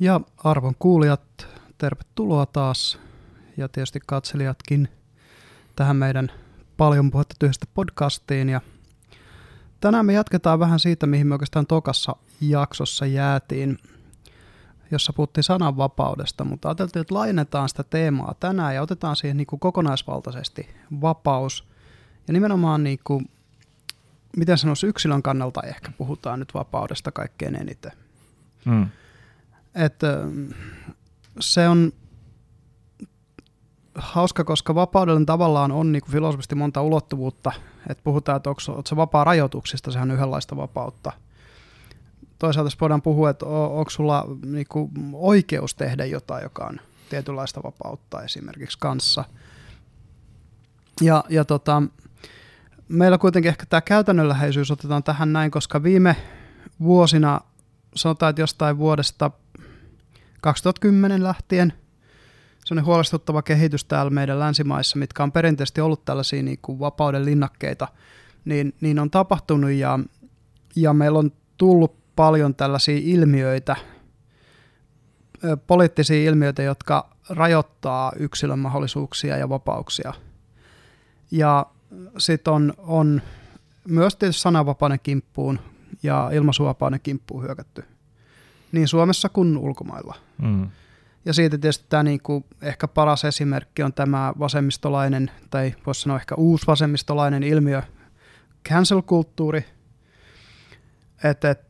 Ja arvon kuulijat, tervetuloa taas ja tietysti katselijatkin tähän meidän paljon puhetta tyhjästä podcastiin. Ja tänään me jatketaan vähän siitä, mihin me oikeastaan tokassa jaksossa jäätiin, jossa puhuttiin sananvapaudesta, mutta ajateltiin, että laajennetaan sitä teemaa tänään ja otetaan siihen niin kuin kokonaisvaltaisesti vapaus. Ja nimenomaan, niin kuin, miten sanoisi, yksilön kannalta ehkä puhutaan nyt vapaudesta kaikkein eniten. Hmm. Että se on hauska, koska vapaudella tavallaan on niin filosofisesti monta ulottuvuutta. Että puhutaan, että onko, onko se vapaa rajoituksista, sehän on yhdenlaista vapautta. Toisaalta voidaan puhua, että onko sulla niin kuin, oikeus tehdä jotain, joka on tietynlaista vapautta esimerkiksi kanssa. Ja, ja tota, meillä kuitenkin ehkä tämä käytännönläheisyys otetaan tähän näin, koska viime vuosina, sanotaan, että jostain vuodesta 2010 lähtien – sellainen huolestuttava kehitys täällä meidän länsimaissa, mitkä on perinteisesti ollut tällaisia niin kuin vapauden linnakkeita, niin, niin on tapahtunut ja, ja meillä on tullut paljon tällaisia ilmiöitä, poliittisia ilmiöitä, jotka rajoittaa yksilön mahdollisuuksia ja vapauksia. Ja sitten on, on myös tietysti sananvapauden kimppuun ja ilmaisuvapauden kimppuun hyökätty niin Suomessa kuin ulkomailla. Mm. Ja siitä tietysti tämä niin kuin ehkä paras esimerkki on tämä vasemmistolainen, tai voisi sanoa ehkä uusi vasemmistolainen ilmiö, cancel-kulttuuri. Että et,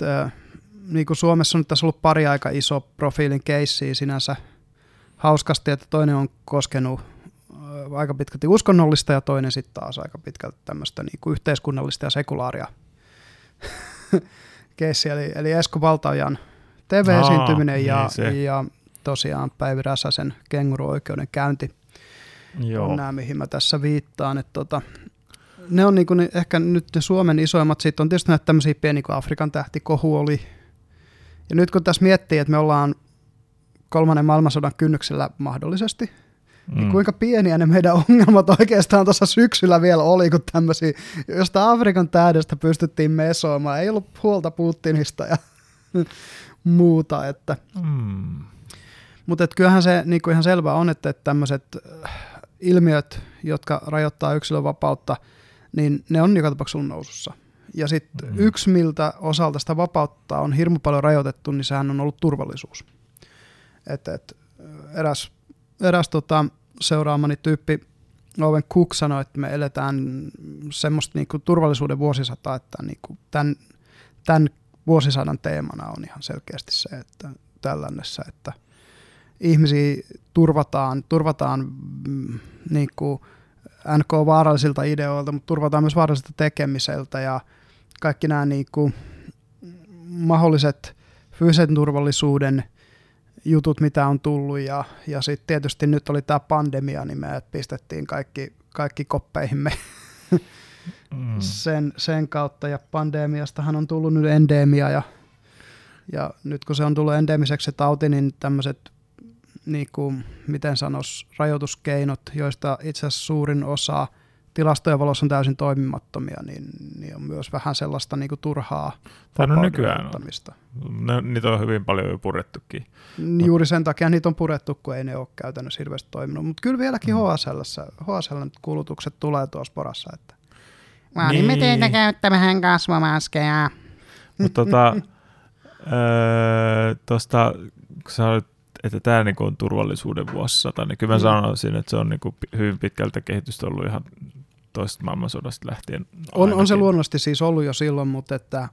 niin kuin Suomessa on tässä ollut pari aika iso profiilin keissiä sinänsä hauskasti, että toinen on koskenut aika pitkälti uskonnollista ja toinen sitten taas aika pitkälti tämmöistä niin kuin yhteiskunnallista ja sekulaaria keissiä. Eli, eli Esko Valtaojan TV-esiintyminen Aa, ja, niin ja tosiaan Päivi Räsäsen kenguru-oikeuden käynti Joo. on nämä, mihin mä tässä viittaan. Että tota, ne on niinku ne, ehkä nyt ne Suomen isoimmat, sitten on tietysti näitä tämmöisiä pieniä kuin Afrikan tähti, kohu oli. Ja nyt kun tässä miettii, että me ollaan kolmannen maailmansodan kynnyksellä mahdollisesti, niin Mm. Niin kuinka pieniä ne meidän ongelmat oikeastaan tuossa syksyllä vielä oli, kun tämmöisiä, josta Afrikan tähdestä pystyttiin mesoimaan. Ei ollut huolta Putinista ja muuta. Että. Mm. Mutta kyllähän se niin kuin ihan selvä on, että, että tämmöiset äh, ilmiöt, jotka rajoittaa yksilön vapautta, niin ne on joka tapauksessa nousussa. Ja sitten mm. yksi, miltä osalta sitä vapautta on hirmu paljon rajoitettu, niin sehän on ollut turvallisuus. Et, et, eräs eräs tota, seuraamani tyyppi Owen Cook sanoi, että me eletään semmoista niinku turvallisuuden vuosisataa, että niinku tämän, tämän vuosisadan teemana on ihan selkeästi se, että tällaisessa, että – ihmisiä turvataan, turvataan mm, niin kuin NK-vaarallisilta ideoilta, mutta turvataan myös vaarallisilta tekemiseltä ja kaikki nämä niin kuin mahdolliset fyysisen turvallisuuden jutut, mitä on tullut ja, ja sitten tietysti nyt oli tämä pandemia, niin me pistettiin kaikki, kaikki koppeihimme mm. sen, sen kautta ja pandemiastahan on tullut nyt endemia ja, ja nyt kun se on tullut endemiseksi se tauti, niin tämmöiset niin kuin, miten sanoisi, rajoituskeinot, joista itse asiassa suurin osa tilastojen valossa on täysin toimimattomia, niin, niin on myös vähän sellaista niin kuin turhaa Tai no nykyään on. Ne, niitä on hyvin paljon jo purettukin. Juuri sen takia niitä on purettu, kun ei ne ole käytännössä hirveästi toiminut. Mutta kyllä vieläkin mm. HSL, HSL kulutukset tulee tuossa porassa. Että. Vaadimme niin. teitä käyttämään kasvomaskeja. Mutta tota, öö, tosta, kun sä olet että tämä niin on turvallisuuden vuosisata, niin kyllä mä mm. sanoisin, että se on niin kuin hyvin pitkältä kehitystä ollut ihan toisesta maailmansodasta lähtien. On, on se luonnollisesti siis ollut jo silloin, mutta että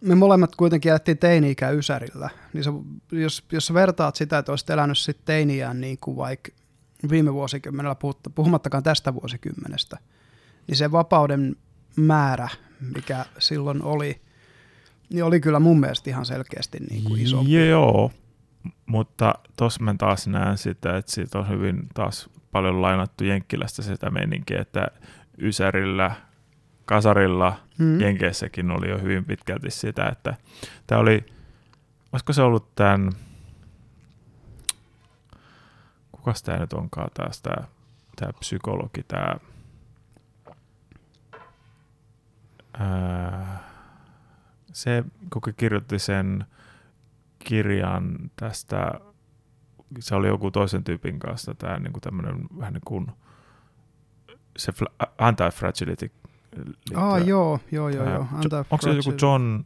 me molemmat kuitenkin jättiin teini-ikä Ysärillä. Niin se, jos, jos sä vertaat sitä, että olisit elänyt sitten teiniään niin kuin vaikka viime vuosikymmenellä, puhumattakaan tästä vuosikymmenestä, niin se vapauden määrä, mikä silloin oli, niin oli kyllä mun mielestä ihan selkeästi niin kuin iso. Joo, mutta tuossa mä taas näen sitä, että siitä on hyvin taas paljon lainattu Jenkkilästä sitä meininkiä, että Ysärillä, Kasarilla, hmm. Jenkeissäkin oli jo hyvin pitkälti sitä, että tämä oli, olisiko se ollut tämän, kukas tämä nyt onkaan taas tämä, tämä psykologi, tämä, ää, se, kuka kirjoitti sen kirjan tästä, se oli joku toisen tyypin kanssa, tämä niin kuin tämmöinen vähän niin kuin se anti-fragility. Ah, joo, joo, joo, joo. Onko se joku John,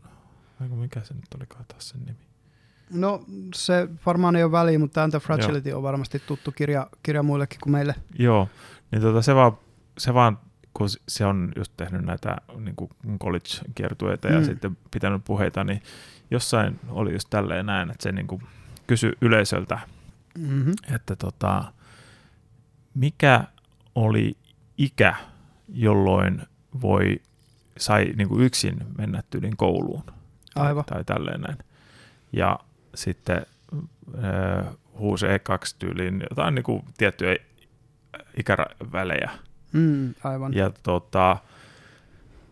mikä se nyt olikaan taas sen nimi? No se varmaan ei ole väliä, mutta Anti-Fragility Joo. on varmasti tuttu kirja, kirja muillekin kuin meille. Joo, niin tota, se, vaan, se vaan, kun se on just tehnyt näitä niin kuin college-kiertueita mm. ja sitten pitänyt puheita, niin jossain oli just tälleen näin, että se niin kuin kysyi yleisöltä, mm-hmm. että tota, mikä oli ikä, jolloin voi, sai niin kuin yksin mennä tyylin kouluun. Aivan. Tai, tälleen näin. Ja sitten äh, huusi E2-tyyliin jotain niin kuin tiettyjä ikävälejä. Mm, aivan. Ja tota,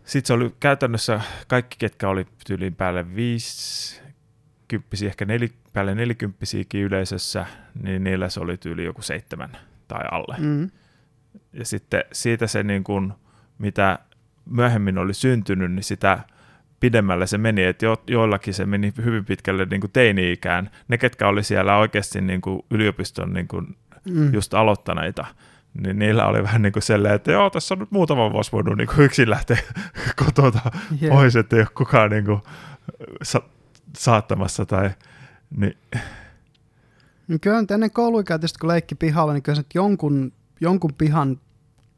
sitten se oli käytännössä kaikki, ketkä oli tyyliin päälle 50, ehkä nel, päälle 40 yleisössä, niin niillä se oli tyyli joku seitsemän tai alle. Mm. Ja sitten siitä se, niin kuin, mitä myöhemmin oli syntynyt, niin sitä pidemmälle se meni, että jo, joillakin se meni hyvin pitkälle niin kuin teini-ikään. Ne, ketkä oli siellä oikeasti niin kuin yliopiston niin kuin mm. just aloittaneita, niin niillä oli vähän niin kuin sellainen, että joo, tässä on nyt muutama vuosi voinut niin kuin yksin lähteä kotota yeah. pois, että ei ole kukaan niin kuin sa- saattamassa tai niin. No kyllä ennen kouluikäistä, kun leikki pihalla, niin kyllä jonkun, jonkun pihan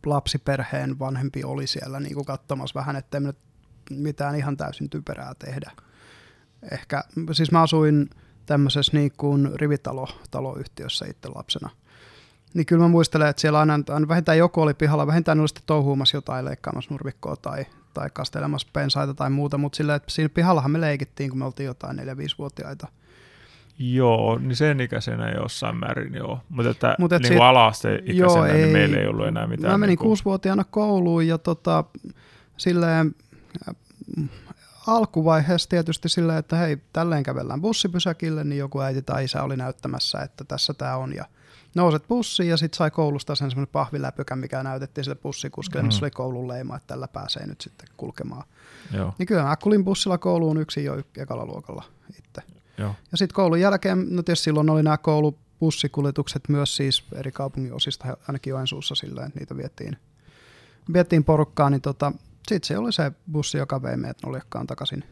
lapsiperheen vanhempi oli siellä niin kuin katsomassa vähän, ettei nyt mitään ihan täysin typerää tehdä. Ehkä, siis mä asuin tämmöisessä niin kuin rivitalo-taloyhtiössä itse lapsena. Niin kyllä mä muistelen, että siellä aina, aina vähintään joku oli pihalla, vähintään oli sitten touhuumassa jotain leikkaamassa nurmikkoa tai, tai kastelemassa pensaita tai muuta, mutta sillä, että siinä pihallahan me leikittiin, kun me oltiin jotain 4-5-vuotiaita. Joo, niin sen ikäisenä jossain määrin joo. Mutta että Mut et niin sit, ala-asteikäisenä joo, niin ei, meillä ei ollut enää mitään. Mä menin niin kuin... kuusivuotiaana kouluun ja tota, silleen alkuvaiheessa tietysti silleen, että hei, tälleen kävellään bussipysäkille, niin joku äiti tai isä oli näyttämässä, että tässä tämä on. Ja nouset bussiin ja sitten sai koulusta sen semmoinen pahviläpykän, mikä näytettiin sille bussikuskille, mm. missä oli koulun leima, että tällä pääsee nyt sitten kulkemaan. Joo. Niin kyllä mä kulin bussilla kouluun yksin jo ekalla luokalla itse. Joo. Ja sitten koulun jälkeen, no tietysti silloin oli nämä koulubussikuljetukset myös siis eri kaupungin osista, ainakin Joensuussa silleen, että niitä viettiin, viettiin porukkaa, niin tota, sitten se oli se bussi, joka vei meidät noljakkaan takaisin.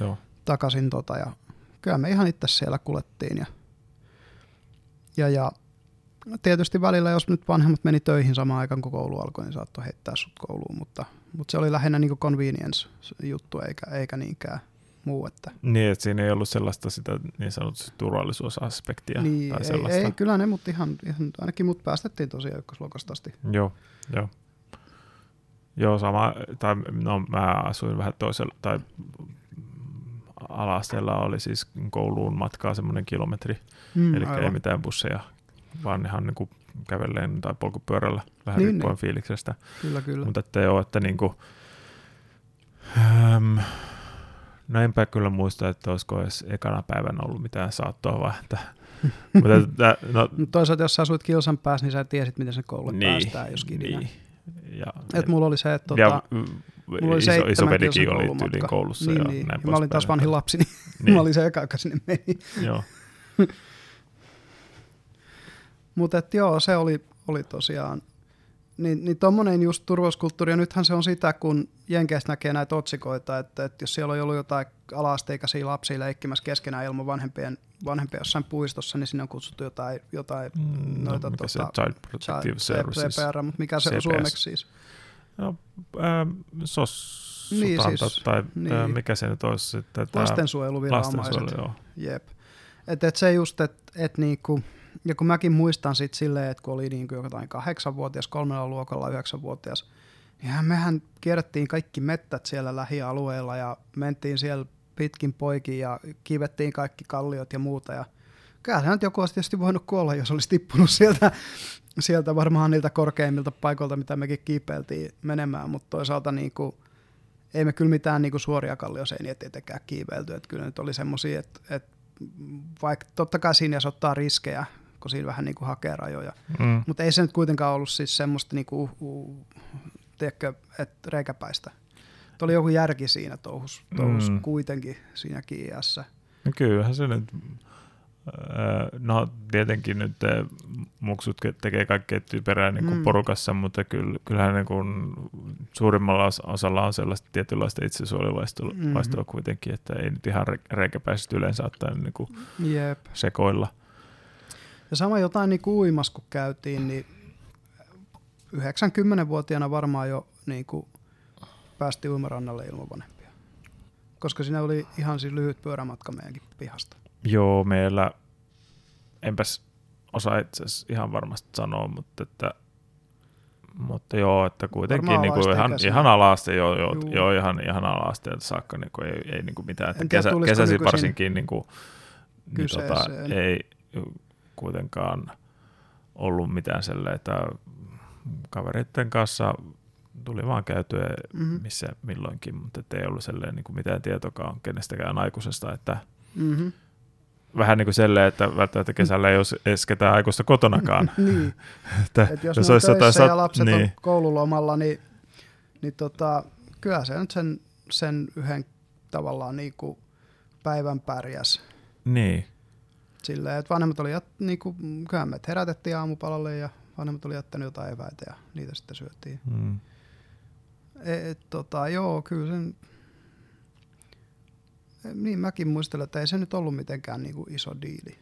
Joo. takaisin tota, ja kyllä me ihan itse siellä kulettiin. Ja, ja, ja tietysti välillä, jos nyt vanhemmat meni töihin samaan aikaan, kun koulu alkoi, niin saattoi heittää sut kouluun, mutta, mutta se oli lähinnä niin convenience-juttu, eikä, eikä niinkään muu. Että. Niin, että siinä ei ollut sellaista sitä niin sanotusti turvallisuusaspektia niin, tai sellaista. Ei, ei kyllä ne, mutta ihan, ihan, ainakin mut päästettiin tosiaan ykkösluokasta asti. Joo, joo. Joo, sama, tai no mä asuin vähän toisella, tai alasteella oli siis kouluun matkaa semmoinen kilometri, mm, eli aivan. ei mitään busseja, vaan ihan niin kuin kävelleen tai polkupyörällä vähän niin, riippuen niin. fiiliksestä. Kyllä, kyllä. Mutta että joo, että niin kuin, ähm, no enpä kyllä muista, että olisiko edes ekana päivänä ollut mitään saattoa, vaan että mutta, että, no, Toisaalta jos sä asuit kilsan päässä, niin sä tiesit, miten se kouluun niin, päästään, jos Niin. Ja, et mulla oli se, että tota, ja, mulla oli iso, iso velikin oli tyyliin koulussa. Niin, ja niin. Näin ja mä olin taas vanhin lapsi, niin, niin. mä olin se eka, joka sinne meni. Joo. Mutta joo, se oli, oli tosiaan, niin, niin tuommoinen just turvallisuuskulttuuri, ja nythän se on sitä, kun Jenkeistä näkee näitä otsikoita, että, että jos siellä on ollut jotain ala-asteikäisiä lapsia leikkimässä keskenään ilman vanhempien, vanhempia jossain puistossa, niin sinne on kutsuttu jotain, jotain mm, noita, no, mikä tota, se Child Protective Services. CPR, mutta mikä se on suomeksi siis? No, ähm, SOS niin, siis, tai niin. äh, mikä se nyt olisi sitten? Lastensuojeluviranomaiset. Lastensuojelu, joo. Jep. Et, et se just, että et niinku, ja kun mäkin muistan sitten silleen, että kun oli niin kuin jotain kahdeksanvuotias, kolmella luokalla, yhdeksänvuotias, niin mehän kierrettiin kaikki mettät siellä lähialueella ja mentiin siellä pitkin poikin ja kivettiin kaikki kalliot ja muuta. Ja kyllähän nyt joku olisi tietysti voinut kuolla, jos olisi tippunut sieltä, sieltä varmaan niiltä korkeimmilta paikoilta, mitä mekin kiipeiltiin menemään, mutta toisaalta niin kuin, ei me kyllä mitään niin kuin suoria kallioseiniä tietenkään kiipeilty, että kyllä nyt oli semmoisia, että, että vaikka totta kai siinä ottaa riskejä, kun siinä vähän niin kuin hakee rajoja. Mm. Mutta ei se nyt kuitenkaan ollut siis semmoista, niin kuin, uh, tiedätkö, että reikäpäistä. Tuo oli joku järki siinä touhus, touhus mm. kuitenkin siinä iässä. No kyllähän se nyt, no tietenkin nyt muksut tekee kaikkea typerää niin kuin mm. porukassa, mutta kyllähän niin kuin suurimmalla osalla on sellaista tietynlaista itsesuojeluvaistoa mm-hmm. kuitenkin, että ei nyt ihan reikäpäisesti yleensä ottaa niin kuin Jep. sekoilla. Ja sama jotain niin kuin uimas, kun käytiin, niin 90-vuotiaana varmaan jo niin kuin päästi uimarannalle ilman vanhempia. Koska siinä oli ihan siis lyhyt pyörämatka meidänkin pihasta. Joo, meillä, enpäs osaa itse ihan varmasti sanoa, mutta että mutta joo, että kuitenkin niin kuin ihan, ihan alaste, joo, joo, joo, ihan, ihan alasteelta saakka niin kuin ei, ei niin kuin mitään. Että tiedä, kesä, kesäsi varsinkin niin kuin, niin tota, ei kuitenkaan ollut mitään sellaista, että kavereiden kanssa tuli vaan käytyä mm-hmm. missä milloinkin, mutta ei ollut sellainen niin kuin mitään tietokaan kenestäkään aikuisesta, että mm-hmm. vähän niin kuin selleen, että välttämättä kesällä ei olisi edes ketään aikuista kotonakaan. niin. että, Et jos, jos olisi töissä ja lapset niin. on koululomalla, niin, niin tota, kyllä se nyt sen, sen yhden tavallaan niin kuin päivän pärjäs. Niin. Silleen, että vanhemmat oli, niin kuin, kyllä me herätettiin aamupalalle ja vanhemmat oli jättänyt jotain eväitä ja niitä sitten syötiin. Mm. Et, tota, joo, kyllä sen, niin mäkin muistelen, että ei se nyt ollut mitenkään niinku iso diili.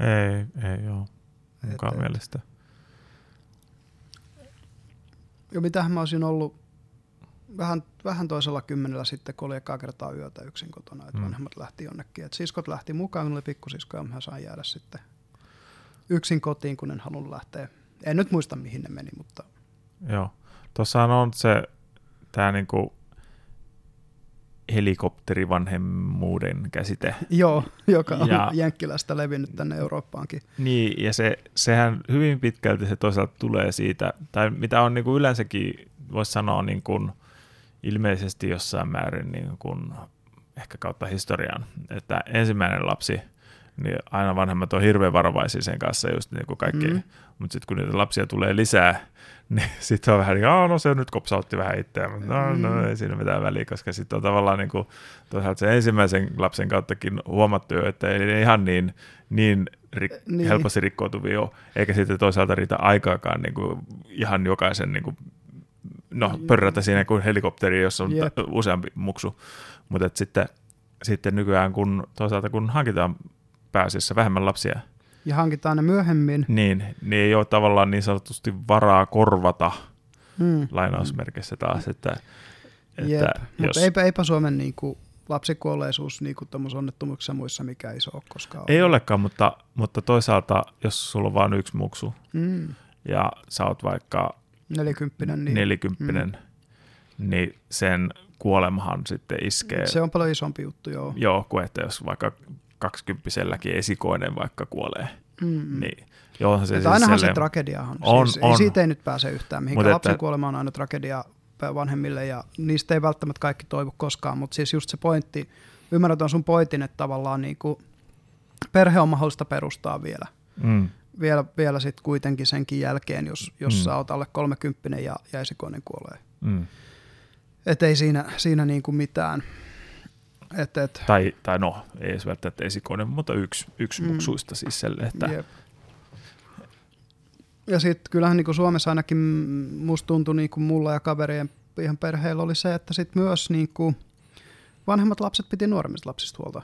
Ei, ei joo, mukaan et, mielestä. Jo mitähän mä olisin ollut vähän, vähän toisella kymmenellä sitten, kun oli ekaa kertaa yötä yksin kotona, että mm. vanhemmat lähti jonnekin. Et siskot lähti mukaan, kun oli pikkusisko ja mä sain jäädä sitten yksin kotiin, kun en halunnut lähteä. En nyt muista, mihin ne meni, mutta... Joo. Tuossahan on se tämä niinku helikopterivanhemmuuden käsite. Joo, joka on ja, Jenkkilästä levinnyt tänne Eurooppaankin. Niin, ja se, sehän hyvin pitkälti se toisaalta tulee siitä, tai mitä on niin kuin yleensäkin, voisi sanoa niin kuin ilmeisesti jossain määrin niin kuin ehkä kautta historian, että ensimmäinen lapsi, niin aina vanhemmat on hirveän varovaisia sen kanssa just niin kuin kaikki, mm. mutta sitten kun niitä lapsia tulee lisää, niin sitten on vähän niin no se nyt kopsautti vähän itseään, mutta no, no mm. ei siinä mitään väliä, koska sitten on tavallaan niin kuin, toisaalta sen ensimmäisen lapsen kauttakin huomattu jo, että ei ihan niin, niin, rik- niin. helposti rikkoutuvia ole, eikä sitten toisaalta riitä aikaakaan niin kuin ihan jokaisen niin kuin, no pörrätä siinä kuin helikopteri, jos on yep. useampi muksu, mutta sitten, sitten nykyään kun toisaalta kun hankitaan pääasiassa vähemmän lapsia, ja hankitaan ne myöhemmin. Niin, niin ei ole tavallaan niin sanotusti varaa korvata hmm. lainausmerkissä taas. Että, Jep, että jos... mutta eipä, eipä Suomen niin kuin, lapsikuolleisuus niin kuin onnettomuuksissa muissa mikä iso ole koskaan Ei olekaan, mutta, mutta toisaalta jos sulla on vain yksi muksu hmm. ja sä oot vaikka nelikymppinen, niin, nelikymppinen hmm. niin sen kuolemahan sitten iskee. Se on paljon isompi juttu, joo. Joo, kuin että jos vaikka kaksikymppiselläkin esikoinen vaikka kuolee. Mm. Niin, joo, se siis ainahan se tragedia on. on, siis, on. Siitä ei nyt pääse yhtään mihinkään. Lapsen että... kuolema on aina tragedia vanhemmille ja niistä ei välttämättä kaikki toivu koskaan, mutta siis just se pointti, ymmärrän sun pointin, että tavallaan niin kuin perhe on mahdollista perustaa vielä. Mm. Vielä, vielä sitten kuitenkin senkin jälkeen, jos, jos mm. sä oot alle 30 ja, ja esikoinen kuolee. Mm. Että ei siinä, siinä niin kuin mitään. Et, et. Tai, tai no, ei edes välttämättä esikoinen, mutta yksi, yksi mm. muksuista siis selle, että Jep. Ja sitten kyllähän niin kuin Suomessa ainakin musta tuntui niin kuin mulla ja kaverien ihan perheellä oli se, että sitten myös niin kuin vanhemmat lapset piti nuoremmista lapsista huolta.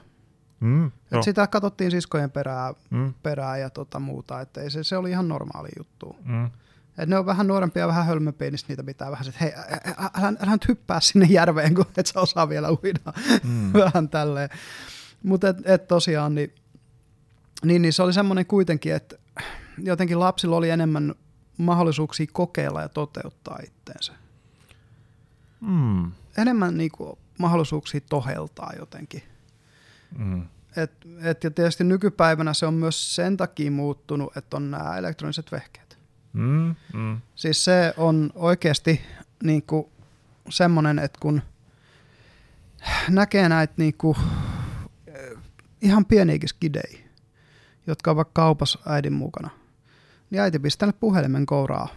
Mm, Et sitä katsottiin siskojen perää, mm. perää ja tota muuta, että se, se oli ihan normaali juttu. Mm. Et ne on vähän nuorempia ja vähän hölmömpiä, niin niitä pitää vähän, että hei, älä, älä nyt hyppää sinne järveen, kun et sä osaa vielä uida. Mm. vähän tälleen. Mutta et, et tosiaan, niin, niin, niin se oli semmoinen kuitenkin, että jotenkin lapsilla oli enemmän mahdollisuuksia kokeilla ja toteuttaa itteensä. Mm. Enemmän niin kuin, mahdollisuuksia toheltaa jotenkin. Mm. Et, et, ja tietysti nykypäivänä se on myös sen takia muuttunut, että on nämä elektroniset vehkeet. Mm, mm. Siis se on oikeasti niin kuin semmoinen, että kun näkee näitä niin kuin, ihan pieniäkin skidei, jotka vaikka kaupassa äidin mukana, niin äiti pistää puhelimen kouraa.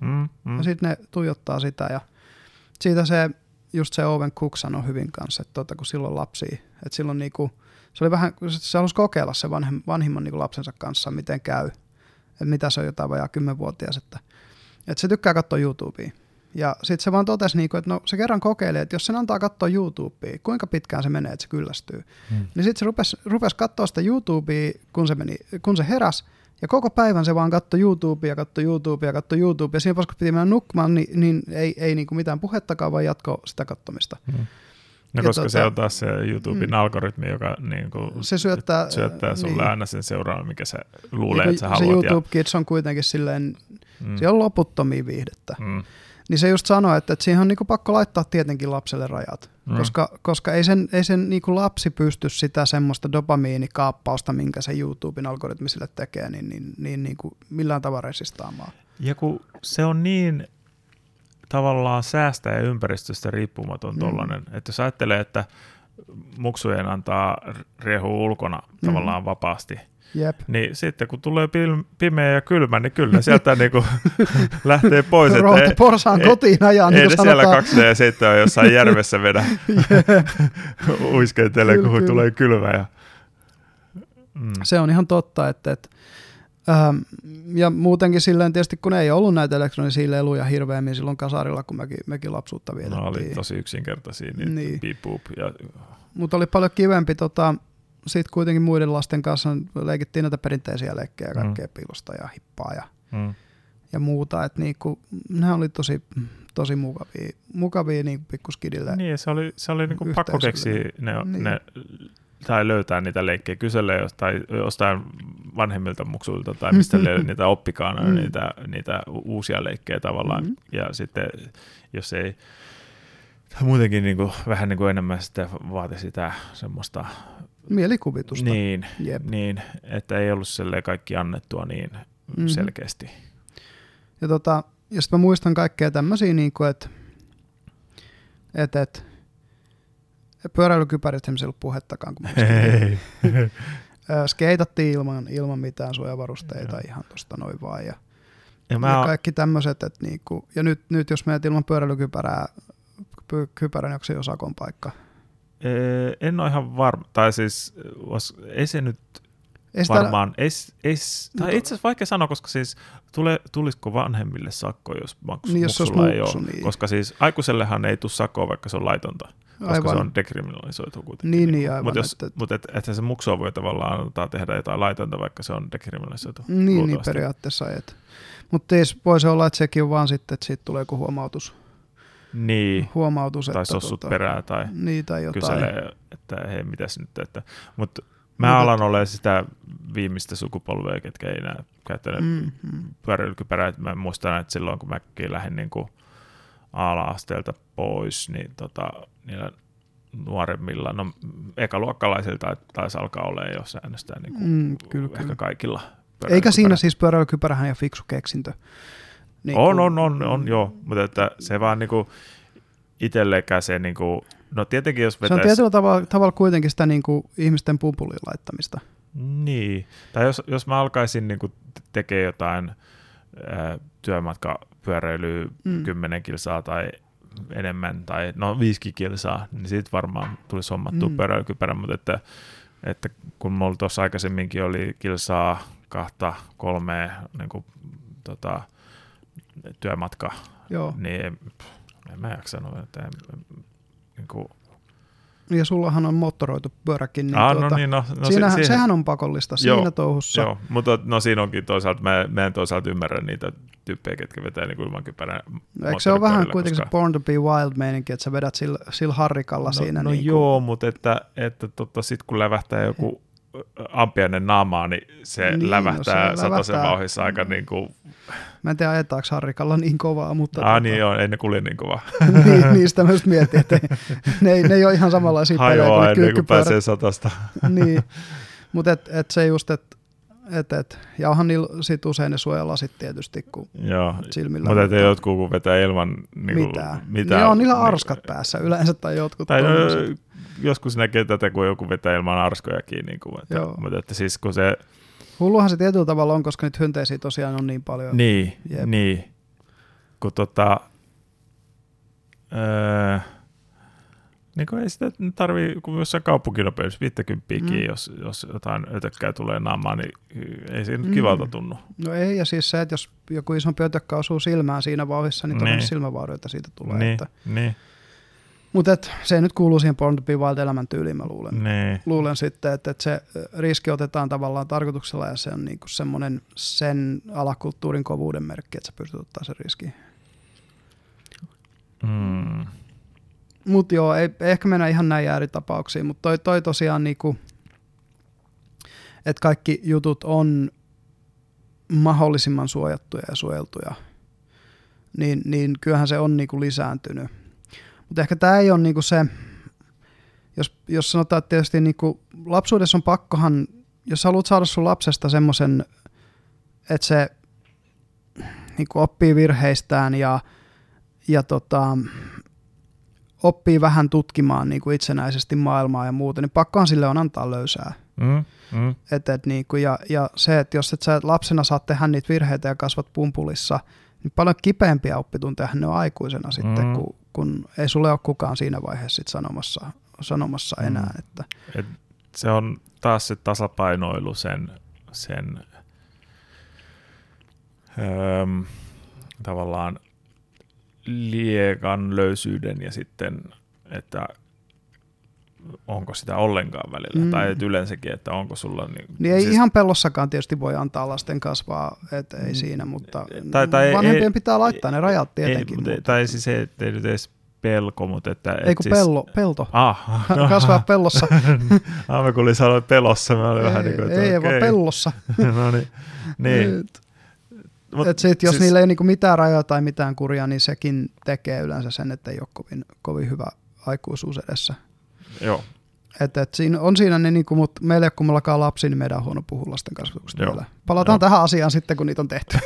Mm, mm. Ja sitten ne tuijottaa sitä ja siitä se just se Owen Cook sanoi hyvin kanssa, että tota, kun silloin lapsi, että silloin niinku, se oli vähän, se halusi kokeilla se vanhem, vanhimman niinku lapsensa kanssa, miten käy, että mitä se on jotain vajaa kymmenvuotias, että, että se tykkää katsoa YouTubea. Ja sitten se vaan totesi, niinku, että no se kerran kokeili, että jos sen antaa katsoa YouTubea, kuinka pitkään se menee, että se kyllästyy. Hmm. Niin sitten se rupesi, rupesi katsoa sitä YouTubea, kun se, meni, kun se heräsi, ja koko päivän se vaan katsoi YouTubea, katsoi YouTubea, katsoi YouTubea. Ja siinä vaiheessa, kun piti mennä nukkumaan, niin, niin ei, ei niin kuin mitään puhettakaan, vaan jatko sitä katsomista. Hmm. No koska tuota, se on taas se YouTuben mm, algoritmi, joka niin kuin se syöttää, syöttää sulle niin. aina sen seuraavan, mikä se luulee, niin, että sä haluat. Se YouTube ja... Kids on kuitenkin silleen, mm. se on loputtomia viihdettä. Mm. Niin se just sanoi, että, että siihen on niinku pakko laittaa tietenkin lapselle rajat, mm. koska, koska ei sen, ei sen niinku lapsi pysty sitä semmoista dopamiinikaappausta, minkä se YouTuben algoritmi sille tekee, niin, niin, niin, niin kuin millään tavalla resistaamaan. Ja kun se on niin tavallaan säästä ja ympäristöstä riippumaton mm. tollainen, että jos ajattelee, että muksujen antaa rehu ulkona mm. tavallaan vapaasti – Jep. Niin sitten kun tulee pimeä ja kylmä, niin kyllä sieltä niinku lähtee pois. Roote porsaan kotiin ajaa, niin Ei ne siellä 2 ja 7 on jossain järvessä vedä uiskentelee, kun kyllä. tulee kylmä. Ja... Mm. Se on ihan totta, että, että Ähm, ja muutenkin silleen tietysti, kun ei ollut näitä elektronisia leluja hirveämmin silloin kasarilla, kun mekin, mekin lapsuutta vietettiin. No oli tosi yksinkertaisia, niin, niin. Ja... Mutta oli paljon kivempi tota, sitten kuitenkin muiden lasten kanssa leikittiin näitä perinteisiä leikkejä, mm. kaikkea mm. piilosta ja hippaa ja, mm. ja muuta. Et niinku, nämä oli tosi, tosi mukavia, mukavia niinku pikkuskidille. Niin, se oli, se oli niinku pakko keksiä ne, niin. ne, tai löytää niitä leikkejä, kysellä jostain, jostain vanhemmilta muksuilta tai mistä niitä oppikaan, mm. niitä, niitä uusia leikkejä tavallaan. Mm. Ja sitten jos ei, muutenkin niin kuin, vähän niin kuin enemmän sitten vaati sitä semmoista Mielikuvitusta. Niin, Jep. niin, että ei ollut kaikki annettua niin mm-hmm. selkeästi. Ja tota, jos mä muistan kaikkea tämmöisiä, niin että et, et, pyöräilykypäristä ei ollut puhettakaan, kun Hei. skeitattiin ilman, ilman mitään suojavarusteita Joo. ihan tuosta noin vaan. Ja, ja, mä... ja kaikki tämmöiset, että niinku, ja nyt, nyt jos menet ilman pyöräilykypärää, kypärän, onko se jo sakon paikka? En ole ihan varma, tai siis ei se nyt ei sitä... varmaan, ei, ei, tai itse asiassa vaikea sanoa, koska siis tule, tulisiko vanhemmille sakko, jos maksu, niin, jos muksulla ei ole, niin. koska siis aikuisellehan ei tule sakkoa, vaikka se on laitonta, koska aivan. se on dekriminalisoitu kuitenkin. Niin, niin aivan. Mutta että, mut et, et se muksua voi tavallaan antaa tehdä jotain laitonta, vaikka se on dekriminalisoitu. Niin, niin periaatteessa. Et. Mutta voisi olla, että sekin on vaan sitten, että siitä tulee joku huomautus niin. huomautus. Tai että sossut tota, perää tai, niin, tai jotain. kyselee, että hei, mitäs nyt. Että, mutta mä Mut, alan olla sitä viimeistä sukupolvea, ketkä ei enää käyttänyt mm, mm. pyöräilykypärää. Mä muistan, että silloin kun mäkin lähdin niin kuin ala-asteelta pois, niin tota, niillä nuoremmilla, no ekaluokkalaisilta taisi alkaa olla jo säännöstä niin kuin mm, kyllä, ehkä kyllä. kaikilla. Eikä siinä siis pyöräilykypärähän ja fiksu keksintö. Niin on, on, on, on, joo, mutta että se vaan niinku itsellekään se, niinku, no tietenkin jos vetäisi... Se on tietyllä tavalla, tavalla kuitenkin sitä niinku ihmisten pumpuliin laittamista. Niin, tai jos, jos mä alkaisin niinku tekemään jotain ää, työmatkapyöräilyä mm. 10 kilsaa tai enemmän, tai no 5 kilsaa, niin siitä varmaan tulisi hommattua mm. pyöräilykypärä, mutta että, että kun mulla tuossa aikaisemminkin oli kilsaa kahta, kolmea niin kuin, tota, työmatka, Joo. niin en, en mä jaksa sanoa, että en, niin kuin, ja sullahan on moottoroitu pyöräkin, niin, ah, no tuota, no niin no, no siinähän, siihen, sehän on pakollista joo, siinä touhussa. Joo, mutta no siinä onkin toisaalta, mä, mä en toisaalta ymmärrä niitä tyyppejä, ketkä vetää niin ilman kypärän Eikö se ole vähän kuitenkin koska... se Born to be Wild meininki, että sä vedät sillä, sillä harrikalla no, siinä? No niin joo, kuin... mutta että, että tota, sitten kun lävähtää joku ampiainen naamaa, niin se niin, lävähtää no se sataisen vauhissa aika niin kuin... Mä en tiedä, ajetaanko Harrikalla niin kovaa, mutta... Ah, tota... niin joo, ei ne kulje niin kovaa. niin, niistä mä just mietin, että ne, ne ei ole ihan samanlaisia pelejä kuin ennen kuin pääsee satasta. niin, mutta et, et se just, että et, et, ja onhan niillä sit usein ne suojalasit tietysti, kun Joo, silmillä... Mutta ettei jotkut kun vetää ilman niin kuin, mitään. mitään. Niin on niillä arskat niin, päässä yleensä tai jotkut tai no, joskus näkee tätä, kun joku vetää ilman arskojakin. Niin kuin, että, Joo. mutta että siis kun se... Hulluhan se tietyllä tavalla on, koska niitä hyönteisiä tosiaan on niin paljon. Niin, Jep. niin. Kun tota... Öö, Niin kuin ei sitä tarvii, kun jossain kaupunkinopeus 50 mm. jos, jos jotain ötökkää tulee naamaan, niin ei siinä mm. kivalta tunnu. No ei, ja siis se, että jos joku isompi ötökkä osuu silmään siinä vauhissa, niin, niin. silmävauroita siitä tulee. Niin, että... niin. Mutta se nyt kuuluu siihen Born to be Wild elämäntyyliin, mä luulen. Nee. Luulen sitten, että, että se riski otetaan tavallaan tarkoituksella ja se on niinku semmoinen sen alakulttuurin kovuuden merkki, että sä pystyt ottaa sen riski. Mm. Mutta joo, ei, ei ehkä mennä ihan näin ääritapauksiin, mutta toi, toi tosiaan niinku, että kaikki jutut on mahdollisimman suojattuja ja suojeltuja, niin, niin kyllähän se on niinku lisääntynyt mutta ehkä tämä ei ole niinku se, jos, jos sanotaan, että tietysti niinku lapsuudessa on pakkohan, jos haluat saada sun lapsesta semmoisen, että se niinku oppii virheistään ja, ja tota, oppii vähän tutkimaan niin kuin itsenäisesti maailmaa ja muuta, niin pakkohan sille on antaa löysää. Mm, mm. Et, et, niin kuin, ja, ja se, että jos et sä lapsena saa tehdä niitä virheitä ja kasvat pumpulissa, niin paljon kipeämpiä oppitunteja ne on aikuisena sitten, mm. kun, kun ei sulle ole kukaan siinä vaiheessa sit sanomassa, sanomassa mm. enää. Että. Et se on taas se tasapainoilu sen, sen öö, tavallaan liekan löysyyden ja sitten, että onko sitä ollenkaan välillä, mm. tai et yleensäkin, että onko sulla... Niin, niin ei siis, ihan pellossakaan tietysti voi antaa lasten kasvaa, että ei mm. siinä, mutta tai, tai vanhempien ei, pitää laittaa ne rajat tietenkin. Ei, mutta, tai siis ei, ei nyt edes pelko, mutta että... Ei kun siis, pello, pelto. Ah, no. Kasvaa pellossa. ah, mä kuulin sanoa pelossa, mä olin ei, vähän niin kuin, että Ei, okay. vaan pellossa. no niin. niin. Mut, et sit, jos siis, niillä ei ole niinku mitään rajoja tai mitään kuria, niin sekin tekee yleensä sen, että ei ole kovin, kovin hyvä aikuisuus edessä. Joo. Et, et siinä, on siinä ne, niinku, mutta meillä ei kummallakaan lapsi, niin meidän on huono puhua lasten kasvatuksesta vielä. Palataan Joo. tähän asiaan sitten, kun niitä on tehty.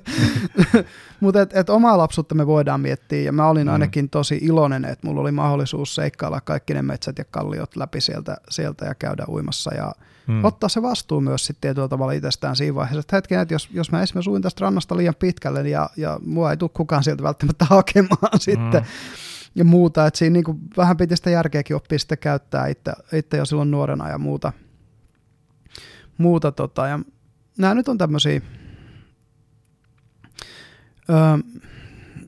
mutta et, et omaa lapsuutta me voidaan miettiä, ja mä olin mm. ainakin tosi iloinen, että mulla oli mahdollisuus seikkailla kaikki ne metsät ja kalliot läpi sieltä, sieltä ja käydä uimassa, ja mm. ottaa se vastuu myös sitten tietyllä tavalla itsestään siinä vaiheessa, että hetken, että jos, jos mä esimerkiksi uin tästä rannasta liian pitkälle, ja, ja mua ei tule kukaan sieltä välttämättä hakemaan sitten, mm ja muuta, että siinä niin kuin vähän piti sitä järkeäkin oppia sitten käyttää itse, itse jo silloin nuorena ja muuta. muuta tota, ja nämä nyt on tämmöisiä, öö,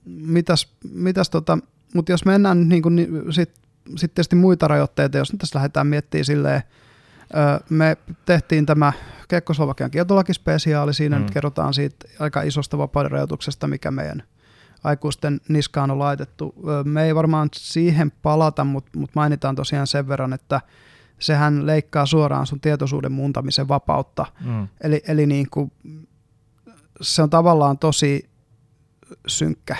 mitäs, mitäs tota, mutta jos mennään nyt niin kuin, niin sitten sit tietysti muita rajoitteita, jos nyt tässä lähdetään miettimään silleen, öö, me tehtiin tämä Kekkoslovakian kieltolakispesiaali, siinä mm. nyt kerrotaan siitä aika isosta vapauden rajoituksesta, mikä meidän aikuisten niskaan on laitettu. Me ei varmaan siihen palata, mutta mut mainitaan tosiaan sen verran, että sehän leikkaa suoraan sun tietoisuuden muuntamisen vapautta. Mm. Eli, eli niin kuin, se on tavallaan tosi synkkä,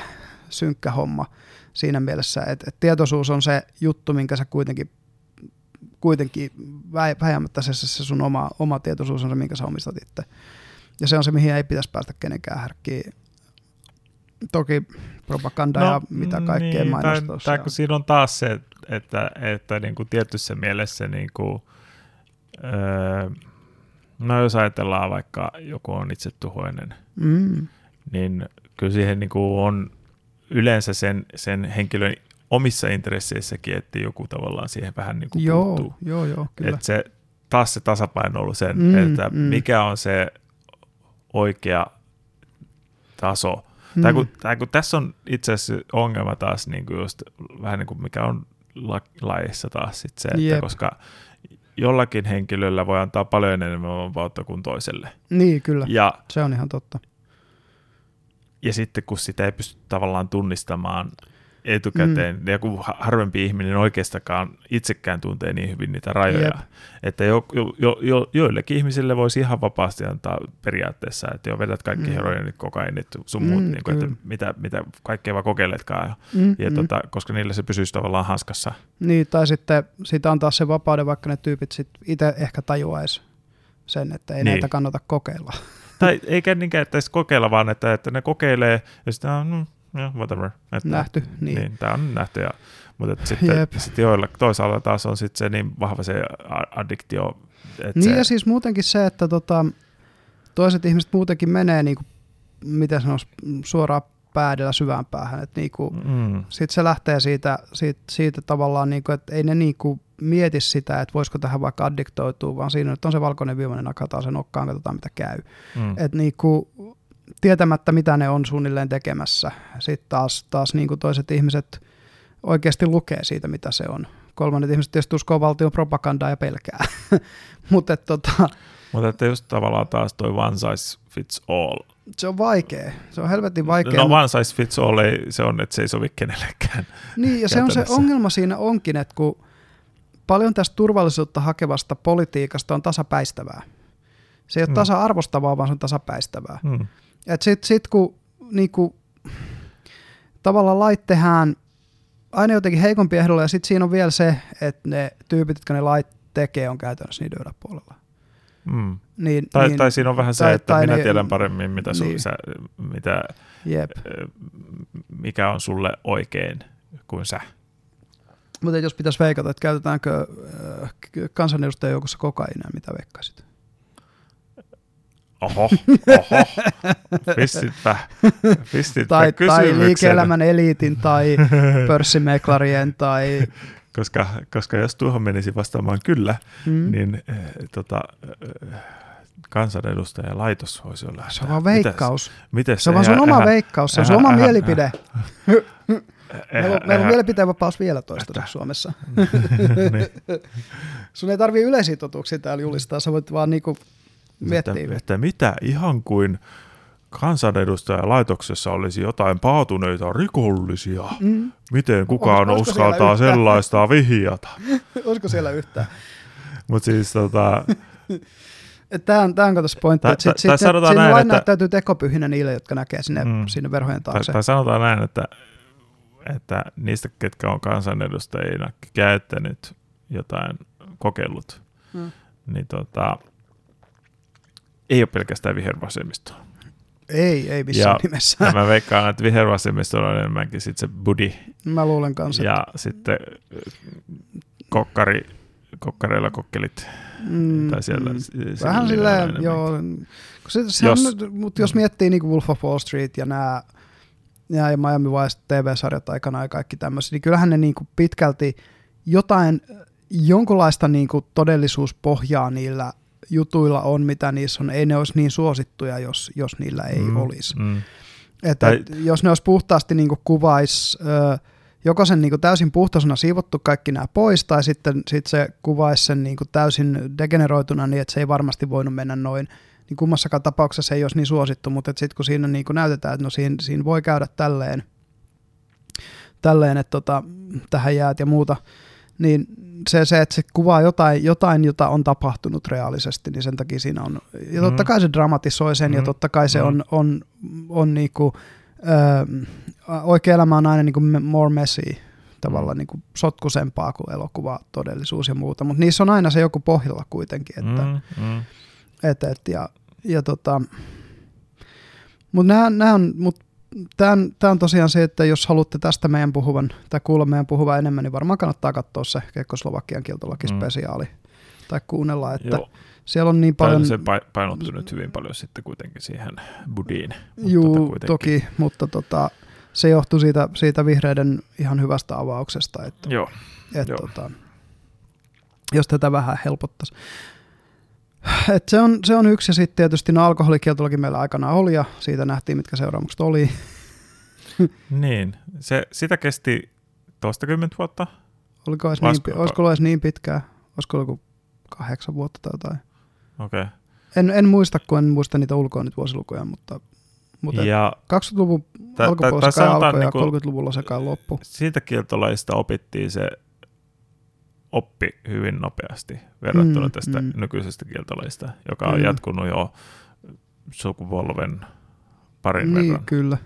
synkkä homma siinä mielessä, että, että tietoisuus on se juttu, minkä sä kuitenkin kuitenkin vähämättä se, se sun oma, oma tietoisuus on se, minkä sä omistat itse. Ja se on se, mihin ei pitäisi päästä kenenkään härkkiin toki propaganda no, ja mitä kaikkea niin, mainostus. Tai, tai kun siinä on taas se, että, että niin kuin tietyssä mielessä, niin kuin, öö, no jos ajatellaan vaikka joku on itse tuhoinen, mm. niin kyllä siihen niin kuin on yleensä sen, sen henkilön omissa intresseissäkin, että joku tavallaan siihen vähän niin kuin joo, puuttuu. Joo, joo, kyllä. Että se, taas se tasapaino ollut sen, mm, että mm. mikä on se oikea taso, Mm. Tai, kun, tai kun tässä on itse asiassa ongelma taas niin kuin just, vähän niin kuin mikä on la, laissa taas sit se, että Jep. koska jollakin henkilöllä voi antaa paljon enemmän vapautta kuin toiselle. Niin, kyllä. Ja, se on ihan totta. Ja sitten kun sitä ei pysty tavallaan tunnistamaan etukäteen, mm. ja kun harvempi ihminen oikeastakaan itsekään tuntee niin hyvin niitä rajoja, Jep. että jo, jo, jo, joillekin ihmisille voisi ihan vapaasti antaa periaatteessa, että jo vedät kaikki mm. heroinit, kokainit, sun muut, mm, niin kuin, että mitä, mitä kaikkea vaan kokeiletkaan, mm, ja mm. Tota, koska niillä se pysyisi tavallaan hanskassa. Niin, tai sitten siitä antaa se vapauden, vaikka ne tyypit sitten itse ehkä tajuaisi sen, että ei niin. näitä kannata kokeilla. Tai eikä niinkään, että kokeilla, vaan että, että ne kokeilee, ja sitten on, yeah, whatever. Että, nähty, niin. niin tämä on nähty. Ja, mutta että sitten, sitten joilla toisaalta taas on sitten se niin vahva se addiktio. Että niin se, ja siis muutenkin se, että tota, toiset ihmiset muutenkin menee niin kuin, miten sanoisi, suoraan päädellä syvään päähän. Niinku, mm. Sitten se lähtee siitä, siitä, siitä tavallaan, niinku, että ei ne niinku mieti sitä, että voisiko tähän vaikka addiktoitua, vaan siinä että on se valkoinen viimeinen, nakataan sen nokkaan, katsotaan mitä käy. Mm. Että niinku, tietämättä mitä ne on suunnilleen tekemässä. Sitten taas, taas niinku toiset ihmiset oikeasti lukee siitä, mitä se on. Kolmannet ihmiset tietysti uskoo valtion propagandaa ja pelkää. Mutta tota, mutta että just tavallaan taas toi one size fits all. Se on vaikea. Se on helvetin vaikea. No one size fits all ei, se on, että se ei sovi kenellekään. Niin, ja se on se ongelma siinä onkin, että kun paljon tästä turvallisuutta hakevasta politiikasta on tasapäistävää. Se ei ole hmm. tasa-arvostavaa, vaan se on tasapäistävää. Hmm. Sitten sit, kun niinku, tavallaan lait tehdään aina jotenkin heikompi ehdolla, ja sitten siinä on vielä se, että ne tyypit, jotka ne lait tekee, on käytännössä niiden yläpuolella. Mm. Niin, tai, niin, tai siinä on vähän se, tai, että tai minä ne, tiedän paremmin, mitä niin. sä, mitä, Jep. mikä on sulle oikein kuin sä. Mutta jos pitäisi veikata, että käytetäänkö äh, kansanedustajan joukossa kokainia, mitä veikkaisit? Oho, oho, pistitpä, pistitpä tai, tai liike-elämän eliitin tai pörssimeklarien tai koska, koska jos tuohon menisi vastaamaan kyllä, mm. niin äh, tota, äh, kansanedustajan laitos voisi olla. Se on vaan veikkaus. Mites, mites se on vaan sun oma veikkaus, se on sun oma mielipide. meillä, on, meillä on mielipiteenvapaus vielä toistaiseksi Suomessa. niin. Sun ei tarvii yleisiä totuuksia täällä julistaa, sä voit vaan niinku Että, että mitä ihan kuin kansanedustajalaitoksessa olisi jotain paatuneita rikollisia. Mm. Miten kukaan Olis, uskaltaa sellaista vihjata? Olisiko siellä yhtään? Mutta siis tota... Tämä on, tämä on tässä pointti, että sit, sit, siinä näin, että, näyttäytyy tekopyhinä niille, jotka näkee sinne, mm, sinne verhojen taakse. Tai sanotaan näin, että, että niistä, ketkä on kansanedustajina käyttänyt jotain kokeillut, mm. niin tota, ei ole pelkästään vihervasemmistoa. Ei, ei missään ja, nimessä. Ja mä veikkaan, että vihervasemmisto on enemmänkin sit se budi. Mä luulen kanssa. Ja sitten kokkari, kokkareilla kokkelit. Mm, tai siellä, mm. Vähän silleen, joo. Se, se jos, on, mutta jos miettii niin Wolf of Wall Street ja nämä ja Miami Vice TV-sarjat aikana ja kaikki tämmöiset, niin kyllähän ne niin kuin pitkälti jotain, jonkunlaista niin kuin todellisuuspohjaa niillä jutuilla on, mitä niissä on, ei ne olisi niin suosittuja, jos, jos niillä ei mm, olisi. Mm. Että tai... jos ne olisi puhtaasti niin kuvaisi, joko sen niin täysin puhtaisena siivottu kaikki nämä pois, tai sitten sit se kuvaisi sen niin täysin degeneroituna niin, että se ei varmasti voinut mennä noin, niin kummassakaan tapauksessa ei olisi niin suosittu, mutta sitten kun siinä niin näytetään, että no siinä, siinä voi käydä tälleen, tälleen että tota, tähän jäät ja muuta, niin se, se, että se kuvaa jotain, jotain, jota on tapahtunut reaalisesti, niin sen takia siinä on, ja totta mm. kai se dramatisoi sen, mm. ja totta kai se mm. on, on, on niinku, ö, oikea elämä on aina niinku more messy, tavallaan niinku sotkusempaa kuin elokuva, todellisuus ja muuta, mutta niissä on aina se joku pohjalla kuitenkin, että, mm. Mm. Et, et, ja, ja tota, mutta nämä, nämä on, mut tämä on tosiaan se, että jos haluatte tästä meidän puhuvan, tai kuulla meidän puhuvan enemmän, niin varmaan kannattaa katsoa se Kekkoslovakian kieltolaki-spesiaali, mm. tai kuunnella, että Joo. siellä on niin paljon... se painottuu nyt hyvin paljon sitten kuitenkin siihen budiin. Joo, tota toki, mutta tota, se johtuu siitä, siitä vihreiden ihan hyvästä avauksesta, että, Joo. että Joo. Tota, jos tätä vähän helpottaisi. Et se, on, se on yksi ja sitten tietysti no alkoholikieltolaki meillä aikana oli ja siitä nähtiin mitkä seuraamukset oli. niin, se, sitä kesti toistakymmentä vuotta. Oliko edes Vasko, niin, olisiko ollut edes niin pitkää? Olisiko ollut kahdeksan vuotta tai jotain? Okei. Okay. En, en muista, kun en muista niitä ulkoa nyt vuosilukuja, mutta, mutta ja, 20-luvun alkupuolella se alkoi ja niin 30-luvulla se kai loppu. Siitä kieltolaista opittiin se oppi hyvin nopeasti verrattuna mm, tästä mm. nykyisestä kieltolaista, joka on mm. jatkunut jo sukupolven parin niin, verran. kyllä.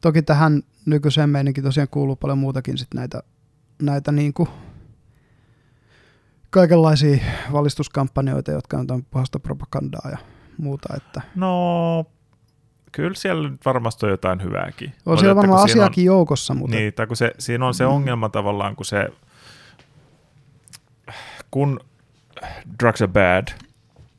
Toki tähän nykyiseen meininkin tosiaan kuuluu paljon muutakin sit näitä, näitä niinku kaikenlaisia valistuskampanjoita, jotka on puhasta propagandaa ja muuta. Että. No, kyllä siellä nyt varmasti on jotain hyvääkin. On mutta siellä varmaan asiakin on, joukossa. Mutta... Niin, tai kun se, siinä on se mm. ongelma tavallaan, kun se kun drugs are bad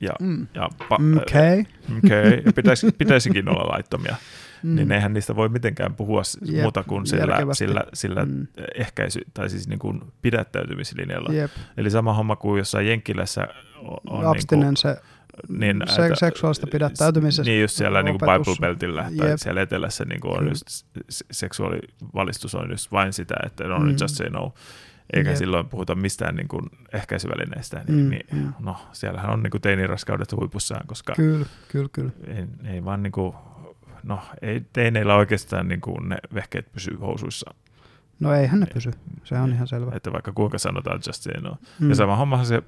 ja, mm. ja, pa- okay. okay, ja pitäisi, pitäisikin olla laittomia, mm. niin eihän niistä voi mitenkään puhua Jep, muuta kuin sillä, sillä, sillä mm. ehkäisy, tai siis niin kuin pidättäytymislinjalla. Jep. Eli sama homma kuin jossain Jenkkilässä on... Abstinence niin kuin, niin, se, että, seksuaalista pidättäytymisestä. Niin just siellä niin Bible Beltillä tai Jep. siellä etelässä niin kuin on just, seksuaalivalistus on just vain sitä, että no mm. just say no. Eikä Jep. silloin puhuta mistään niin kuin ehkäisyvälineistä. Niin, mm, niin, mm. No, siellähän on niin kuin teiniraskaudet huipussaan, koska kyllä, kyllä, kyllä. Ei, ei vaan niin kuin, no, ei teineillä oikeastaan niin kuin ne vehkeet pysy housuissa No eihän ne pysy, se on ihan selvä. Että vaikka kuinka sanotaan just say no. Mm. Ja sama hommahan se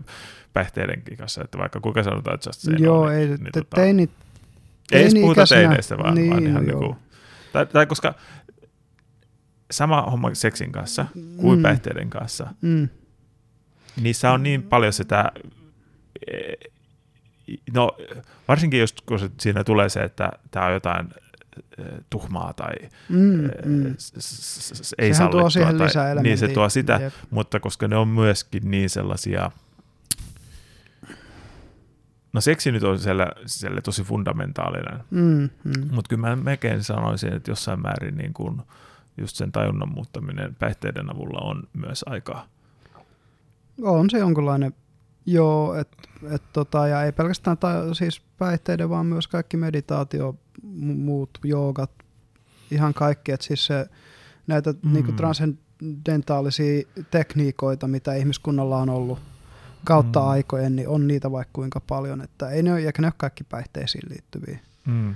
päihteidenkin kanssa, että vaikka kuinka sanotaan just say Joo, no, ei, niin, te, tota, teinit, ei edes puhuta teineistä, vaan, niin, vaan ihan niin kuin, tai, tai koska sama homma seksin kanssa kuin mm. päihteiden kanssa, mm. niissä on niin paljon sitä, e, no varsinkin just kun siinä tulee se, että tämä on jotain tuhmaa tai mm, mm. ei Sehän tuo siihen tai, Niin se tuo sitä, Jep. mutta koska ne on myöskin niin sellaisia, no seksi nyt on siellä, siellä tosi fundamentaalinen, mm, mm. mutta kyllä mä melkein sanoisin, että jossain määrin niin kuin just sen tajunnan muuttaminen päihteiden avulla on myös aika... On se jonkunlainen Joo, et, et tota, ja ei pelkästään ta, siis päihteiden, vaan myös kaikki meditaatio, muut joogat, ihan kaikki. Et siis se, näitä mm. niinku transcendentaalisia tekniikoita, mitä ihmiskunnalla on ollut kautta mm. aikojen, niin on niitä vaikka kuinka paljon, että ei ne ole, eikä ne ole kaikki päihteisiin liittyviä. Mm.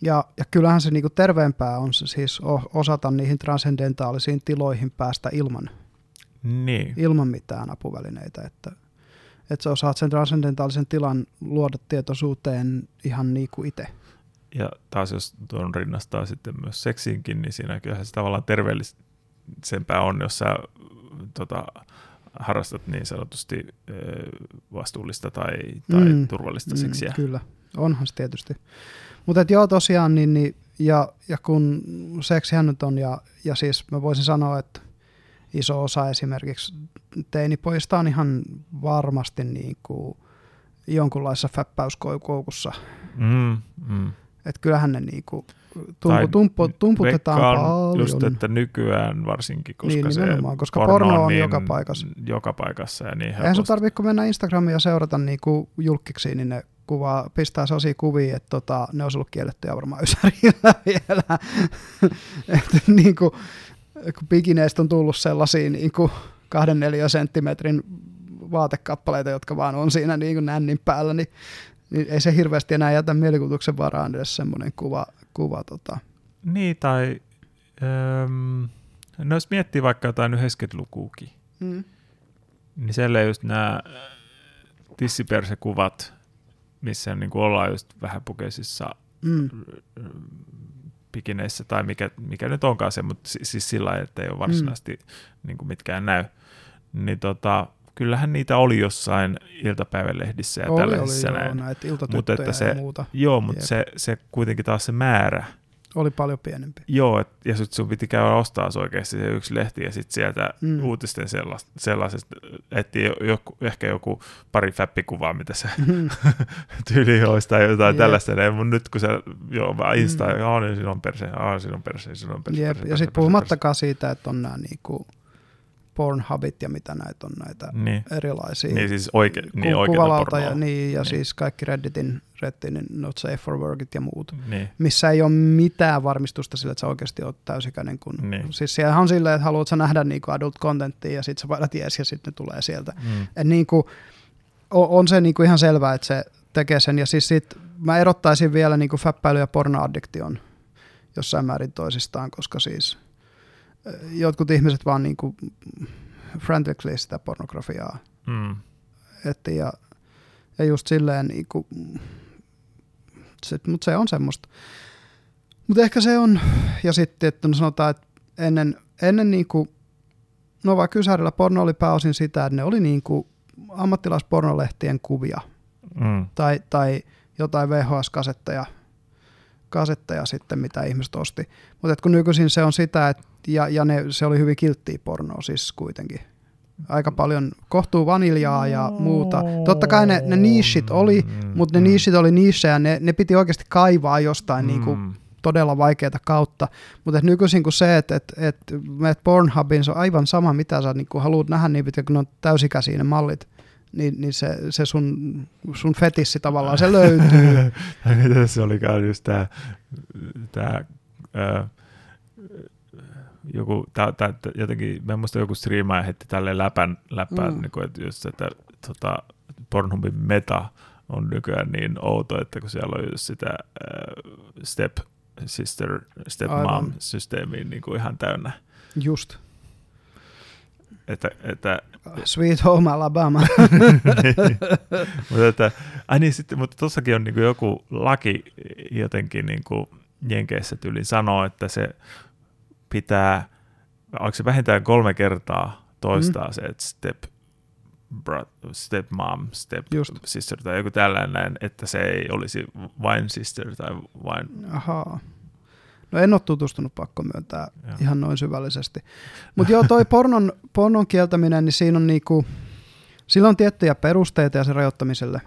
Ja, ja kyllähän se niinku terveempää on se siis osata niihin transcendentaalisiin tiloihin päästä ilman, niin. ilman mitään apuvälineitä, että – että sä osaat sen transcendentaalisen tilan luoda tietoisuuteen ihan niin kuin itse. Ja taas jos tuon rinnastaa sitten myös seksiinkin, niin siinä kyllähän se tavallaan terveellisempää on, jos sä tota, harrastat niin sanotusti vastuullista tai, tai mm, turvallista mm, seksiä. Kyllä, onhan se tietysti. Mutta joo, tosiaan, niin, niin, ja, ja kun seksihän nyt on, ja, ja siis mä voisin sanoa, että iso osa esimerkiksi teinipojista on ihan varmasti niin kuin jonkunlaisessa fäppäyskoukussa. Mm, mm. Että kyllähän ne niin kuin tumpu, tumpu, tumputetaan paljon. just, että nykyään varsinkin, koska niin, se koska porno, porno on niin joka paikassa. Joka paikassa ja niin Eihän sun tarvitse, kun mennä Instagramiin ja seurata niin kuin julkkiksi, niin ne kuvaa, pistää sellaisia kuvia, että tota, ne olisi ollut kiellettyjä varmaan ysärillä vielä. että niin kuin, kun pikineistä on tullut sellaisia niin kuin kahden neljä senttimetrin vaatekappaleita, jotka vaan on siinä niin kuin nännin päällä, niin, niin ei se hirveästi enää jätä mielikuvituksen varaan edes semmoinen kuva. kuva tota. Niin, tai ähm, no jos miettii vaikka jotain 90-lukuukin, mm. niin siellä just nämä tissipersekuvat, missä niin kuin ollaan just vähäpukeisissa mm pikineissä tai mikä, mikä nyt onkaan se, mutta siis sillä lailla, että ei ole varsinaisesti mm. niin kuin mitkään näy. Niin tota, kyllähän niitä oli jossain iltapäivälehdissä ja oli, tällaisissa oli, näin. Joo, näitä mutta että se, ja muuta. Joo, mutta se, se kuitenkin taas se määrä, oli paljon pienempi. Joo, et, ja sitten sun piti käydä ostaa oikeasti se yksi lehti ja sitten sieltä mm. uutisten sellaista, sellaisesta, etti joku, ehkä joku pari fäppikuvaa, mitä se mm. tyyli olisi tai jotain Jep. tällaista. mutta nyt kun se, joo, Insta, mm. joo, niin siinä on perse, joo, siinä on perse, siinä on perse. Jep. perse ja sitten puhumattakaan perse. siitä, että on nämä niinku, Pornhubit ja mitä näitä on näitä niin. erilaisia. Niin siis oike, niin ku- kuvalauta ja, niin, ja niin. siis kaikki Redditin, Redditin Not Safe for Workit ja muut, niin. missä ei ole mitään varmistusta sille, että sä oikeasti oot täysikäinen. Kun, niin. Siis siellä on silleen, että haluat sä nähdä niin adult contenttia ja sitten sä vaihdat yes ja sitten ne tulee sieltä. Mm. Et niin kuin, on se niin kuin ihan selvää, että se tekee sen. Ja siis sit mä erottaisin vielä niin kuin fäppäily ja pornoaddiktion jossain määrin toisistaan, koska siis – jotkut ihmiset vaan niin kuin frantically sitä pornografiaa mm. etti ja, ja just silleen niin kuin, se, mutta se on semmoista. Mutta ehkä se on, ja sitten että no sanotaan, että ennen, ennen niin kuin, no vaikka Ysärillä porno oli pääosin sitä, että ne oli niin kuin ammattilaispornolehtien kuvia mm. tai, tai jotain VHS-kasetteja kasetteja sitten, mitä ihmiset osti. Mutta kun nykyisin se on sitä, että ja, ja ne, se oli hyvin kilttiä pornoa siis kuitenkin. Aika paljon kohtuu vaniljaa ja muuta. Totta kai ne, ne niishit oli, mutta ne niishit oli niissejä, ne, ne piti oikeasti kaivaa jostain mm. niin kuin todella vaikeaa kautta, mutta nykyisin kuin se, että et, et menet Pornhubiin, se on aivan sama, mitä sä niin haluat nähdä niin pitää, kun ne on täysikäisiä ne mallit, niin, niin se, se sun, sun fetissi tavallaan, se löytyy. Mitä se olikaan just tämä, tää, joku, tää, tää, jotenkin, mä en muista joku striimaaja heitti tälleen läpän, läpään, mm. niin kuin, että, just, että tota, Pornhubin meta on nykyään niin outo, että kun siellä on just sitä äh, step sister, step mom systeemiä niin kuin ihan täynnä. Just. Että, että, Sweet Home Alabama. mutta, että, ai niin, sitten, mutta tossakin on niin joku laki jotenkin niin kuin Jenkeissä tyyli sanoo, että se pitää, onko se vähintään kolme kertaa toistaa mm. se, että step step mom, step Just. sister tai joku tällainen, että se ei olisi vain sister tai vain... Ahaa. No en ole tutustunut, pakko myöntää joo. ihan noin syvällisesti. Mutta joo, toi pornon, pornon kieltäminen, niin siinä on niinku, sillä on tiettyjä perusteita ja se rajoittamiselle.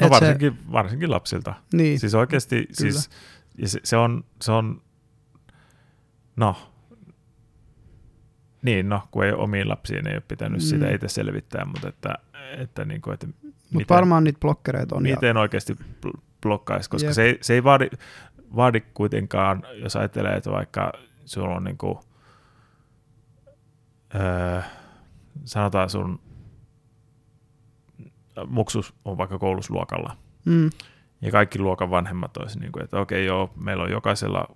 No varsinkin, se, varsinkin lapsilta. Niin, siis oikeasti, siis, ja se, se, on, se on, no, niin, no, kun ei omiin lapsiin ei ole pitänyt mm. sitä itse selvittää, mutta että, että, niin kuin, että Mut varmaan niitä blokkereita on. Miten ja... oikeasti blokkaisi, koska Jep. se ei, se ei vaadi, vaadi kuitenkaan, jos ajattelee, että vaikka sulla on niin kuin, öö, sanotaan sun muksus on vaikka koulusluokalla, mm. ja kaikki luokan vanhemmat olisi niin kuin, että okei okay, joo, meillä on jokaisella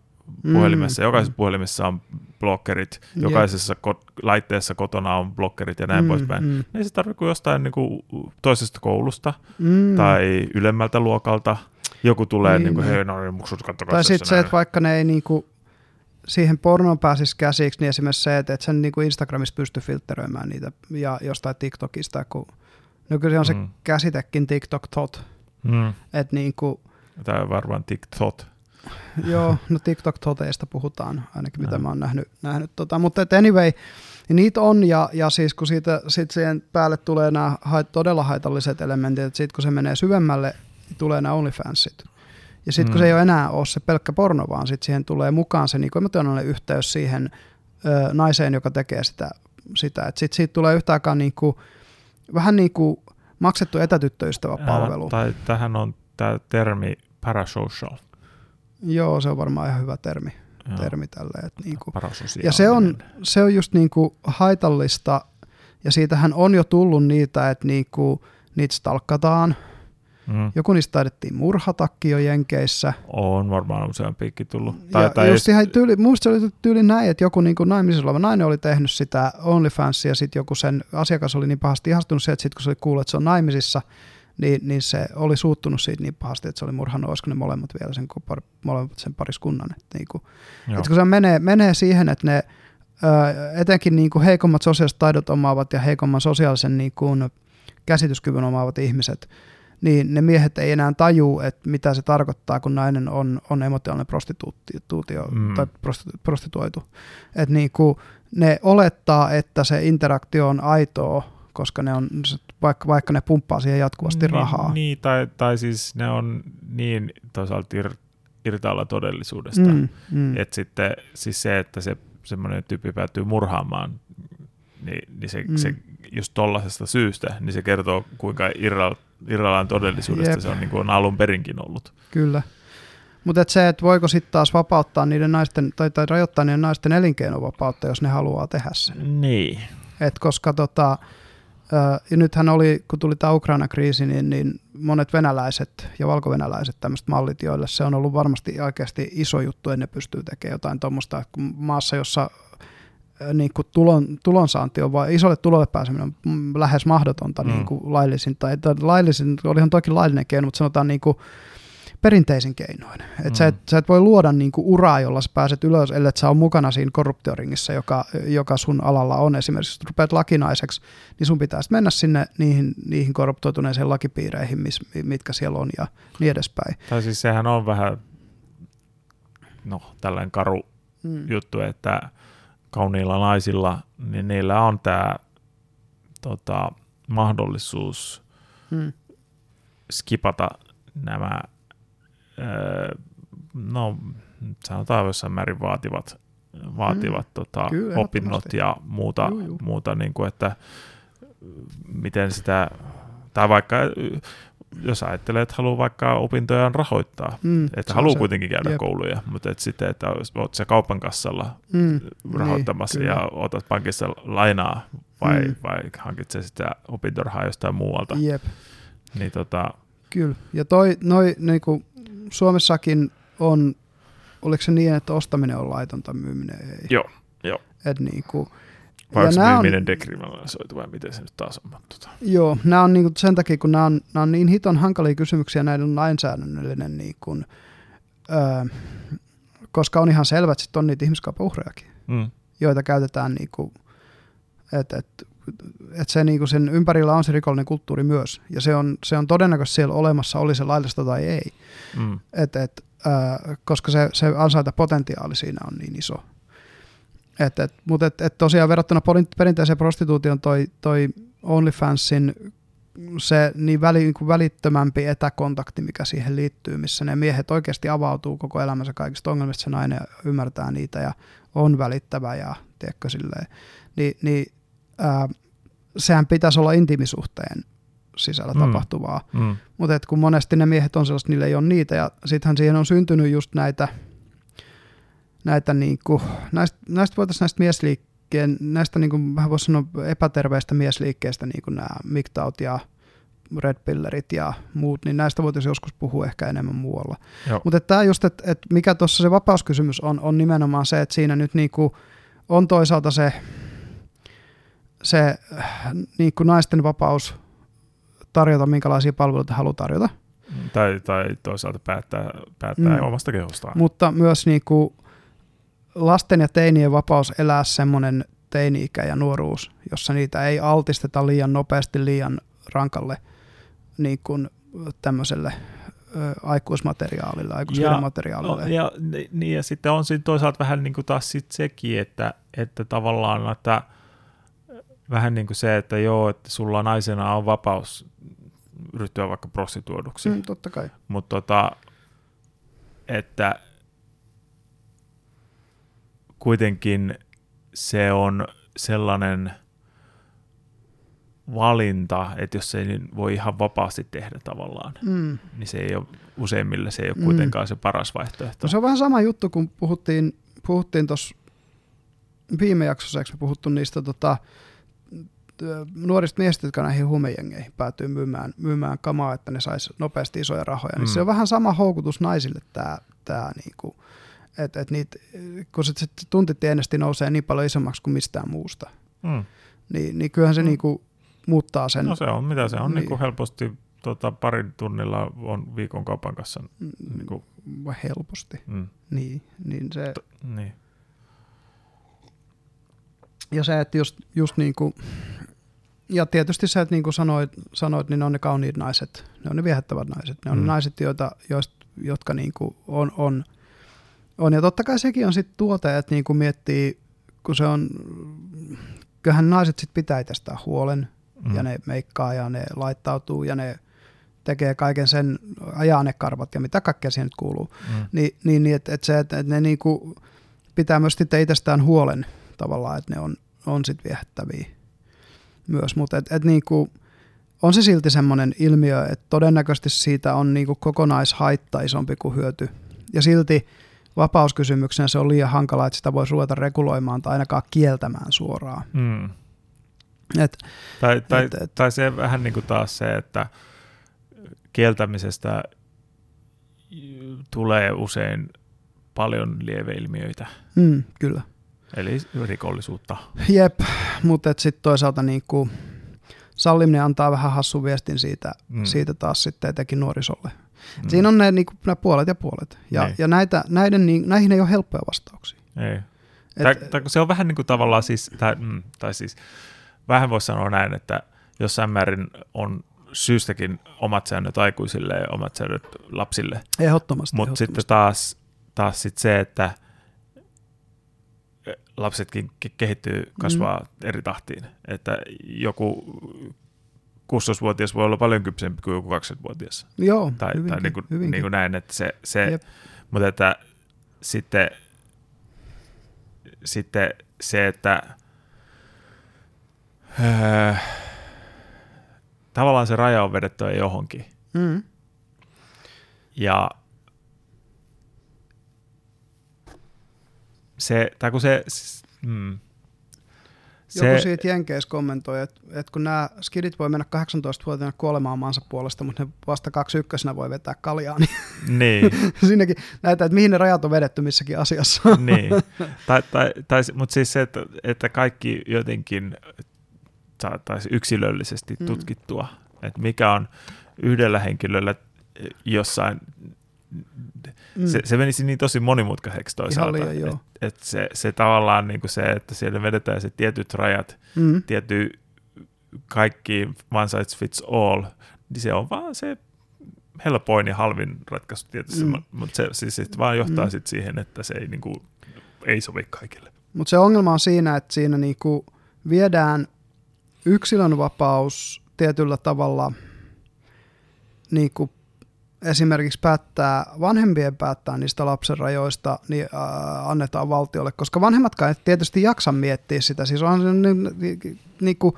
puhelimessa. Mm. Jokaisessa puhelimessa on blokkerit, jokaisessa ko- laitteessa kotona on blokkerit ja näin mm, poispäin. Mm. Ei se tarvitse kuin jostain niin kuin toisesta koulusta mm. tai ylemmältä luokalta. Joku tulee, niin, niin kuin, hei, no niin, muksut, kattokaa. Tai sitten se, että vaikka ne ei niin kuin, siihen pornoon pääsisi käsiksi, niin esimerkiksi se, että et sen niin kuin Instagramissa pystyy filtteröimään niitä ja jostain TikTokista, kun nykyisin on se mm. käsitekin TikTok tot, mm. että niin kuin, Tämä on varmaan TikTok. Joo, no TikTok-toteista puhutaan ainakin, mitä no. mä oon nähnyt. nähnyt tota. Mutta et anyway, niin niitä on, ja, ja siis kun siitä sit siihen päälle tulee nämä todella haitalliset elementit, että sitten kun se menee syvemmälle, tulee nämä OnlyFansit. Ja sitten mm. kun se ei ole enää ole se pelkkä porno, vaan sitten siihen tulee mukaan se niin emotionaalinen yhteys siihen ö, naiseen, joka tekee sitä. sitä. Että sitten siitä tulee yhtä aikaa niin kuin, vähän niin kuin maksettu etätyttöystävä palvelu. tai tähän on tämä termi parasocial. Joo, se on varmaan ihan hyvä termi, Joo. termi tälle. Että niin kuin. Ja se on, se on just niin kuin haitallista, ja siitähän on jo tullut niitä, että niin kuin, niitä stalkataan. Mm. Joku niistä taidettiin murhatakin jo Jenkeissä. On varmaan useampiakin tullut. Tai, ja tai just ihan tyyli, muista se oli tyyli näin, että joku niin kuin oleva nainen oli tehnyt sitä OnlyFansia, ja sitten joku sen asiakas oli niin pahasti ihastunut se, että sitten kun se oli kuullut, että se on naimisissa, niin, niin se oli suuttunut siitä niin pahasti, että se oli murhannut, olisiko ne molemmat vielä sen, par, molemmat sen pariskunnan. Että, niin kuin, että kun se menee, menee siihen, että ne ö, etenkin niin kuin heikommat sosiaaliset taidot omaavat ja heikomman sosiaalisen niin kuin, käsityskyvyn omaavat ihmiset, niin ne miehet ei enää tajuu, että mitä se tarkoittaa, kun nainen on, on emotionaalinen prostituutio mm. tai prostituoitu. Että niin kuin, ne olettaa, että se interaktio on aitoa koska ne on, vaikka, vaikka ne pumppaa siihen jatkuvasti niin, rahaa. Niin, tai, tai siis ne on niin toisaalta ir, irtaalla todellisuudesta, mm, mm. että sitten siis se, että se semmoinen tyyppi päätyy murhaamaan, niin, niin se, mm. se just tollaisesta syystä, niin se kertoo, kuinka irra, irrallaan todellisuudesta Jep. se on, niin kuin on alun perinkin ollut. Kyllä. Mutta et se, että voiko sitten taas vapauttaa niiden naisten, tai, tai rajoittaa niiden naisten elinkeinovapautta, jos ne haluaa tehdä sen. Niin. Et koska tota, ja nythän oli, kun tuli tämä Ukraina-kriisi, niin, niin monet venäläiset ja valkovenäläiset tämmöiset mallit, joille se on ollut varmasti oikeasti iso juttu, että ne pystyy tekemään jotain tuommoista maassa, jossa niin kuin tulon, tulonsaanti on vai isolle tulolle pääseminen on lähes mahdotonta mm. niin kuin laillisin, tai, laillisin, olihan toki laillinen keino, mutta sanotaan niin kuin, perinteisin keinoin. Et mm. sä, et, sä et voi luoda niinku uraa, jolla sä pääset ylös, ellei sä ole mukana siinä korruptioringissä, joka, joka sun alalla on. Esimerkiksi jos rupeat lakinaiseksi, niin sun pitää mennä sinne niihin, niihin korruptoituneisiin lakipiireihin, mis, mitkä siellä on ja niin edespäin. Tai siis sehän on vähän no, tällainen karu mm. juttu, että kauniilla naisilla, niin niillä on tämä tota, mahdollisuus mm. skipata nämä no sanotaan jossain määrin vaativat, vaativat mm, tota, kyllä, opinnot ja muuta, juu, juu. muuta niin kuin, että miten sitä, tai vaikka jos ajattelee, että haluaa vaikka opintojaan rahoittaa, mm, että haluaa se. kuitenkin käydä Jep. kouluja, mutta et sitten, että olet se kaupan kassalla mm, rahoittamassa niin, ja otat pankissa lainaa vai, mm. vai hankit se sitä opintorahaa jostain muualta. Jep. Niin tota... Kyllä, ja toi, noi, niinku, Suomessakin on, oliko se niin, että ostaminen on laitonta, myyminen ei? Joo, joo. Et niinku, vai onko myyminen on, dekriminalisoitu vai miten se nyt taas on? Tota. Joo, nämä on niinku sen takia, kun nämä on, nämä on niin hiton hankalia kysymyksiä, näiden lainsäädännöllinen, niin kuin, öö, koska on ihan selvä, että sitten on niitä ihmiskaupan uhrejakin, mm. joita käytetään, niin kuin, että et, et se, niin kuin sen ympärillä on se rikollinen kulttuuri myös, ja se on, se on todennäköisesti siellä olemassa, oli se laillista tai ei, mm. et, et, öö, koska se, se ansaita potentiaali siinä on niin iso. Et, et, Mutta et, et tosiaan verrattuna perinteiseen prostituution toi, toi OnlyFansin se niin, väli, niin kuin välittömämpi etäkontakti, mikä siihen liittyy, missä ne miehet oikeasti avautuu koko elämänsä kaikista ongelmista, se nainen ymmärtää niitä ja on välittävä ja tiedätkö silleen, niin, niin ää, sehän pitäisi olla intimisuhteen sisällä mm. tapahtuvaa. Mm. Mutta kun monesti ne miehet on sellaiset, niillä ei ole niitä ja sittenhän siihen on syntynyt just näitä näitä, niin kuin, näistä, näistä voitaisiin näistä miesliikkeen, näistä niin kuin, vähän voisi sanoa epäterveistä miesliikkeistä, niin kuin nämä MGTOWt ja Red Pillerit ja muut, niin näistä voitaisiin joskus puhua ehkä enemmän muualla. Mutta tämä just, että et mikä tuossa se vapauskysymys on, on nimenomaan se, että siinä nyt niin kuin on toisaalta se, se niin kuin naisten vapaus tarjota, minkälaisia palveluita haluaa tarjota. Tai, tai toisaalta päättää, päättää mm. omasta kehostaan. Mutta myös niin kuin, lasten ja teinien vapaus elää semmoinen teini-ikä ja nuoruus, jossa niitä ei altisteta liian nopeasti liian rankalle niin kuin tämmöiselle ö, aikuismateriaalille, aikuismateriaalille. Ja, ja, niin, ja sitten on siinä toisaalta vähän niin kuin taas sit sekin, että, että tavallaan että vähän niin kuin se, että joo, että sulla naisena on vapaus ryhtyä vaikka prostituoduksi. Mm, totta kai. Mutta tota, että kuitenkin se on sellainen valinta, että jos se ei voi ihan vapaasti tehdä tavallaan, mm. niin se ei ole useimmille se ei ole kuitenkaan mm. se paras vaihtoehto. No se on vähän sama juttu, kun puhuttiin, puhuttiin tuossa viime jaksossa, eikö me puhuttu niistä tota, nuorista miehistä, jotka näihin huumejengeihin päätyy myymään, myymään kamaa, että ne saisi nopeasti isoja rahoja, niin mm. se on vähän sama houkutus naisille tämä, tämä niinku, et, et niitä, kun se, se tuntitienesti nousee niin paljon isommaksi kuin mistään muusta, mm. niin, niin kyllähän se mm. niinku muuttaa sen. No se on, mitä se on, niin. Niinku helposti tota, parin tunnilla on viikon kaupan kanssa. Mm, niinku. Helposti, mm. niin, niin se... T- niin. Ja se, että just, just niin kuin, ja tietysti se, että niin kuin sanoit, sanoit, niin ne on ne kauniit naiset, ne on ne viehättävät naiset, ne on mm. ne naiset, joita, joist, jotka niin kuin on, on on, ja totta kai sekin on sitten tuote, että niin kuin miettii, kun se on, kyllähän naiset sitten pitää tästä huolen, mm. ja ne meikkaa ja ne laittautuu ja ne tekee kaiken sen, ajaa ne karvat ja mitä kaikkea siihen nyt kuuluu. Mm. Ni, niin, niin että et se, että et ne niinku pitää myös sitten itsestään huolen tavallaan, että ne on, on sitten viehättäviä myös, mutta et, et niinku, on se silti semmoinen ilmiö, että todennäköisesti siitä on niinku kokonaishaitta isompi kuin hyöty. Ja silti vapauskysymyksenä se on liian hankala, että sitä voisi ruveta reguloimaan tai ainakaan kieltämään suoraan. Mm. Et, tai, tai, et, et, tai se vähän niin kuin taas se, että kieltämisestä tulee usein paljon lieveilmiöitä. Mm, kyllä. Eli rikollisuutta. Jep, mutta sitten toisaalta niinku, salliminen antaa vähän hassun viestin siitä, mm. siitä taas sitten etenkin nuorisolle. Mm. Siinä on ne, niin kuin, nämä puolet ja puolet. Ja, niin. ja näitä, näiden, niin, näihin ei ole helppoja vastauksia. Ei. Et, tai, se on vähän niin kuin tavallaan siis, tai, mm, tai siis vähän voisi sanoa näin, että jossain määrin on syystäkin omat säännöt aikuisille ja omat säännöt lapsille. Ehdottomasti. Mutta sitten taas, taas sit se, että lapsetkin kehittyy, kasvaa mm. eri tahtiin. Että joku 16-vuotias voi olla paljon kypsempi kuin joku 20-vuotias. Joo, tai, hyvinkin, tai niin kuin, hyvinkin. niin kuin näin, että se, se mutta että sitten, sitten se, että öö, tavallaan se raja on vedetty johonkin. Mm. Ja se, tai kun se, mm, se, Joku siitä Jenkeissä kommentoi, että, että kun nämä skidit voi mennä 18-vuotiaana kuolemaan maansa puolesta, mutta ne vasta 21 voi vetää kaljaa, niin, niin. siinäkin näyttää, että mihin ne rajat on vedetty missäkin asiassa. niin, tai, tai, tai, mutta siis se, että, että kaikki jotenkin saataisiin yksilöllisesti mm. tutkittua, että mikä on yhdellä henkilöllä jossain mm. se, se menisi niin tosi monimutkaiseksi toisaalta. että et se, se tavallaan niin kuin se, että siellä vedetään se tietyt rajat, mm. tietty kaikki one size fits all, niin se on vaan se helpoin ja halvin ratkaisu tietysti, mm. mutta se siis sit vaan johtaa mm. sit siihen, että se ei, niin kuin, ei sovi kaikille. Mutta se ongelma on siinä, että siinä niinku viedään yksilönvapaus tietyllä tavalla niinku esimerkiksi päättää, vanhempien päättää niistä lapsen rajoista, niin äh, annetaan valtiolle, koska vanhemmatkaan ei tietysti jaksa miettiä sitä. Siis on niin, niin, niin kuin,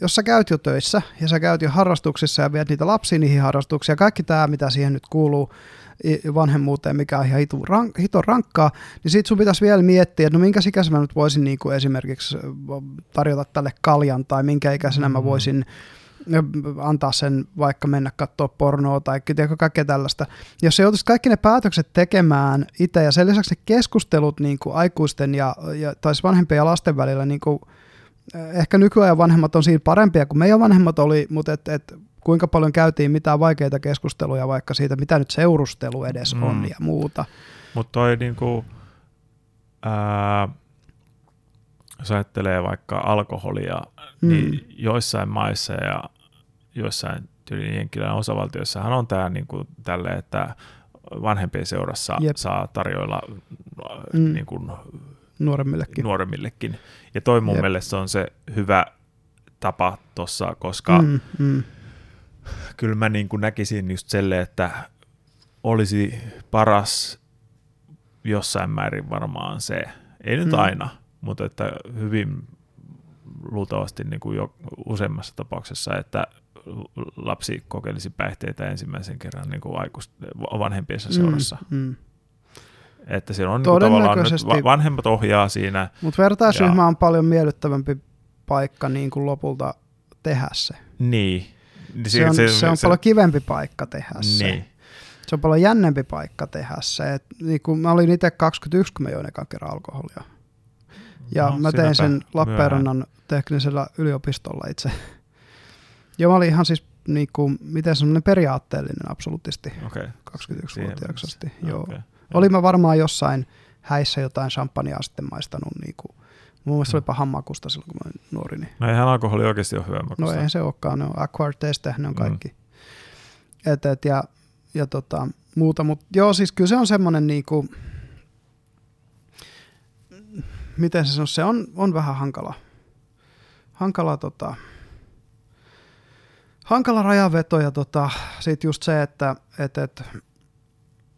jos sä käyt jo töissä ja sä käyt jo harrastuksissa ja viet niitä lapsia niihin harrastuksiin ja kaikki tämä, mitä siihen nyt kuuluu vanhemmuuteen, mikä on ihan hito, rank, hito rankkaa, niin sit sun pitäisi vielä miettiä, että no minkä ikäisenä mä nyt voisin niin kuin esimerkiksi tarjota tälle kaljan tai minkä ikäisenä mä mm. voisin antaa sen vaikka mennä katsoa pornoa tai tiedätkö, kaikkea tällaista. Jos se joutuisi kaikki ne päätökset tekemään itse ja sen lisäksi ne keskustelut niin kuin aikuisten ja, ja tai siis vanhempien ja lasten välillä, niin kuin, eh, ehkä nykyajan vanhemmat on siinä parempia kuin meidän vanhemmat oli, mutta et, et, kuinka paljon käytiin mitään vaikeita keskusteluja vaikka siitä, mitä nyt seurustelu edes mm. on ja muuta. Mutta toi niinku, ää, jos ajattelee vaikka alkoholia, mm. niin joissain maissa ja joissain tyyliin Jenkkilän osavaltioissahan on tämä niin kuin tälle, että vanhempien seurassa Jep. saa tarjoilla mm. niin kuin, nuoremmillekin. nuoremmillekin. Ja toi mun Jep. mielestä on se hyvä tapa tuossa, koska mm, mm. kyllä mä niin kuin näkisin just selle, että olisi paras jossain määrin varmaan se, ei nyt mm. aina, mutta että hyvin luultavasti niin kuin jo useammassa tapauksessa, että lapsi kokeilisi päihteitä ensimmäisen kerran niin kuin aikuist, vanhempiensa seurassa. Mm, mm. Että siellä on niin tavallaan nyt vanhemmat ohjaa siinä. Mutta vertaisryhmä ja... on paljon miellyttävämpi paikka niin kuin lopulta tehdä se. Niin. niin se, on, se, se on se, paljon kivempi paikka tehdä niin. se. Se on paljon jännempi paikka tehdä se. Et, niin kuin mä olin itse 21, kun mä join ekan kerran alkoholia. Ja no, mä tein sen Lappeenrannan teknisellä yliopistolla itse. Joo, mä olin ihan siis niin kuin, miten semmoinen periaatteellinen absoluutti okay. 21-vuotiaaksi asti. Joo. Okay. Olin mä varmaan jossain häissä jotain champagnea sitten maistanut. Niin kuin, mun mielestä se oli pahan makusta silloin, kun mä olin nuori. Niin. No eihän alkoholi oikeasti ole hyvä makusta. No eihän se olekaan, ne on acquired taste, ne on mm. kaikki. Mm. Et, et, ja ja tota, muuta, mutta joo, siis kyllä se on semmoinen niin kuin, miten se sanoo, se on, on vähän hankala. Hankala tota, hankala rajanveto ja tota, sitten just se, että et, et,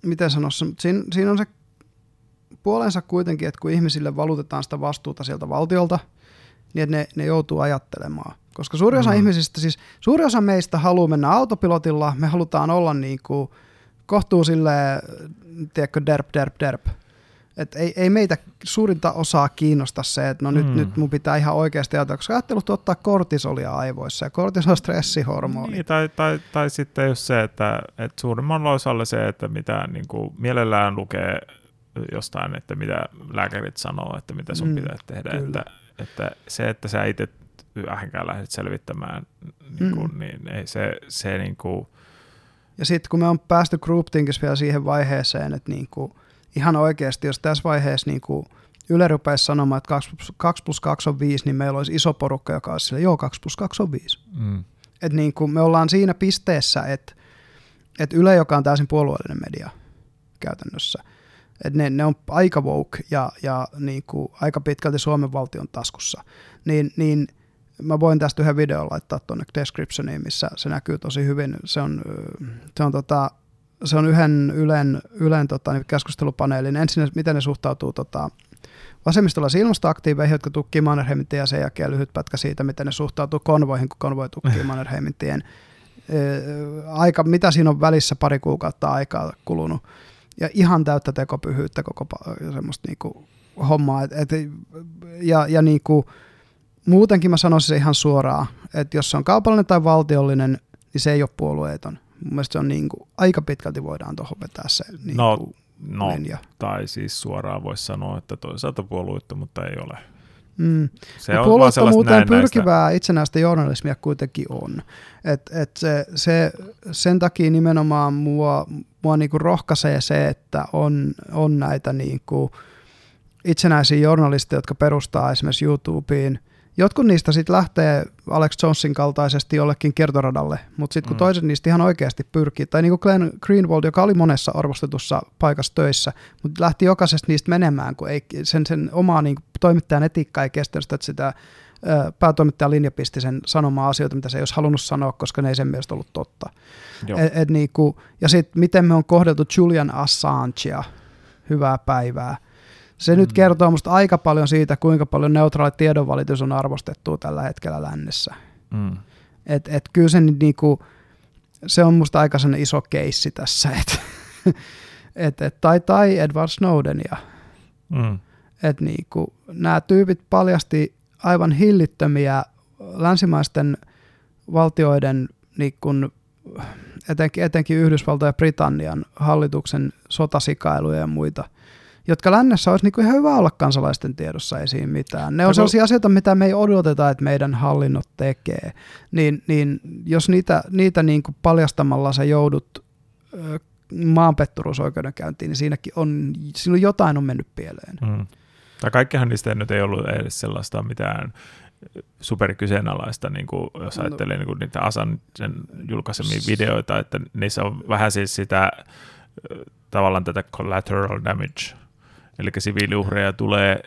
miten sanoisi, siinä, siinä on se puolensa kuitenkin, että kun ihmisille valutetaan sitä vastuuta sieltä valtiolta, niin että ne, ne joutuu ajattelemaan. Koska suuri osa mm. ihmisistä, siis suuri osa meistä haluaa mennä autopilotilla, me halutaan olla niin kuin kohtuu silleen, tiedätkö, derp, derp, derp. Et ei, ei meitä suurinta osaa kiinnosta se, että no nyt, mm. nyt mun pitää ihan oikeasti ajatella, koska ajattelu tuottaa kortisolia aivoissa ja kortisol on stressihormoni. Niin, tai, tai, tai sitten just se, että, että suurimmalla osalla se, että mitä niin kuin mielellään lukee jostain, että mitä lääkärit sanoo, että mitä sun mm, pitää tehdä. Että, että se, että sä itse vähänkään lähdet selvittämään, niin, kuin, mm. niin ei se, se niin kuin... Ja sitten kun me on päästy groupthinkissa vielä siihen vaiheeseen, että niin kuin, ihan oikeasti, jos tässä vaiheessa niin kuin Yle rupeaisi sanomaan, että 2 plus, 2 plus 2 on 5, niin meillä olisi iso porukka, joka olisi sille, joo, 2 plus 2 on 5. Mm. Et niin kuin me ollaan siinä pisteessä, että, että Yle, joka on täysin puolueellinen media käytännössä, että ne, ne on aika woke ja, ja niin kuin aika pitkälti Suomen valtion taskussa, niin, niin mä voin tästä yhden videon laittaa tuonne descriptioniin, missä se näkyy tosi hyvin. Se on, se on tota, se on yhden Ylen, Ylen tota, niin keskustelupaneelin. Ensin miten ne suhtautuu tota, vasemmistolaisiin ilmastoaktiiveihin, jotka tukkii Mannerheimin ja sen jälkeen lyhyt pätkä siitä, miten ne suhtautuu konvoihin, kun konvoi tukkii Mannerheimin tien. Aika, mitä siinä on välissä pari kuukautta aikaa kulunut. Ja ihan täyttä tekopyhyyttä koko semmoista niinku hommaa. Et, et, ja ja niinku, muutenkin mä sanoisin se ihan suoraan, että jos se on kaupallinen tai valtiollinen, niin se ei ole puolueeton. Mun mielestä se on niin kuin, aika pitkälti voidaan tuohon vetää se niin no, kuin, no, linja. Tai siis suoraan voisi sanoa, että toisaalta puolueetta, mutta ei ole. Mm. Se no, on puolueettomuuteen pyrkivää itsenäistä journalismia kuitenkin on. Et, et se, se, sen takia nimenomaan mua, mua niinku rohkaisee se, että on, on näitä niinku itsenäisiä journalisteja, jotka perustaa esimerkiksi YouTubeen Jotkut niistä sitten lähtee Alex Jonesin kaltaisesti jollekin kiertoradalle, mutta sitten kun mm. toiset niistä ihan oikeasti pyrkii, tai niin kuin Glenn Greenwald, joka oli monessa arvostetussa paikassa töissä, mutta lähti jokaisesta niistä menemään, kun ei, sen, sen omaa niin toimittajan etiikkaa ei kestänyt sitä, että sitä päätoimittajan linja pisti sen sanomaan asioita, mitä se ei olisi halunnut sanoa, koska ne ei sen mielestä ollut totta. Et, et niin kuin, ja sitten miten me on kohdeltu Julian Assangea, hyvää päivää, se mm. nyt kertoo musta aika paljon siitä, kuinka paljon neutraali tiedonvalitus on arvostettu tällä hetkellä lännessä. Mm. Et, et kyllä se, niinku, se on musta aika iso keissi tässä. Et, et, et, tai, tai Edward Snowden. Ja, mm. et niinku, nämä tyypit paljasti aivan hillittömiä länsimaisten valtioiden niin kun, etenkin, etenkin Yhdysvaltojen ja Britannian hallituksen sotasikailuja ja muita – jotka lännessä olisi niin ihan hyvä olla kansalaisten tiedossa, ei siinä mitään. Ne on sellaisia asioita, mitä me ei odoteta, että meidän hallinnot tekee. Niin, niin jos niitä, niitä niin kuin paljastamalla sä joudut maanpetturuusoikeudenkäyntiin, niin siinäkin on, silloin jotain on mennyt pieleen. Mm. Tai kaikkihan niistä nyt ei ollut edes sellaista mitään superkyseenalaista, niin kuin, jos no. ajattelee no. niin kuin niitä Asan julkaisemia videoita, että niissä on vähän siis sitä tavallaan tätä collateral damage Eli siviiliuhreja tulee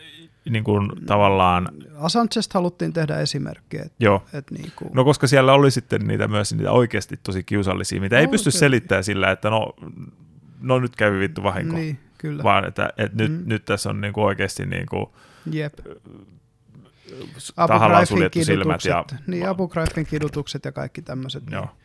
niin kuin tavallaan... Assangesta haluttiin tehdä esimerkki. Että, Joo. Että niin kuin... No koska siellä oli sitten niitä myös niitä oikeasti tosi kiusallisia, mitä no, ei pysty okay. selittämään sillä, että no, no nyt kävi vittu vahinko. Niin, kyllä. Vaan että, että nyt, mm. nyt tässä on niin kuin oikeasti niin kuin, Jep. tahallaan suljettu silmät. Ja, niin, Abu Ghraibin kidutukset ja kaikki tämmöiset. Niin. Joo. Niin.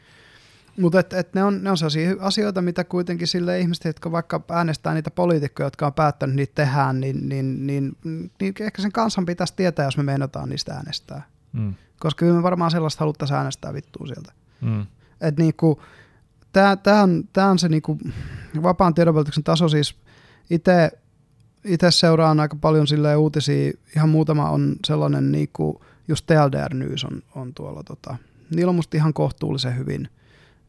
Mutta et, et ne, on, ne on sellaisia asioita, mitä kuitenkin sille ihmiset, jotka vaikka äänestää niitä poliitikkoja, jotka on päättänyt niitä tehdä, niin, niin, niin, niin ehkä sen kansan pitäisi tietää, jos me meinataan niistä äänestää. Mm. Koska kyllä me varmaan sellaista haluttaisiin äänestää vittua sieltä. Mm. Et niinku, Tämä on, tää on se niinku vapaan tiedonvälityksen taso siis itse itse seuraan aika paljon sille uutisia, ihan muutama on sellainen, niinku, just TLDR News on, on tuolla, tota, niillä on musta ihan kohtuullisen hyvin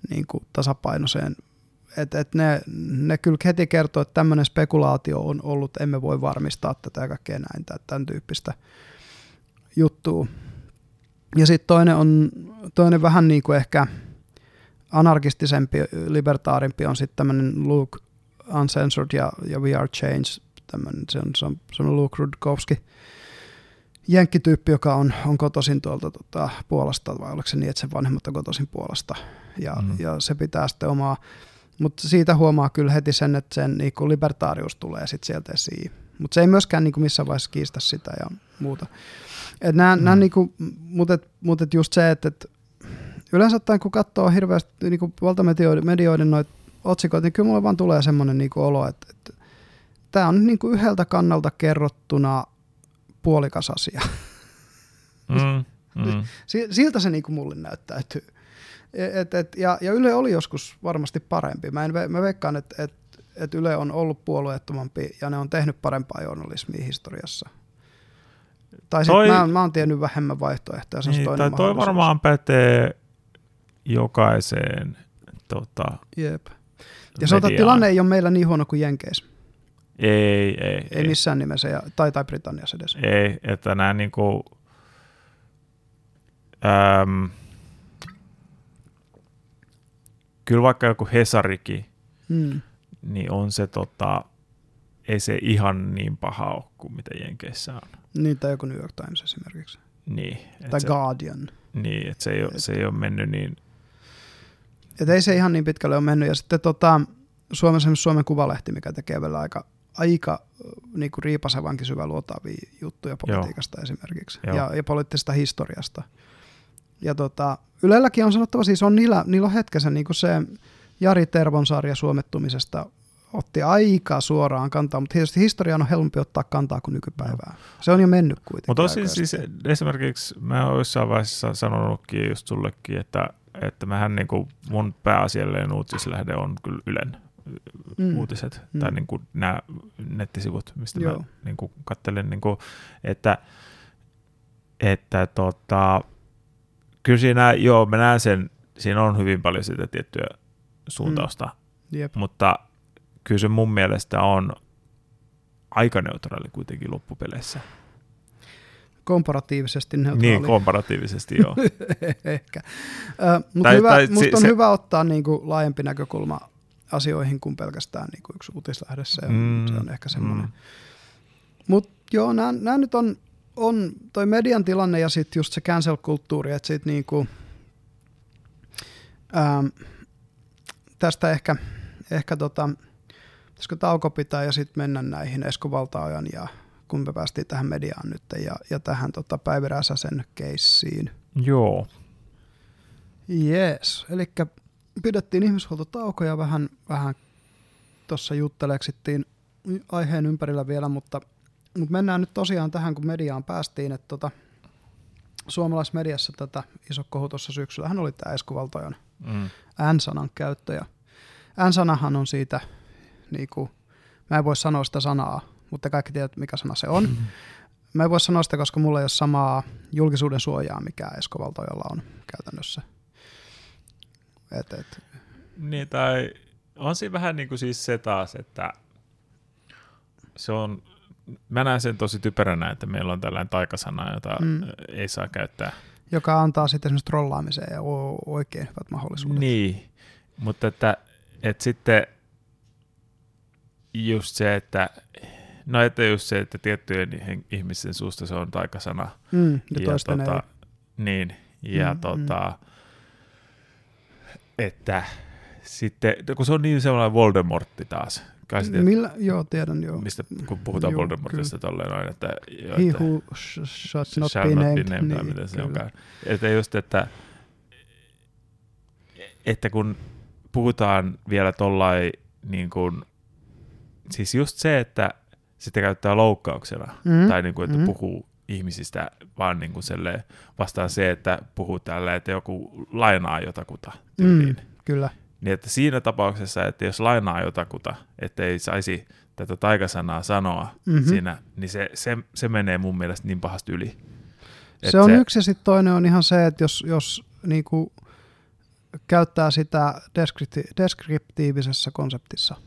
niin kuin tasapainoiseen. Et, et ne, ne kyllä heti kertoo, että tämmöinen spekulaatio on ollut, emme voi varmistaa tätä ja kaikkea näin, tämän tyyppistä juttua. Ja sitten toinen on toinen vähän niin kuin ehkä anarkistisempi, libertaarimpi on sitten tämmöinen Luke Uncensored ja, ja We Are Change, tämmönen, se, on, se, on, se on Luke Rudkowski, jenkkityyppi, joka on, on kotoisin tuolta tota, Puolasta, vai oliko se niin, että sen vanhemmat on kotoisin Puolasta, ja, mm. ja se pitää sitten omaa, mutta siitä huomaa kyllä heti sen, että sen niin kuin libertaarius tulee sitten sieltä esiin. Mutta se ei myöskään niin kuin missään vaiheessa kiistä sitä ja muuta. Et nää, mm. nää niin kuin, mutta et, mut et just se, että et yleensä ottaen kun katsoo hirveästi niin kuin valtamedioiden noita otsikoita, niin kyllä mulle vaan tulee semmoinen niin olo, että, että tämä on niin kuin yhdeltä kannalta kerrottuna puolikas asia. Mm, mm. Siltä se niin kuin mulle näyttäytyy. Et, et, ja, ja Yle oli joskus varmasti parempi. Mä, en, mä veikkaan, että et, et Yle on ollut puolueettomampi ja ne on tehnyt parempaa journalismia historiassa. Tai toi, mä, mä oon tiennyt vähemmän vaihtoehtoja. Niin, toinen tai toi varmaan pätee jokaiseen tota, Jep. Ja sanotaan, että tilanne ei ole meillä niin huono kuin Jenkeissä. Ei, ei, ei. Ei missään nimessä, ja, tai, tai Britanniassa edes. Ei, että nämä niinku, äm, kyllä vaikka joku Hesarikin, hmm. niin on se tota, ei se ihan niin paha ole kuin mitä Jenkeissä on. Niin, tai joku New York Times esimerkiksi. Niin. Tai se, Guardian. Niin, että se ei, ole, et, se ei ole mennyt niin... Että ei se ihan niin pitkälle ole mennyt. Ja sitten tota, Suomen, Suomen Kuvalehti, mikä tekee vielä aika, aika niin kuin riipasevankin syvä luotavia juttuja politiikasta Joo. esimerkiksi Joo. Ja, ja poliittisesta historiasta. Ja tota, Ylelläkin on sanottava, siis on niillä, niillä on hetkessä niin kuin se Jari Tervon sarja suomettumisesta otti aika suoraan kantaa, mutta tietysti historiaan on helpompi ottaa kantaa kuin nykypäivää. Se on jo mennyt kuitenkin. Mutta tosi siis esimerkiksi mä oon jossain vaiheessa sanonutkin just sullekin, että, että mähän niin kuin mun pääasiallinen uutislähde on kyllä Ylen mm. uutiset mm. tai niin kuin nämä nettisivut, mistä Joo. mä niin kuin katselen, niin kuin, että, että tota, kyllä siinä, joo, mä näen sen, siinä on hyvin paljon sitä tiettyä suuntausta, mm. Jep. mutta kyllä se mun mielestä on aika neutraali kuitenkin loppupeleissä. Komparatiivisesti neutraali. Niin, komparatiivisesti joo. Ehkä. Äh, mutta hyvä, tai, musta on se, hyvä ottaa niin kuin laajempi näkökulma asioihin kuin pelkästään niin kuin yksi uutislähde. Se, mm, se on ehkä semmoinen. Mm. Mutta joo, nämä nyt on, on toi median tilanne ja sitten just se cancel-kulttuuri, että sit niinku, ähm, tästä ehkä, ehkä tota, pitäisikö tauko pitää ja sitten mennä näihin Esko Valtaojan ja kun me päästiin tähän mediaan nyt ja, ja tähän tota Päivi Räsäsen keissiin. Joo. Jees, eli pidettiin ihmishuoltotauko ja vähän, vähän tuossa jutteleksittiin aiheen ympärillä vielä, mutta, mutta mennään nyt tosiaan tähän, kun mediaan päästiin, että tota, suomalaismediassa tätä iso kohu tuossa syksyllä hän oli tämä Esko Valtojan mm. N-sanan käyttö ja N-sanahan on siitä niin kuin, mä en voi sanoa sitä sanaa, mutta kaikki tiedät, mikä sana se on. Mm-hmm. Mä en voi sanoa sitä, koska mulla ei ole samaa julkisuuden suojaa, mikä Esko Valtojalla on käytännössä. Et, et. Niin, tai on siinä vähän niin kuin siis se taas, että se on, mä näen sen tosi typeränä, että meillä on tällainen taikasana, jota mm. ei saa käyttää. Joka antaa sitten esimerkiksi trollaamiseen ja oikein hyvät mahdollisuudet. Niin, mutta että, että sitten just se, että no että just se, että tiettyjen ihmisten suusta se on taikasana. Mm, ja, ja tota, ei. Niin, ja mm, tota, mm. Että sitten, kun se on niin sellainen Voldemortti taas. Kai tiedät, Millä, joo, tiedän joo. Mistä, kun puhutaan joo, Voldemortista tolleen noin, että... Jo, He että, who shall not shall be named. Be named niin, miten se onkaan. Että just, että, että kun puhutaan vielä tollain niin kuin siis just se, että sitä käyttää loukkauksena, mm. tai niin kuin, että mm. puhuu ihmisistä vaan niin kuin vastaan se, että puhuu tällä, että joku lainaa jotakuta Mm, kyllä. Niin että siinä tapauksessa, että jos lainaa jotakuta, että ei saisi tätä taikasanaa sanoa mm-hmm. siinä, niin se, se, se menee mun mielestä niin pahasti yli. Se on se, yksi ja sitten toinen on ihan se, että jos, jos niin kuin käyttää sitä deskripti- deskriptiivisessä konseptissa –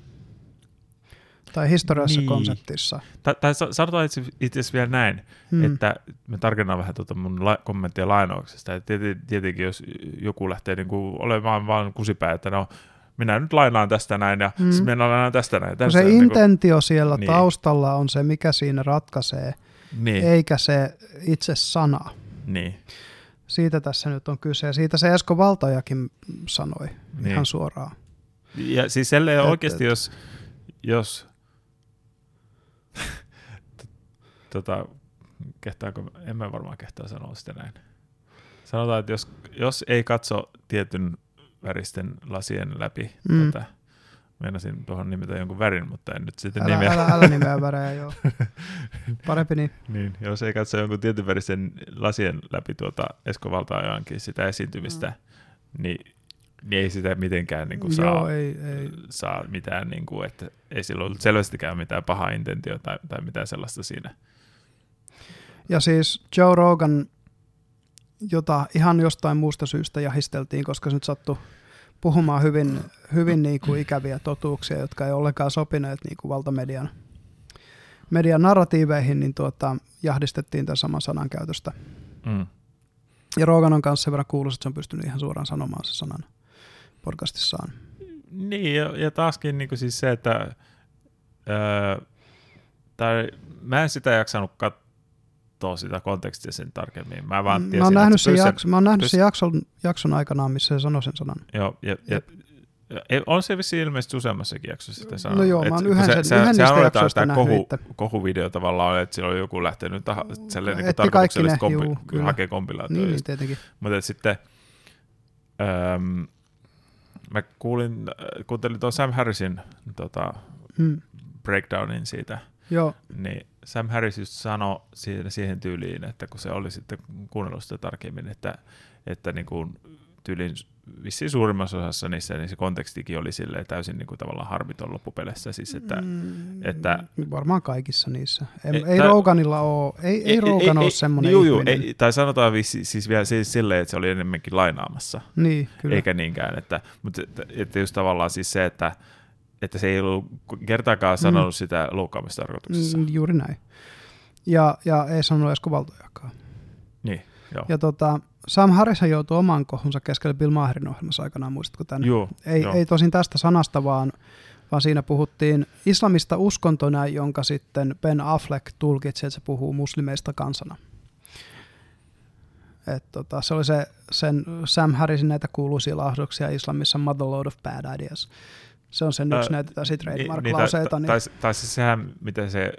tai historiallisessa niin. konseptissa. Tai, tai sanotaan itse, itse asiassa vielä näin, hmm. että me tarkennan vähän tuota mun la- kommenttia lainauksesta. Että tietenkin jos joku lähtee niin kuin olemaan vaan kusipää, että no minä nyt lainaan tästä näin ja hmm. minä lainaan tästä näin. Tästä, se niin intentio kuin, siellä niin. taustalla on se, mikä siinä ratkaisee, niin. eikä se itse sana. Niin. Siitä tässä nyt on kyse ja siitä se Esko Valtajakin sanoi niin. ihan suoraan. Ja siis oikeasti, jos, jos tota, kehtaako, en mä varmaan kehtaa sanoa sitä näin. Sanotaan, että jos, jos ei katso tietyn väristen lasien läpi, mm. tätä, meinasin tuohon nimetä jonkun värin, mutta en nyt sitten älä, nimeä. Älä, älä nimeä värejä, joo. Parempi niin. niin. Jos ei katso jonkun tietyn väristen lasien läpi tuota Esko Valtaajankin sitä esiintymistä, mm. niin niin ei sitä mitenkään niin kuin saa, Joo, ei, ei. saa mitään, niin kuin, että ei sillä ollut selvästikään mitään pahaa intentiota tai, tai mitään sellaista siinä. Ja siis Joe Rogan, jota ihan jostain muusta syystä jahisteltiin, koska se nyt sattui puhumaan hyvin, hyvin niin kuin ikäviä totuuksia, jotka ei ollenkaan sopineet niin kuin valtamedian median narratiiveihin, niin tuota, jahdistettiin tämän saman sanan käytöstä. Mm. Ja Rogan on kanssa sen verran kuuluisa, että se on pystynyt ihan suoraan sanomaan se sanan podcastissaan. Niin, ja, ja taaskin niin kuin siis se, että öö, tai mä en sitä jaksanut katsoa sitä kontekstia sen tarkemmin. Mä vaan tiesin, mä oon nähnyt, sen, jakso, mä oon nähnyt pys... sen jakson, jakson aikanaan, missä se sanoi sen sanan. Joo, ja, ja, On se vissi ilmeisesti useammassakin jaksossa sitä sanonut. No joo, mä oon yhden, se, sen, yhden se, niistä jaksoista tämä kohu, kohuvideo tavallaan, että siellä on joku lähtenyt taha, niin tarkoituksellisesti kompi, hakee kompilaatioita. Niin, niin, tietenkin. Mutta sitten ähm, mä kuulin, kuuntelin tuon Sam Harrisin tota, hmm. breakdownin siitä, Joo. niin Sam Harris just sanoi siihen, siihen tyyliin, että kun se oli sitten kuunnellut sitä tarkemmin, että, että niin kuin tyylin vissiin suurimmassa osassa niissä, niin se kontekstikin oli silleen täysin niin kuin tavallaan harmiton loppupeleissä. Siis että, mm, että, varmaan kaikissa niissä. Ei, ei ta, Roganilla ole, ei, ei, ei Rogan ei, ole semmoinen juu, juu, ei, Tai sanotaan vissi, siis vielä siis silleen, että se oli enemmänkin lainaamassa. Niin, kyllä. Eikä niinkään. Että, mutta että just tavallaan siis se, että, että se ei ollut kertaakaan mm. sanonut mm. sitä loukkaamistarkoituksessa. Mm, juuri näin. Ja, ja ei sanonut edes kuvaltojakaan. Niin, joo. Ja tota, Sam Harris joutui oman kohunsa keskelle Bill Maherin ohjelmassa aikanaan, muistatko tänne? Joo, ei, joo. ei tosin tästä sanasta, vaan, vaan siinä puhuttiin islamista uskontona, jonka sitten Ben Affleck tulkitsi, että se puhuu muslimeista kansana. Et tota, se oli se sen Sam Harrisin näitä kuuluisia lahduksia islamissa Motherload of Bad Ideas. Se on sen yksi näitä trademark-lauseita. Niin, niin, tai, tai siis sehän, miten se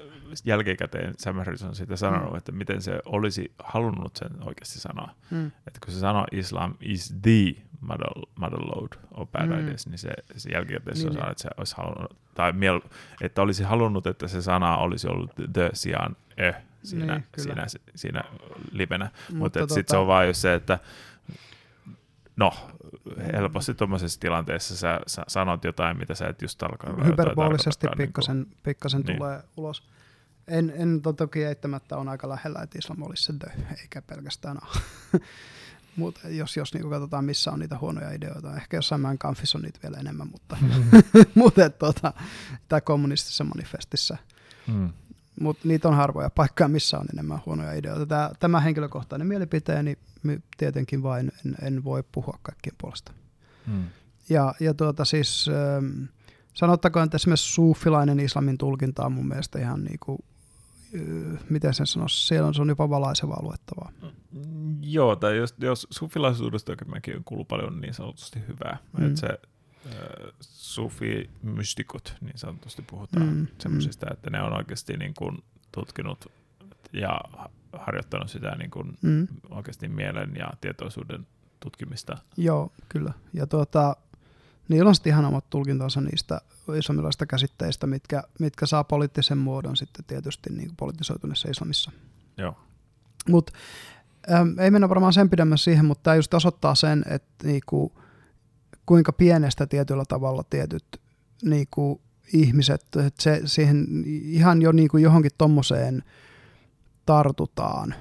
jälkikäteen Sam Harris on siitä sanonut, mm. että miten se olisi halunnut sen oikeasti sanoa. Mm. Että kun se sanoo Islam is the mother, motherload of bad mm. ideas, niin se, se jälkikäteen niin, se sanoo, että se olisi halunnut, tai miel, että olisi halunnut, että se sana olisi ollut the sijaan eh siinä, niin, siinä, siinä livenä. Mutta, Mutta tota... sitten se on vaan just se, että no, helposti tuommoisessa tilanteessa sä, sä sanot jotain, mitä sä et just tarkoita. Hyperbolisesti pikkasen, niin pikkasen niin. tulee ulos. En, en toki eittämättä on aika lähellä, että islam olisi se dö, eikä pelkästään A. Mutta jos, jos niin katsotaan, missä on niitä huonoja ideoita, ehkä jossain mäen kanfissa on niitä vielä enemmän, mutta, mutta tota, tämä kommunistisessa manifestissa. Mm. Mutta niitä on harvoja paikkoja, missä on enemmän huonoja ideoita. Tämä, tämä henkilökohtainen mielipiteeni tietenkin vain en, en voi puhua kaikkien puolesta. Mm. Ja, ja tuota siis, ähm, sanottakoon, että esimerkiksi suufilainen islamin tulkinta on mun mielestä ihan niin kuin miten sen sanoisi, siellä on, se on jopa valaisevaa luettavaa. Joo, tai jos, jos sufilaisuudesta mäkin kuuluu paljon niin sanotusti hyvää. Mm. Että se äh, sufi-mystikot niin sanotusti puhutaan mm. semmoisista, mm. että ne on oikeasti niin kuin tutkinut ja harjoittanut sitä niin kuin mm. oikeasti mielen ja tietoisuuden tutkimista. Joo, kyllä. Ja tuota, niillä on sitten ihan omat tulkintansa niistä islamilaisista käsitteistä, mitkä, mitkä saa poliittisen muodon sitten tietysti niin politisoituneessa islamissa. Joo. Mut, ähm, ei mennä varmaan sen pidemmän siihen, mutta tämä just osoittaa sen, että niinku, kuinka pienestä tietyllä tavalla tietyt niinku, ihmiset, että se, siihen ihan jo niinku johonkin tommoseen tartutaan.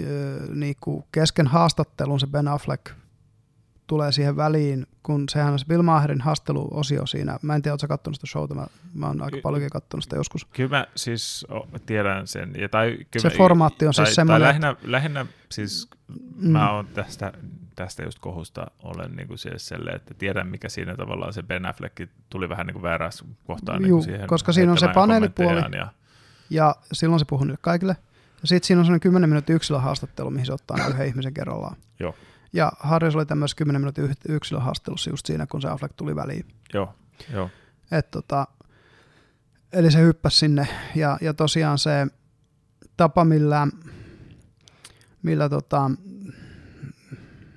Öö, niinku kesken haastattelun se Ben Affleck tulee siihen väliin, kun sehän on se Bill Maherin haasteluosio siinä. Mä en tiedä, ootko katsonut sitä showta, mä, mä oon aika paljonkin katsonut sitä joskus. Kyllä mä siis tiedän sen. Ja tai, kyllä se mä, formaatti on tai, siis semmoinen. Tai lähinnä, lähinnä siis mm. mä oon tästä, tästä just kohusta olen niin kuin siis selle, että tiedän mikä siinä tavallaan se Ben Affleck tuli vähän niin kuin väärässä kohtaan niin siihen koska siinä on se paneelipuoli ja, ja silloin se puhuu niille kaikille. Ja sitten siinä on sellainen 10 minuutin yksilöhaastattelu, mihin se ottaa yhden ihmisen kerrallaan. Joo. Ja Harris oli tämmöisessä 10 minuutin yksilöhaastelussa just siinä, kun se Affleck tuli väliin. Joo, joo. Et tota, eli se hyppäsi sinne ja, ja tosiaan se tapa, millä, millä tota,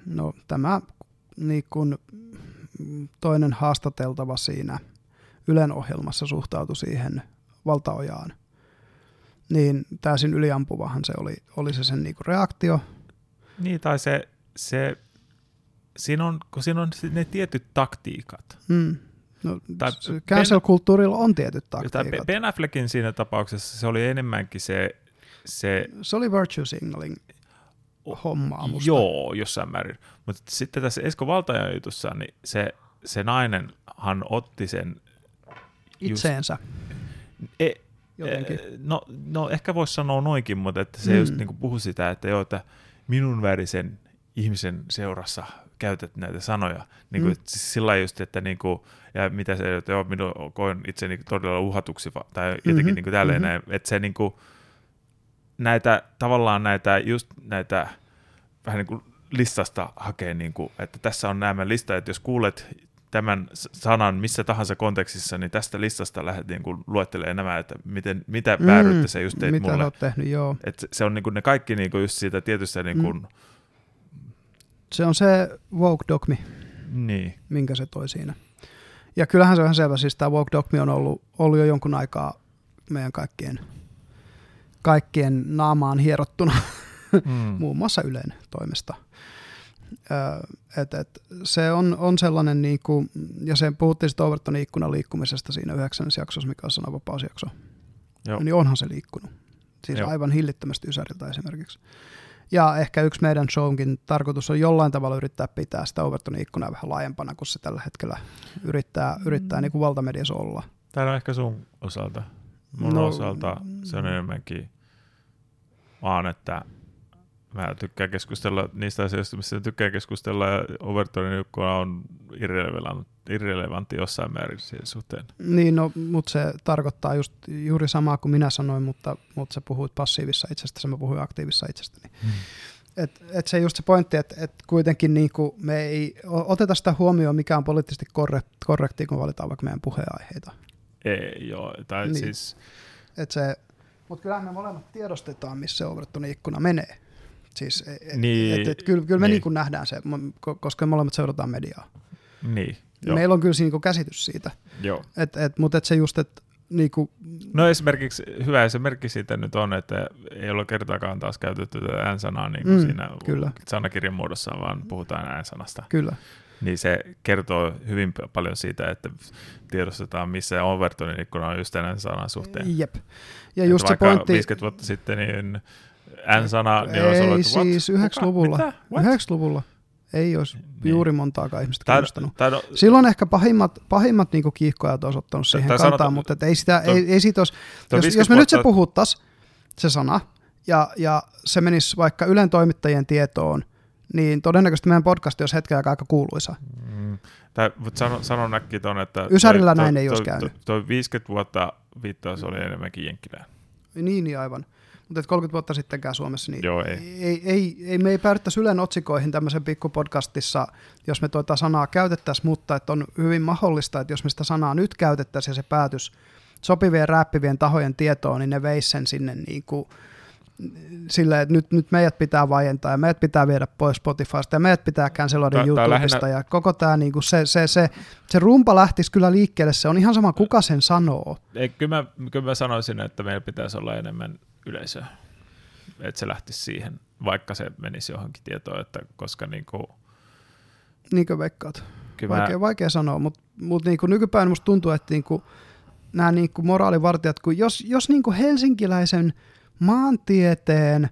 no, tämä niin kun toinen haastateltava siinä Ylen ohjelmassa suhtautui siihen valtaojaan, niin täysin yliampuvahan se oli, oli se sen niin reaktio. Niin, tai se se, siinä on, kun siinä on ne tietyt taktiikat. Mm. No, cancel-kulttuurilla on tietyt taktiikat. Ben Affleckin siinä tapauksessa se oli enemmänkin se... Se, se oli virtue signaling hommaa musta. Joo, jossain määrin. Mutta sitten tässä Esko Valtajan jutussa, niin se, se nainenhan otti sen... Itseensä. Just, e, Jotenkin. E, no, no ehkä voisi sanoa noinkin, mutta että se mm. just niin puhui sitä, että joo, että minun värisen ihmisen seurassa käytät näitä sanoja. Niin kuin, mm. siis sillä just, että niin kuin, ja mitä se, että joo, minun koen itseni todella uhatuksi, tai jotenkin mm-hmm. niin kuin tälleen mm-hmm. näin, että se niin kuin, näitä, tavallaan näitä, just näitä vähän niin kuin listasta hakee, niin kuin, että tässä on nämä lista, että jos kuulet tämän sanan missä tahansa kontekstissa, niin tästä listasta lähdet niin kuin luettelemaan nämä, että miten, mitä mm, vääryyttä se just teit mitä mulle. Mitä tehnyt, joo. Et se on niin kuin ne kaikki niin kuin just siitä tietystä niin kuin... Mm. Se on se woke dogmi, niin. minkä se toi siinä. Ja kyllähän se on ihan selvä, siis tämä woke dogmi on ollut, ollut jo jonkun aikaa meidän kaikkien, kaikkien naamaan hierottuna, mm. muun muassa Ylen toimesta. Et, et, se on, on sellainen, niin kuin, ja se puhuttiin sitten Overtonin ikkunan liikkumisesta siinä yhdeksännessä jaksossa, mikä on sananvapausjakso. Joo. Niin onhan se liikkunut. Siis Joo. aivan hillittömästi Ysäriltä esimerkiksi. Ja ehkä yksi meidän showkin tarkoitus on jollain tavalla yrittää pitää sitä Overtonin ikkunaa vähän laajempana, kun se tällä hetkellä yrittää, yrittää mm. niin kuin valtamediassa olla. Tämä on ehkä sun osalta. Mun no, osalta se on enemmänkin vaan, että mä tykkään keskustella niistä asioista, missä tykkää keskustella, ja Overtonin ikkuna on irrelevantti, irrelevantti jossain määrin siihen suhteen. Niin, no, mutta se tarkoittaa just juuri samaa kuin minä sanoin, mutta, mutta sä puhuit passiivissa itsestä, mä puhuin aktiivissa itsestäni. Hmm. Et, et se just se pointti, että et kuitenkin niinku me ei oteta sitä huomioon, mikä on poliittisesti korrekti, kun valitaan vaikka meidän puheenaiheita. Ei, joo, tai niin. siis... Et se, mutta kyllähän me molemmat tiedostetaan, missä se Overtonin ikkuna menee. Siis, et, niin, et, et, kyllä, kyllä me niin. Niin nähdään se, koska me molemmat seurataan mediaa. Niin, joo. Meillä on kyllä siinä niin käsitys siitä. Joo. Et, et, mutta et se just, että Niinku... No esimerkiksi hyvä esimerkki siitä nyt on, että ei ole kertaakaan taas käytetty tätä ään-sanaa niin kuin mm, siinä kyllä. sanakirjan muodossa, vaan puhutaan ään-sanasta. Kyllä. Niin se kertoo hyvin paljon siitä, että tiedostetaan, missä Overtonin ikkuna on just tämän sanan suhteen. Jep. Ja just se pointti... 50 vuotta sitten niin N-sana, niin olisi ollut, että siis 90-luvulla. 90-luvulla. Ei olisi niin. juuri montaakaan ihmistä kiinnostanut. No, Silloin ehkä pahimmat, pahimmat niinku kiihkojat olisi ottanut siihen kantaa, sanota, mutta ei, sitä, to, ei, ei siitä olisi, jos, jos me nyt se puhuttaisiin, se sana, ja, ja se menisi vaikka Ylen toimittajien tietoon, niin todennäköisesti meidän podcast olisi hetken aikaa aika kuuluisa. Mm. Tai, mutta sano, sano näkki ton, että... Ysärillä toi, näin toi, ei toi, olisi käynyt. Tuo 50 vuotta viittaus oli enemmänkin jenkkilää. Niin, niin aivan. Mutta 30 vuotta sittenkään Suomessa, niin Joo, ei. Ei, ei, ei, me ei päädyttäisi Ylen otsikoihin tämmöisen pikkupodcastissa, jos me tuota sanaa käytettäisiin, mutta että on hyvin mahdollista, että jos me sitä sanaa nyt käytettäisiin ja se päätys sopivien räppivien tahojen tietoon, niin ne veisi sen sinne niin kuin, silleen, että nyt, nyt meidät pitää vaientaa ja meidät pitää viedä pois Spotifysta ja meidät pitää canceloida YouTubesta lähinnä... ja koko tämä niin kuin se, se, se, se rumpa lähtisi kyllä liikkeelle, se on ihan sama kuka sen sanoo. Ei, kyllä, mä, kyllä mä sanoisin, että meillä pitäisi olla enemmän yleisöä, että se lähtisi siihen, vaikka se menisi johonkin tietoon, että koska niin kuin, niin kuin veikkaat. Kyllä vaikea, mä... vaikea sanoa, mutta mut niin nykypäivänä musta tuntuu, että niin kuin, nämä niin kuin moraalivartijat, kun jos, jos niin kuin helsinkiläisen maantieteen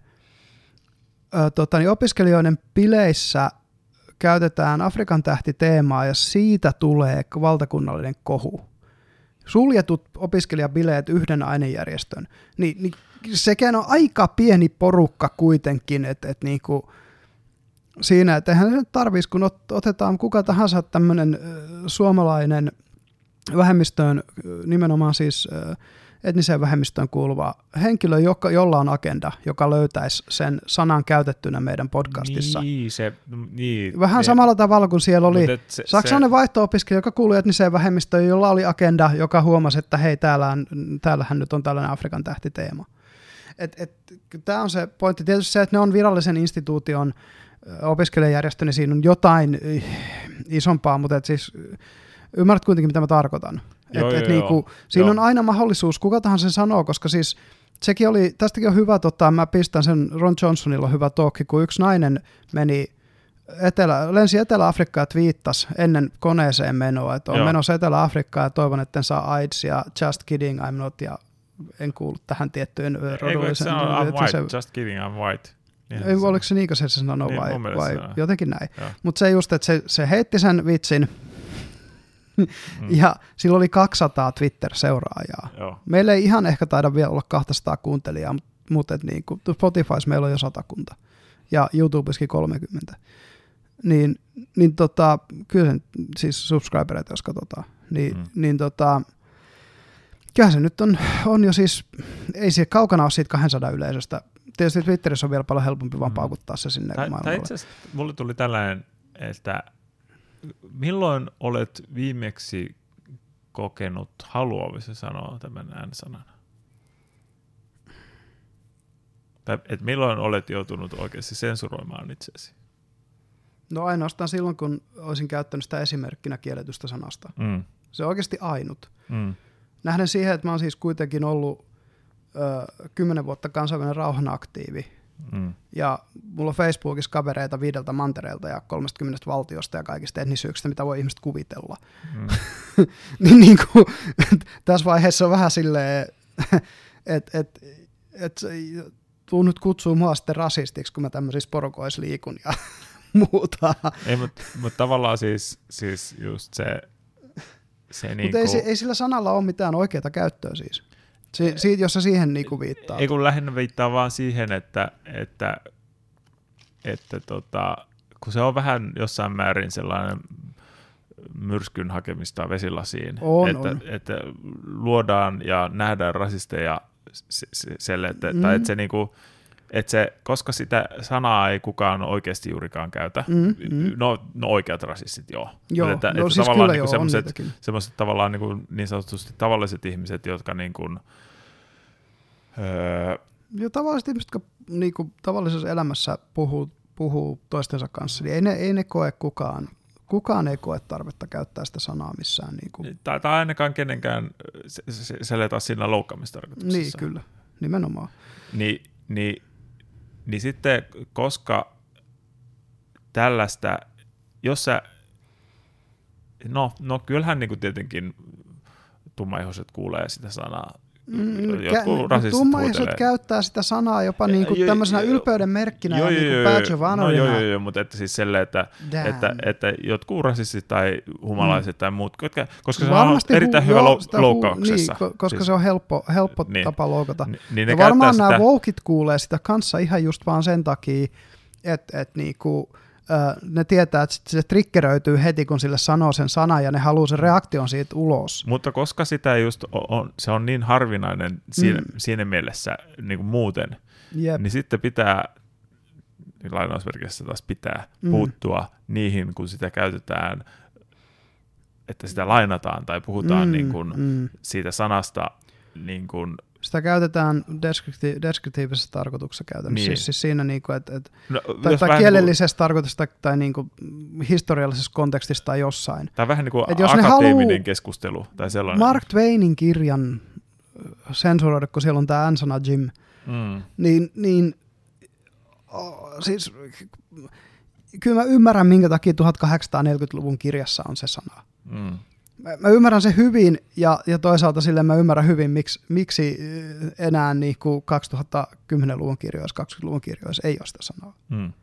ö, tota, niin opiskelijoiden bileissä käytetään Afrikan tähti teemaa ja siitä tulee valtakunnallinen kohu, suljetut opiskelijabileet yhden ainejärjestön, niin, niin sekään on aika pieni porukka kuitenkin, että et niinku, siinä, että eihän se tarvitsisi, kun ot, otetaan kuka tahansa tämmöinen suomalainen vähemmistöön, nimenomaan siis etniseen vähemmistöön kuuluva henkilö, joka, jolla on agenda, joka löytäisi sen sanan käytettynä meidän podcastissa. Niin, se, niin, Vähän ne, samalla tavalla kuin siellä oli se, saksalainen se, vaihto-opiskelija, joka kuului etniseen vähemmistöön, jolla oli agenda, joka huomasi, että hei, täällä on, täällähän nyt on tällainen Afrikan tähtiteema. Tämä on se pointti. Tietysti se, että ne on virallisen instituution opiskelijajärjestö, niin siinä on jotain isompaa, mutta et siis ymmärrät kuitenkin, mitä mä tarkoitan. Joo, et, joo, et niinku, joo. Siinä joo. on aina mahdollisuus, kuka tahansa sen sanoo, koska siis sekin oli, tästäkin on hyvä, tota, mä pistän sen, Ron Johnsonilla on hyvä talkki, kun yksi nainen meni Etelä, lensi Etelä-Afrikkaa ja twiittasi ennen koneeseen menoa, että on Joo. menossa Etelä-Afrikkaan ja toivon, että en saa AIDS ja just kidding, I'm not ja en kuulu tähän tiettyyn rodullisen. Eikö se on I'm white, se, just kidding, I'm white. Niin, ei, oliko se niin kuin se sanoi niin, vai, vai jotenkin näin. Mutta se just, että se, se heitti sen vitsin, mm. ja sillä oli 200 Twitter-seuraajaa. Joo. Meillä ei ihan ehkä taida vielä olla 200 kuuntelijaa, mutta et niin kuin Spotifys meillä on jo satakunta ja YouTubeskin 30. Niin, niin tota, kyllä sen, siis subscribereita, jos katsotaan, niin, mm. niin tota, kyllähän se nyt on, on jo siis, ei se kaukana ole siitä 200 yleisöstä. Tietysti Twitterissä on vielä paljon helpompi vaan mm. paukuttaa se sinne tai, tai itse asiassa mulle tuli tällainen, että milloin olet viimeksi kokenut haluavisi sanoa tämän N-sanan? Tai et milloin olet joutunut oikeasti sensuroimaan itsesi? No ainoastaan silloin, kun olisin käyttänyt sitä esimerkkinä kielletystä sanasta. Mm. Se on oikeasti ainut. Mm. Nähden siihen, että mä oon siis kuitenkin ollut kymmenen vuotta kansainvälinen rauhanaktiivi. Mm. Ja mulla on Facebookissa kavereita viideltä mantereelta ja 30 valtiosta ja kaikista etnisyyksistä, mitä voi ihmiset kuvitella. Mm. niin, niin kuin, tässä vaiheessa on vähän silleen, että et, et, tuu nyt kutsuu mua sitten rasistiksi, kun mä tämmöisissä porukoissa liikun ja muuta. Ei, mutta mut tavallaan siis, siis just se... se mutta niinku... ei, ei sillä sanalla ole mitään oikeaa käyttöä siis. Si, si, jos sä siihen niinku viittaa. Ei kun lähinnä viittaa vaan siihen, että, että, että tota, kun se on vähän jossain määrin sellainen myrskyn hakemista vesilasiin, on, että, on. että luodaan ja nähdään rasisteja selle, että, mm. tai että se niinku, että se, koska sitä sanaa ei kukaan oikeasti juurikaan käytä, mm, mm. No, no oikeat rasistit joo, joo että, no, että siis tavallaan niin semmoiset, semmoiset tavallaan niin, kuin, niin sanotusti tavalliset ihmiset, jotka niin kuin, öö, ja tavalliset ihmiset, jotka niin kuin, tavallisessa elämässä puhuu, puhuu toistensa kanssa, niin ei ne, ei ne koe kukaan kukaan ei koe tarvetta käyttää sitä sanaa missään. Niin kuin. Tai, tai ainakaan kenenkään seletä siinä loukkaamistarkoituksessa. Niin, kyllä, nimenomaan. Ni, niin, niin sitten, koska tällaista, jos sä, no, no kyllähän niin kuin tietenkin tummaihoiset kuulee sitä sanaa Mm, Tummaiset käyttää sitä sanaa jopa niin kuin tämmöisenä ylpeyden merkkinä joo, ja niin badge of no, joo, joo, joo, mutta että siis selle, että, että, että jotkut rasistit tai humalaiset mm. tai muut, koska, koska se on erittäin hu- hyvä joo, loukkauksessa. Niin, koska siis, se on helppo, helppo niin, tapa loukata. Niin, niin ja varmaan nämä sitä... woukit kuulee sitä kanssa ihan just vaan sen takia, että et niinku, ne tietää, että se triggeröityy heti, kun sille sanoo sen sanan ja ne haluaa sen reaktion siitä ulos. Mutta koska sitä just on, se on niin harvinainen siinä, mm. siinä mielessä niin kuin muuten, Jep. niin sitten pitää, lainausmerkissä taas pitää mm. puuttua niihin, kun sitä käytetään, että sitä lainataan tai puhutaan mm, niin kuin mm. siitä sanasta niin kuin sitä käytetään deskripti- deskriptiivisessa tarkoituksessa käytännössä. Niin. Siis, siis siinä, niin kuin, että, että, no, tai, tai kielellisessä niin kuin... tarkoituksessa tai niin kuin, historiallisessa kontekstissa tai jossain. Tai vähän niin kuin jos akateeminen haluu... keskustelu tai sellainen. Mark Twainin kirjan sensuroida, kun siellä on tämä N-sana Jim, mm. niin, niin oh, siis kyllä mä ymmärrän, minkä takia 1840-luvun kirjassa on se sana. Mm mä, mä ymmärrän se hyvin ja, ja toisaalta sille mä ymmärrän hyvin, miksi, miksi eh, enää niin kuin 2010-luvun kirjoissa, 20-luvun kirjoissa ei ole sitä sanaa. Hmm.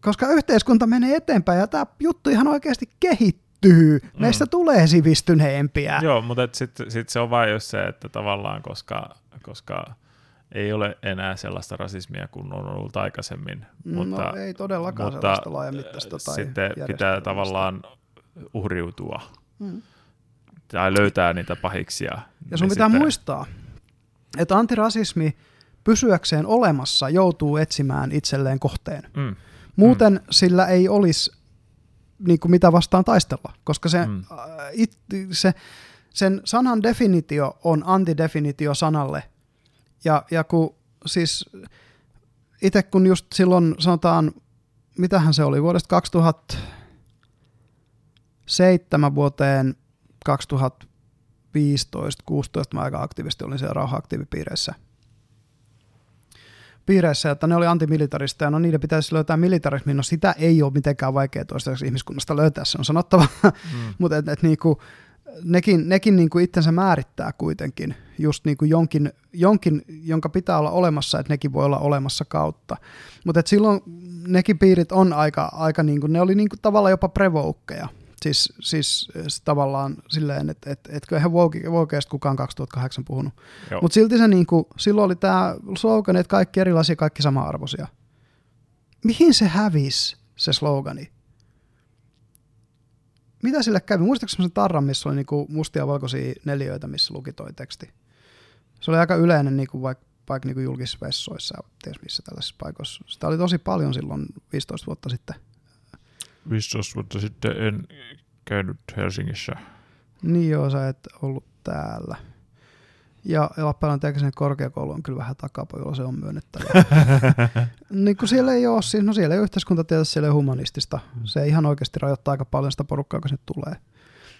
Koska yhteiskunta menee eteenpäin ja tämä juttu ihan oikeasti kehittyy. Mm. Meistä tulee sivistyneempiä. Joo, mutta sitten sit se on vain just se, että tavallaan koska, koska ei ole enää sellaista rasismia kuin on ollut aikaisemmin. No, mutta, ei todellakaan mutta sellaista laajamittaista tai Sitten pitää tavallaan uhriutua mm. tai löytää niitä pahiksia. Ja sun pitää sitä... muistaa, että antirasismi pysyäkseen olemassa joutuu etsimään itselleen kohteen. Mm. Muuten mm. sillä ei olisi niin kuin mitä vastaan taistella, koska se, mm. Äh, it, se, sen sanan definitio on antidefinitio sanalle. Ja, ja kun siis itse kun just silloin sanotaan, mitähän se oli, vuodesta 2000, seitsemän vuoteen 2015-16 mä aika aktiivisesti olin siellä rauha-aktiivipiireissä. Piireissä, että ne oli antimilitarista ja no niiden pitäisi löytää militarismi, no sitä ei ole mitenkään vaikea toistaiseksi ihmiskunnasta löytää, se on sanottava, mm. mutta et, et niinku, nekin, nekin niinku itsensä määrittää kuitenkin just niinku jonkin, jonkin, jonka pitää olla olemassa, että nekin voi olla olemassa kautta. Mutta silloin nekin piirit on aika, aika niinku, ne oli niinku tavallaan jopa prevoukkeja. Siis, siis tavallaan silleen, että et, et, eihän Wokeista kukaan 2008 puhunut. Mutta silti se niinku, silloin oli tämä slogan, että kaikki erilaisia, kaikki sama-arvoisia. Mihin se hävisi, se slogani? Mitä sille kävi? Muistatko semmoisen tarran, missä oli niinku mustia valkoisia neljöitä, missä luki toi teksti? Se oli aika yleinen niinku vaikka vaikka niinku julkisissa vessoissa ja ties missä tällaisissa paikoissa. Sitä oli tosi paljon silloin 15 vuotta sitten. Vissos, mutta sitten en käynyt Helsingissä. Niin joo, sä et ollut täällä. Ja Lappeenrannan teknisen korkeakoulu on kyllä vähän takapojalla, se on myönnettävä. niin kun siellä ei ole, siis, no siellä ei ole yhteiskuntatieteessä, siellä ei ole humanistista. Se ihan oikeasti rajoittaa aika paljon sitä porukkaa, joka sinne tulee.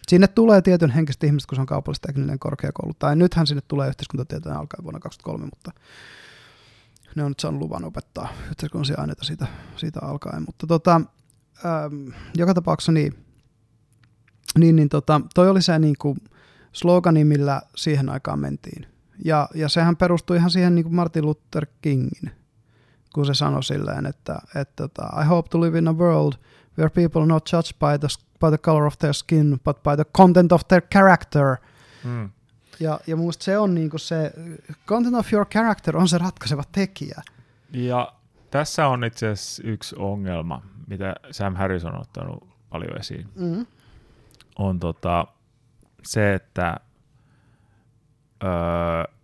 Sinne tulee tietyn henkistä ihmistä, kun se on kaupallistekninen korkeakoulu. Tai nythän sinne tulee yhteiskuntatieteen alkaen vuonna 2023, mutta ne on nyt saanut luvan opettaa yhteiskunnallisia aineita siitä, siitä alkaen. Mutta tota, ähm, joka tapauksessa niin, niin, niin tota, toi oli se niin kuin slogani, millä siihen aikaan mentiin. Ja, ja sehän perustui ihan siihen niin kuin Martin Luther Kingin, kun se sanoi silleen, että, että, että I hope to live in a world where people are not judged by the, by the color of their skin, but by the content of their character. Mm. Ja, ja muista se on niinku se, content of your character on se ratkaiseva tekijä. Ja tässä on itse asiassa yksi ongelma, mitä Sam Harris on ottanut paljon esiin. Mm. On tota, se, että öö,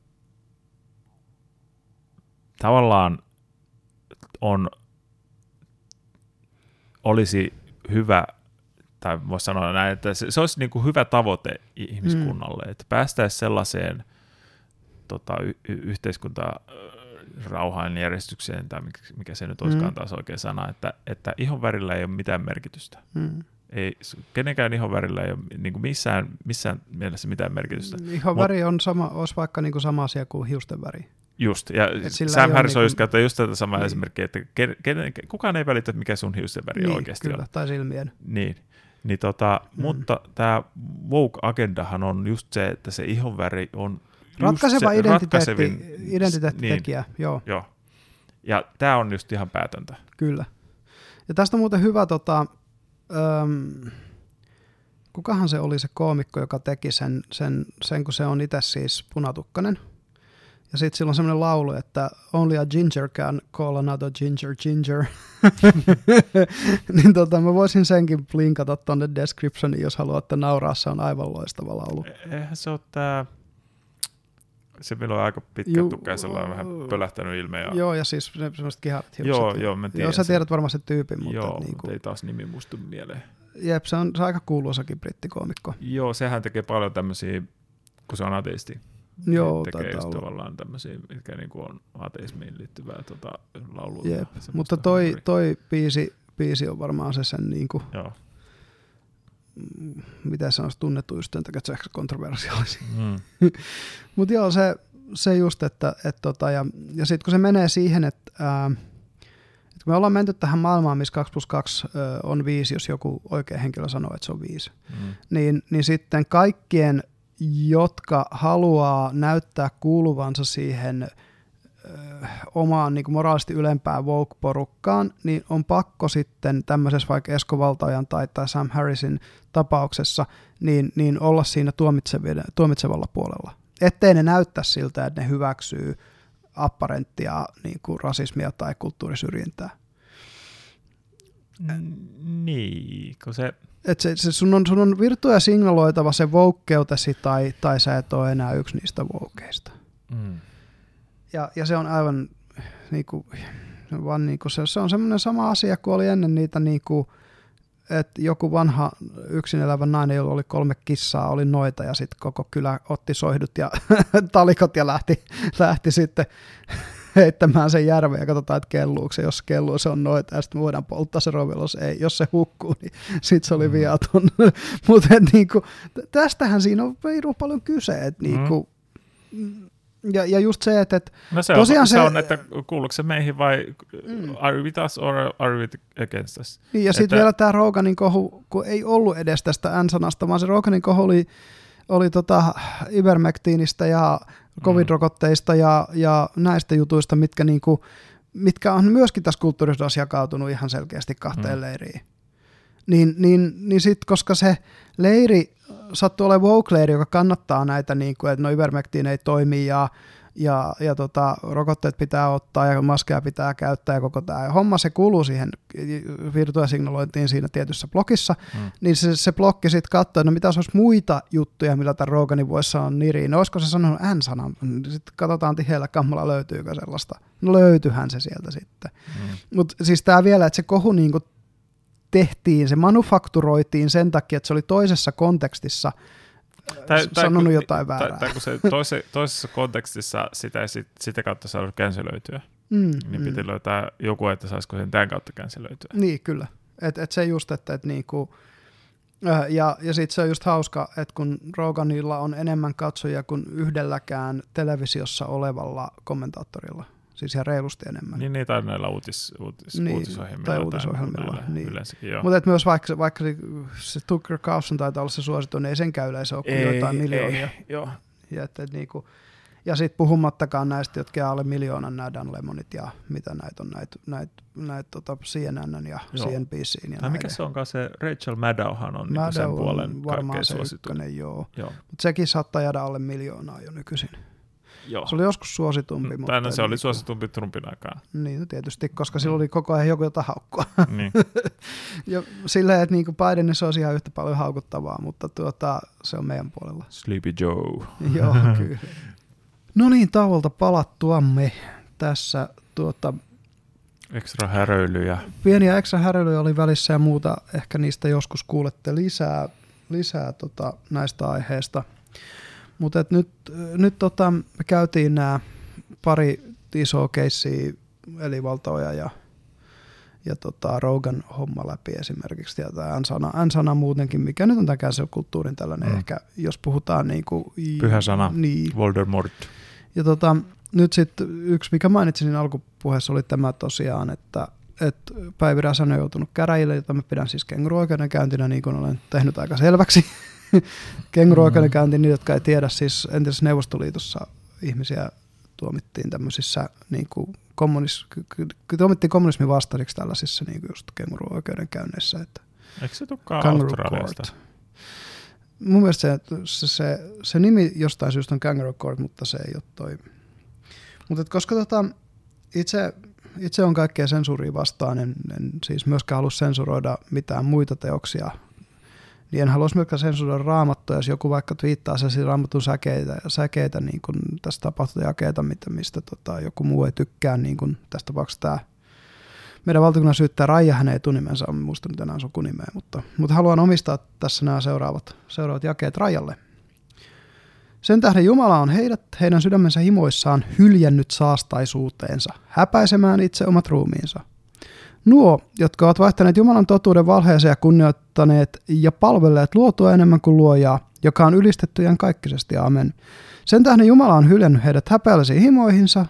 tavallaan on, olisi hyvä, tai voisi sanoa näin, että se, se olisi niin kuin hyvä tavoite ihmiskunnalle, mm. että päästäisiin sellaiseen tota, y- y- yhteiskunta rauhaan järjestykseen, tai mikä, mikä se nyt olisikaan mm. taas oikein sana, että, että ihon värillä ei ole mitään merkitystä. Mm ei, kenenkään ihonvärillä ei ole niin kuin missään, missään mielessä mitään merkitystä. Ihonväri Mut, on sama, olisi vaikka niin kuin sama asia kuin hiusten väri. Just, ja Sam Harris niin kuin, just tätä samaa niin. esimerkkiä, että ken, ken, kukaan ei välitä, mikä sun hiusten väri niin, oikeasti kyllä, on. tai silmien. Niin, niin tota, mm. mutta tämä woke-agendahan on just se, että se ihonväri on Ratkaiseva se identiteetti, identiteettitekijä, niin, joo. joo. Ja tämä on just ihan päätöntä. Kyllä. Ja tästä on muuten hyvä tota, öm, kukahan se oli se koomikko, joka teki sen, sen, sen kun se on itse siis punatukkanen. Ja sitten sillä on semmoinen laulu, että only a ginger can call another ginger ginger. niin tota, mä voisin senkin linkata tonne descriptioniin, jos haluatte nauraa, se on aivan loistava laulu. E-, eihän se ole tää se meillä on aika pitkä Ju, tukea, sellainen vähän pölähtänyt ilme. Ja... Joo, ja siis semmoiset kihaat Joo, joo, mä tiedän. Joo, sä tiedät varmaan sen tyypin, mutta... Joo, niin kuin... ei taas nimi muistu mieleen. Jep, se on, se on aika kuuluisakin brittikoomikko. Joo, sehän tekee paljon tämmöisiä, kun se on ateisti. Joo, niin tekee just olla. tavallaan tämmöisiä, mitkä niinku on ateismiin liittyvää tota, laulua. Jep, mutta toi, toi biisi, biisi on varmaan se sen niinku, Joo mitä se olisi tunnettu just sen takia, että se ehkä kontroversiaalisi. Mm. Mutta joo, se, se just, että et tota, ja, ja sitten kun se menee siihen, että ää, et kun me ollaan menty tähän maailmaan, missä 2 plus 2 ö, on 5, jos joku oikea henkilö sanoo, että se on 5, mm. niin, niin sitten kaikkien, jotka haluaa näyttää kuuluvansa siihen omaan niin kuin moraalisesti ylempään woke-porukkaan, niin on pakko sitten tämmöisessä vaikka Esko tai, tai Sam Harrisin tapauksessa niin, niin olla siinä tuomitsevalla puolella. Ettei ne näyttä siltä, että ne hyväksyy apparenttia niin kuin rasismia tai kulttuurisyrjintää. Niin, kun se... Et se, se sun, on, sun on virtuja signaloitava se voukkeutesi tai, tai sä et ole enää yksi niistä voukeista. Mm. Ja, ja se on aivan niin kuin, vaan niin kuin se, se on semmoinen sama asia kuin oli ennen niitä niin kuin, että joku vanha yksin elävä nainen, jolla oli kolme kissaa, oli noita ja sitten koko kylä otti soihdut ja talikot ja lähti, lähti sitten heittämään sen järveen ja katsotaan, että kelluuko se. Jos kelluu, se on noita ja sitten voidaan polttaa se rovelos. Ei, jos se hukkuu, niin sitten se oli mm. viaton. Mutta niinku, tästähän siinä on paljon kyse. Että niinku, mm ja, ja just se, että, että no se tosiaan on, se, se on, että kuuluuko se meihin vai mm. are we with us or are we against us? Niin, ja sitten vielä tämä Roganin kohu, kun ei ollut edes tästä N-sanasta, vaan se Roganin kohu oli, oli tota Ivermectinistä ja covid-rokotteista ja, ja näistä jutuista, mitkä, niinku, mitkä on myöskin tässä kulttuurissa jakautunut ihan selkeästi kahteen mm. leiriin. Niin, niin, niin sitten, koska se leiri sattuu olemaan woke joka kannattaa näitä, niin kuin, että no Ivermectin ei toimi ja, ja, ja tota, rokotteet pitää ottaa ja maskeja pitää käyttää ja koko tämä homma, se kuuluu siihen virtuaalisignalointiin siinä tietyssä blokissa, mm. niin se, se blokki sitten katsoo, että no mitä olisi muita juttuja, millä tämän Roganin voisi sanoa niriin. No olisiko se sanonut N-sanan? Sitten katsotaan tiheällä kammalla löytyykö sellaista. No löytyyhän se sieltä sitten. Mm. Mutta siis tämä vielä, että se kohu niinku tehtiin, se manufakturoitiin sen takia, että se oli toisessa kontekstissa tai, sanonut tai, jotain väärää. Tai, tai kun se toise, toisessa kontekstissa sitä ei sit, sitä kautta saanut känselöityä, mm, niin mm. piti löytää joku, että saisiko sen tämän kautta känselöityä. Niin, kyllä. Et, et se just, että et niinku, ja, ja sitten se on just hauska, että kun Roganilla on enemmän katsojia kuin yhdelläkään televisiossa olevalla kommentaattorilla. Siis ihan reilusti enemmän. Niin, niin tai näillä uutis, uutis, niin, uutisohjelmilla. Tai uutisohjelmilla, niin. Mutta myös vaikka, vaikka se Tucker Carlson taitaa olla se suosittu, niin ei senkään yleisö ole ei, jotain miljoonia. Ei, joo. Ja, että, että niin kuin, ja sitten puhumattakaan näistä, jotka jää alle miljoonan nämä Dan Lemonit ja mitä näitä on, näitä, näitä, näitä tota CNN ja joo. CNBC. Ja tai mikä se onkaan se, Rachel Maddowhan on Maddow niin sen puolen varmaan se ykkönen, joo. joo. Mutta sekin saattaa jäädä alle miljoonaa jo nykyisin. Joo. Se oli joskus suositumpi. mutta Tänä se oli suositumpi Trumpin aikaan. Niin, tietysti, koska sillä oli koko ajan joku, jota haukkua. Niin. ja silleen, että niin Biden se olisi ihan yhtä paljon haukuttavaa, mutta tuota, se on meidän puolella. Sleepy Joe. Joo, kyllä. No niin, tauolta palattuamme tässä tuota, Ekstra häröilyjä. Pieniä ekstra häröilyjä oli välissä ja muuta. Ehkä niistä joskus kuulette lisää, lisää tota, näistä aiheista. Mutta nyt, nyt tota, me käytiin nämä pari isoa keissiä, eli Valtoja ja, ja tota Rogan homma läpi esimerkiksi, ja tämä N-sana, N-sana muutenkin, mikä nyt on tämä kulttuurin tällainen mm. ehkä, jos puhutaan niin kuin... Pyhä sana, niin. Voldemort. Ja tota, nyt sitten yksi, mikä mainitsin alkupuheessa, oli tämä tosiaan, että, että Päivi Räsänen on joutunut käräjille, jota mä pidän siis kenguru-oikeudenkäyntinä, niin kuin olen tehnyt aika selväksi. kenguru-oikeudenkäynti, niin jotka ei tiedä, siis entisessä Neuvostoliitossa ihmisiä tuomittiin tämmöisissä niin kuin kommunis, tuomittiin kommunismin vastaisiksi tällaisissa niin kuin just kenguru-oikeudenkäynneissä. Että Eikö se tulekaan Australiasta? Mun mielestä se, se, se, se, nimi jostain syystä on Kangaroo Court, mutta se ei ole toi. Mutta koska tota, itse, itse on kaikkea sensuuria vastaan, en, en siis myöskään halua sensuroida mitään muita teoksia niin en haluaisi myöskään sensuroida raamattua, jos joku vaikka twiittaa se raamatun säkeitä, säkeitä niin kuin tästä tapahtujakeita, mistä, mistä tota, joku muu ei tykkää, niin kuin tästä tapauksessa tämä meidän valtakunnan syyttää Raija, hän ei tunimensä, on muista enää sukunimeä, mutta, mutta haluan omistaa tässä nämä seuraavat, seuraavat jakeet Rajalle. Sen tähden Jumala on heidät heidän sydämensä himoissaan hyljännyt saastaisuuteensa, häpäisemään itse omat ruumiinsa – Nuo, jotka ovat vaihtaneet Jumalan totuuden valheeseen ja kunnioittaneet ja palvelleet luotua enemmän kuin luojaa, joka on ylistetty ihan kaikkisesti, amen. Sen tähden Jumala on hyljännyt heidät häpeällisiin himoihinsa,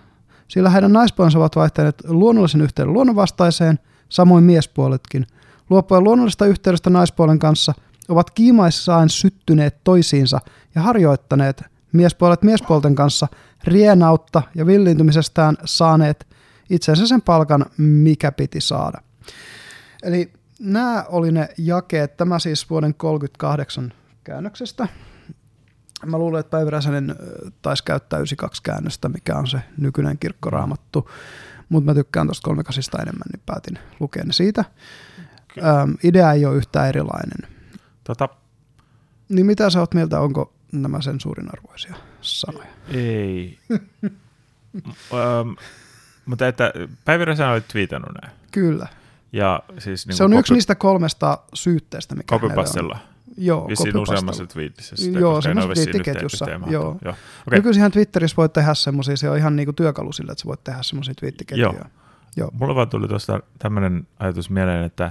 sillä heidän naispuolensa ovat vaihtaneet luonnollisen yhteyden luonnonvastaiseen, samoin miespuoletkin. Luopuen luonnollisesta yhteydestä naispuolen kanssa ovat kiimaissaan syttyneet toisiinsa ja harjoittaneet miespuolet miespuolten kanssa rienautta ja villiintymisestään saaneet itsensä sen palkan, mikä piti saada. Eli nämä oli ne jakeet, tämä siis vuoden 38 käännöksestä. Mä luulen, että Päivi Räsänen taisi käyttää 92 käännöstä, mikä on se nykyinen kirkkoraamattu, mutta mä tykkään tuosta 38 enemmän, niin päätin lukea ne siitä. Ähm, idea ei ole yhtään erilainen. Tota... Niin mitä sä oot mieltä, onko nämä sensuurin arvoisia sanoja? Ei. Mutta että Päivi Räsänen oli twiitannut näin. Kyllä. Ja siis niin se on kopi- yksi niistä kolmesta syytteestä, mikä Kopipastella. Joo, Vissiin useammassa twiitissä. Sitä, joo, semmoisessa twiittiketjussa. Joo. Joo. Okay. Nykyisinhän Twitterissä voit tehdä semmoisia, se on ihan niinku työkalu sille, että sä voit tehdä semmoisia twiittiketjuja. Joo. joo. Mulla vaan tuli tuosta tämmöinen ajatus mieleen, että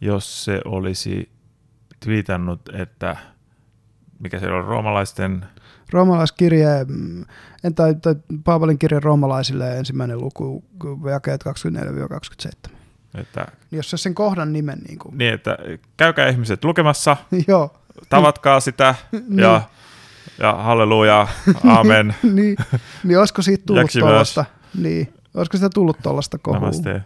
jos se olisi twiitannut, että mikä se on roomalaisten Roomalaiskirje, tai, tai Paavalin kirje roomalaisille ensimmäinen luku, jakeet 24-27. Että, niin jos se sen kohdan nimen. Niin, kuin. niin että käykää ihmiset lukemassa, Joo. tavatkaa sitä niin. ja, ja halleluja, amen. niin, niin olisiko siitä tullut tuollaista, niin, olisiko sitä tullut tuollaista kohua? Namaste.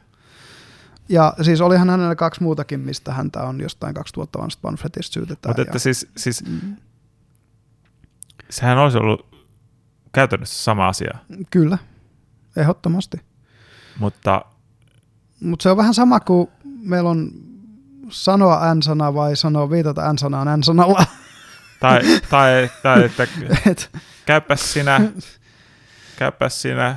Ja siis olihan hänellä kaksi muutakin, mistä häntä on jostain 2000 vanhasta pamfletista syytetään. Mutta että ja, siis, siis mm sehän olisi ollut käytännössä sama asia. Kyllä, ehdottomasti. Mutta Mutta se on vähän sama kuin meillä on sanoa n-sana vai sanoa viitata n-sanaan n-sanalla. Tai, tai, tai että Et. käypäs sinä, käypäs sinä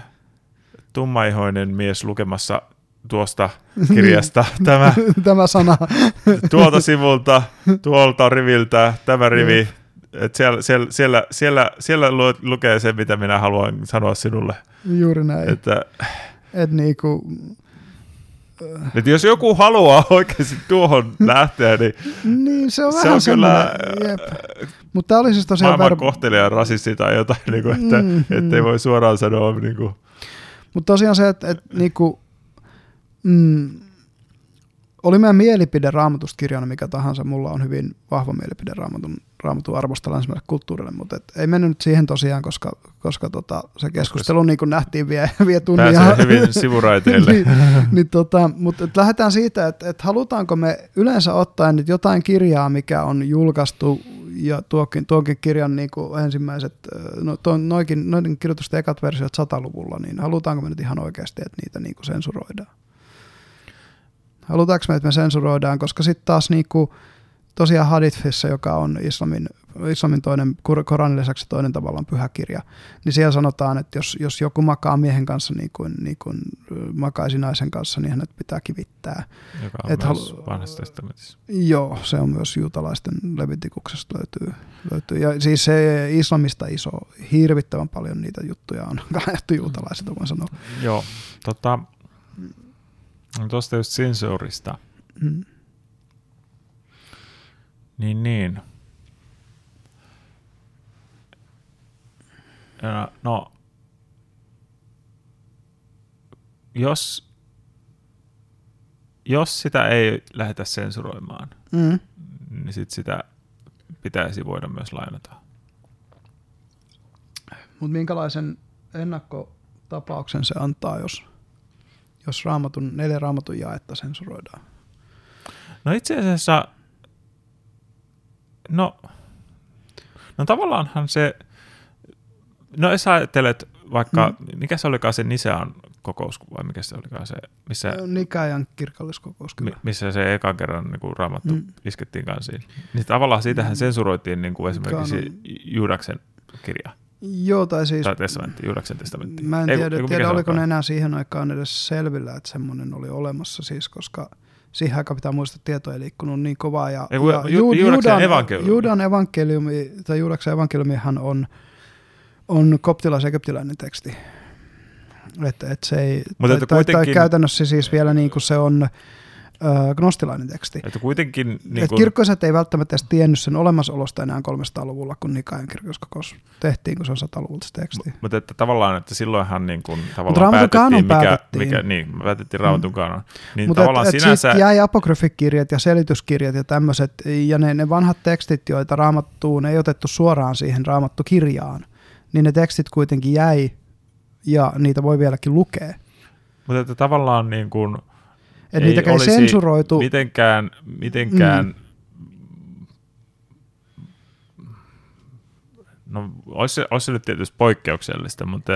tummaihoinen mies lukemassa tuosta kirjasta tämä, tämä sana. tuolta sivulta, tuolta riviltä, tämä rivi. Et siellä, siellä, siellä, siellä, siellä lukee se, mitä minä haluan sanoa sinulle. Juuri näin. Että, Et niinku, että jos joku haluaa oikeasti tuohon lähteä, niin, niin se on se vähän on kyllä, jep. Mutta oli siis tosiaan... Maailman ver... kohtelija rasisti tai jotain, niin kuin, että mm, ettei mm. voi suoraan sanoa. Niin kuin. Mutta tosiaan se, että, että niin kuin, mm, oli meidän mielipide raamatusta kirjana mikä tahansa, mulla on hyvin vahva mielipide raamatun, raamatun arvosta länsimäiselle kulttuurille, mutta et ei mennyt nyt siihen tosiaan, koska, koska tota, se keskustelu niin kuin nähtiin vie, vie tunnia. Pääsee hyvin sivuraiteille. niin, niin tota, mutta et lähdetään siitä, että et halutaanko me yleensä ottaa nyt jotain kirjaa, mikä on julkaistu ja tuokin, tuokin kirjan niin kuin ensimmäiset, no, to, noikin, noiden kirjoitusten ekat versiot sataluvulla, niin halutaanko me nyt ihan oikeasti, että niitä niin kuin sensuroidaan? Halutaanko me, että me sensuroidaan, koska sitten taas niinku, tosiaan Hadithissa, joka on islamin, islamin toinen, Koranin lisäksi toinen tavallaan pyhä kirja, niin siellä sanotaan, että jos, jos joku makaa miehen kanssa niin kuin, niin kuin makaisi naisen kanssa, niin hänet pitää kivittää. Joka on Et myös halu- vanhassa testamentissa. Joo, se on myös juutalaisten levitikuksesta löytyy, löytyy. Ja siis se islamista iso, hirvittävän paljon niitä juttuja on kannettu juutalaisilta, voin sanoa. Joo, tota, No tuosta just sensorista. Mm. Niin, niin. No, jos, jos sitä ei lähdetä sensuroimaan, mm. niin sit sitä pitäisi voida myös lainata. Mutta minkälaisen ennakkotapauksen se antaa, jos jos raamatun, neljä raamatun jaetta sensuroidaan? No itse asiassa, no, no tavallaanhan se, no jos ajattelet vaikka, mm. mikä se olikaan se Nisean kokous, vai mikä se olikaan se, missä... Nikajan kirkolliskokous kyllä. missä se ekan kerran niin kuin raamattu mm. iskettiin kansiin. Niin tavallaan siitähän mm. sensuroitiin niin kuin esimerkiksi on... Juudaksen kirja. Joo, tai siis... Tai testamentti, Juudaksen testamentti. Mä en tiedä, ei, tiedä oliko ne enää siihen aikaan edes selvillä, että semmoinen oli olemassa siis, koska siihen aikaan pitää muistaa, että tieto ei liikkunut niin kovaa. Ja, ei, ja ju, Juudaksen evankeliumi. Juudan evankeliumi, tai Juudaksen evankeliumihan on, on koptilais-egyptiläinen teksti. Että et se ei, Mutta tai, kuitenkin... tai, käytännössä siis vielä niin kuin se on äh, gnostilainen teksti. Että kuitenkin... Niin Et kirkkoiset ei välttämättä edes tiennyt sen olemassaolosta enää 300-luvulla, kun Nikajan kirkoskokous tehtiin, kun se on 100-luvulta teksti. Mutta että tavallaan, että silloinhan niin kuin, tavallaan päätettiin, mikä, päätettiin. mikä, niin, päätettiin Raamatun mm. Niin Mutta tavallaan et, et sinänsä... jäi apokryfikirjat ja selityskirjat ja tämmöiset, ja ne, ne vanhat tekstit, joita Raamattuun ei otettu suoraan siihen Raamattu-kirjaan, niin ne tekstit kuitenkin jäi, ja niitä voi vieläkin lukea. Mutta että tavallaan niin kuin, niitä ei sensuroitu. Mitenkään, mitenkään mm. no olisi, olisi se nyt tietysti poikkeuksellista, mutta,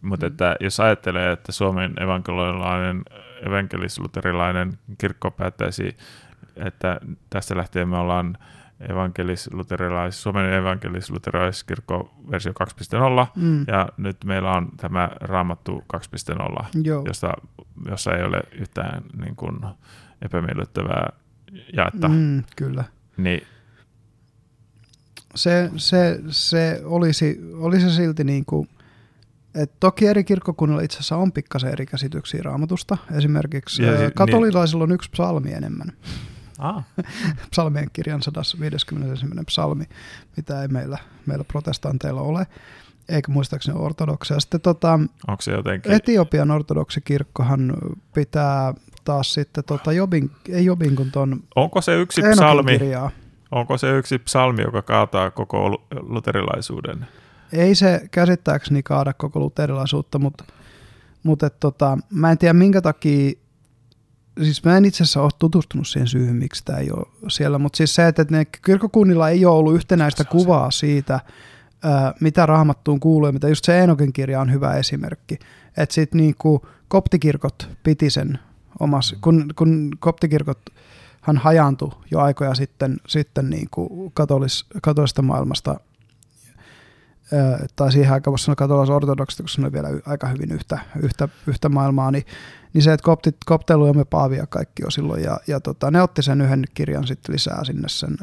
mutta että jos ajattelee, että Suomen evankelilainen, evankelis-luterilainen kirkko päättäisi, että tästä lähtien me ollaan evankelis-luterilais, Suomen evankelis-luterilaiskirkko versio 2.0, mm. ja nyt meillä on tämä Raamattu 2.0, jossa, jossa ei ole yhtään niin kuin, epämiellyttävää jaetta. Mm, kyllä. Niin, se, se, se olisi, olisi silti niin kuin, et toki eri kirkkokunnilla itse asiassa on pikkasen eri käsityksiä raamatusta. Esimerkiksi ja, niin. katolilaisilla niin. on yksi psalmi enemmän. Ah. Psalmien kirjan 151. psalmi, mitä ei meillä, meillä protestanteilla ole, eikä muistaakseni ortodoksia. Sitten tota, Onko se jotenkin? Etiopian ortodoksikirkkohan pitää taas sitten tota Jobin, ei Jobin kun ton Onko se yksi psalmi, kirjaa. onko se yksi psalmi, joka kaataa koko luterilaisuuden? Ei se käsittääkseni kaada koko luterilaisuutta, mutta, mutta et, tota, mä en tiedä minkä takia siis mä en itse asiassa ole tutustunut siihen syyhyn, miksi tämä ei ole siellä, mutta siis se, että ne kirkkokunnilla ei ole ollut yhtenäistä kuvaa siitä, mitä raamattuun kuuluu ja mitä just se Eenokin kirja on hyvä esimerkki. Että sitten niinku koptikirkot piti sen omassa, kun, kun koptikirkot hän hajaantui jo aikoja sitten, sitten niin kuin katolis, katolista maailmasta tai siihen aikaan voisi sanoa katolaisen ortodoksista, koska se oli vielä aika hyvin yhtä, yhtä, yhtä maailmaa, niin, niin se, että koptit, koptelu ja me paavia kaikki on silloin, ja, ja tota, ne otti sen yhden kirjan sitten lisää sinne sen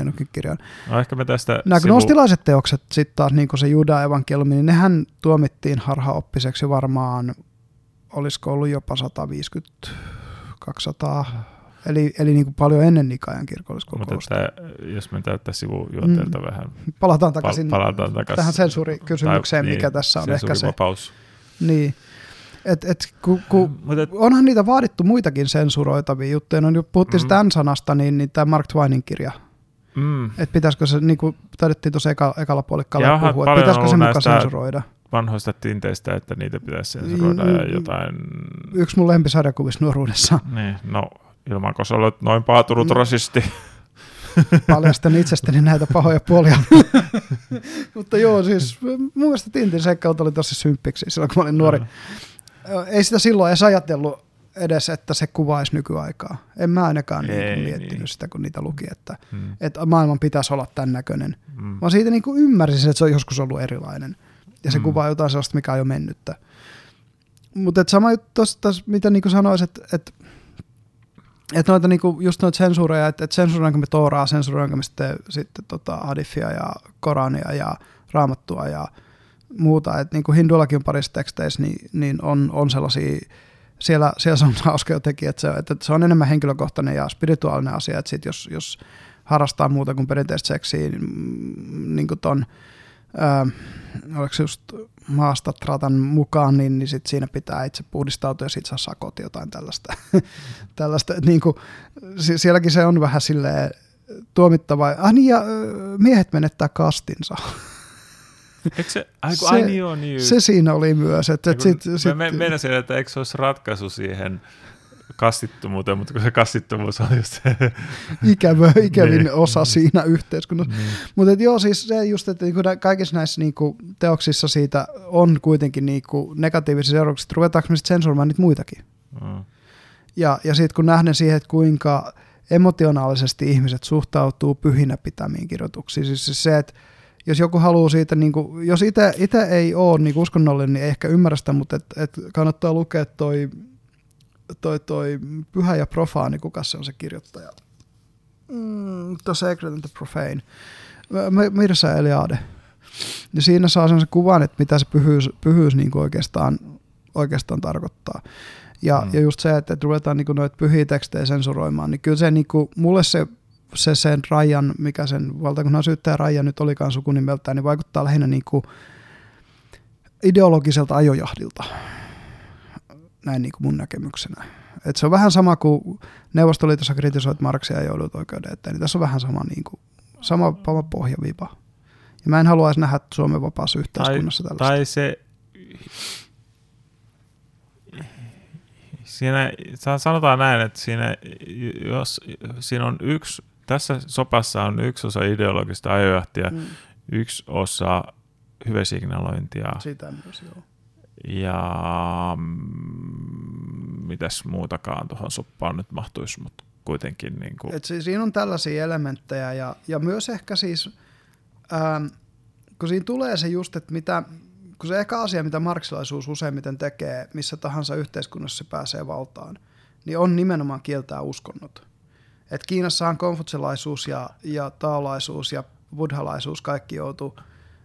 Enokin kirjan. No ehkä me tästä Nämä sivu... teokset sitten taas, niin kuin se Juda evankeliumi, niin nehän tuomittiin harhaoppiseksi varmaan, olisiko ollut jopa 150 200 Eli, eli niin kuin paljon ennen Nikajan kirkolliskokousta. Mutta että, jos me täyttää sivujuonteelta mm. vähän. Palataan takaisin, pal- palataan takaisin tähän sensuurikysymykseen, tai, mikä niin, tässä on ehkä se. Niin. Et, et, ku, ku, et, onhan niitä vaadittu muitakin sensuroitavia juttuja. No, puhuttiin mm. sitä sanasta niin, niin tämä Mark Twainin kirja. Mm. Että pitäisikö se, niin kuin taidettiin tuossa eka, ekalla puolikkaalla puhua, että pitäisikö se mukaan sensuroida? vanhoista tinteistä, että niitä pitäisi sensuroida mm, ja jotain... Yksi mun lempisarjakuvissa nuoruudessa. Niin, no ilman kun sä olet noin paatunut mm. rasisti. Paljastan itsestäni näitä pahoja puolia. Mutta joo, siis mun mielestä Tintin seikkaut oli tosi symppiksi silloin, kun mä olin nuori. Mm. Ei sitä silloin edes ajatellut edes, että se kuvaisi nykyaikaa. En mä ainakaan niinku Ei, niin miettinyt niin. sitä, kun niitä luki, että, hmm. että maailman pitäisi olla tämän näköinen. Hmm. Mä siitä niin kuin ymmärsin, että se on joskus ollut erilainen. Ja se hmm. kuvaa jotain sellaista, mikä on jo mennyttä. Mutta sama juttu tuosta, mitä niin sanoisin, että, että että noita niinku, just noita sensuureja, että et sensuroinko me Tooraa, sensuroinko me sitten, sitten tota Hadifia ja Korania ja Raamattua ja muuta. Että niinku Hinduillakin on parissa teksteissä, niin, niin on, on sellaisia, siellä, siellä se on hauska jotenkin, että se, että se on enemmän henkilökohtainen ja spirituaalinen asia, että sit jos, jos harrastaa muuta kuin perinteistä seksiä, niin, mm, niin kuin ton, ää, oliko se just maasta tratan mukaan, niin, niin sit siinä pitää itse puhdistautua ja sit saa sakot jotain tällaista. tällaista niin kuin, sielläkin se on vähän silleen tuomittava. Ah niin, ja miehet menettää kastinsa. Eikö se, ai, se, ai niin on, niin se siinä oli myös. Että, että sit, sit, me, että eikö se olisi ratkaisu siihen kastittomuuteen, mutta kun se kastittomuus on just se... Ikävä, ikävin niin. osa siinä yhteiskunnassa. Niin. Mutta joo, siis se just, että niinku kaikissa näissä niinku teoksissa siitä on kuitenkin niinku negatiivisia seurauksia, että ruvetaanko me sitten sensuroimaan niitä muitakin. Mm. Ja, ja sitten kun nähden siihen, että kuinka emotionaalisesti ihmiset suhtautuu pyhinä pitämiin kirjoituksiin, siis se, että jos joku haluaa siitä, niin kuin, jos itse ei ole niin uskonnollinen, niin ei ehkä ymmärrä sitä, mutta et, et kannattaa lukea toi toi, toi Pyhä ja Profaani, kuka se on se kirjoittaja? Mm, The Sacred and the Profane. Mirsa Eliade. Ja siinä saa sen kuvan, että mitä se pyhyys, pyhyys niin kuin oikeastaan, oikeastaan tarkoittaa. Ja, mm. ja just se, että, että ruvetaan niin noita pyhiä tekstejä sensuroimaan, niin kyllä se niin kuin, mulle se, se sen rajan, mikä sen valtakunnan syyttäjä raja nyt olikaan sukunimeltään, niin vaikuttaa lähinnä niin kuin ideologiselta ajojahdilta näin niin kuin mun näkemyksenä. Et se on vähän sama kuin Neuvostoliitossa kritisoit Marksia ja joudut oikeuden eteen, niin tässä on vähän sama, niin kuin, sama, sama pohjavipa. Ja mä en haluaisi nähdä Suomen vapaassa yhteiskunnassa tai, tällaista. Tai se, siinä, sanotaan näin, että siinä, jos siinä on yksi, tässä sopassa on yksi osa ideologista ajojahtia, mm. yksi osa hyvesignalointia. Sitä myös, joo ja mm, mitäs muutakaan tuohon soppaan nyt mahtuisi, mutta kuitenkin. Niin kuin. Et siis siinä on tällaisia elementtejä ja, ja myös ehkä siis, ähm, kun siinä tulee se just, että mitä, kun se ehkä asia, mitä marksilaisuus useimmiten tekee, missä tahansa yhteiskunnassa se pääsee valtaan, niin on nimenomaan kieltää uskonnot. Et Kiinassahan konfutselaisuus ja, ja taolaisuus ja buddhalaisuus kaikki joutuu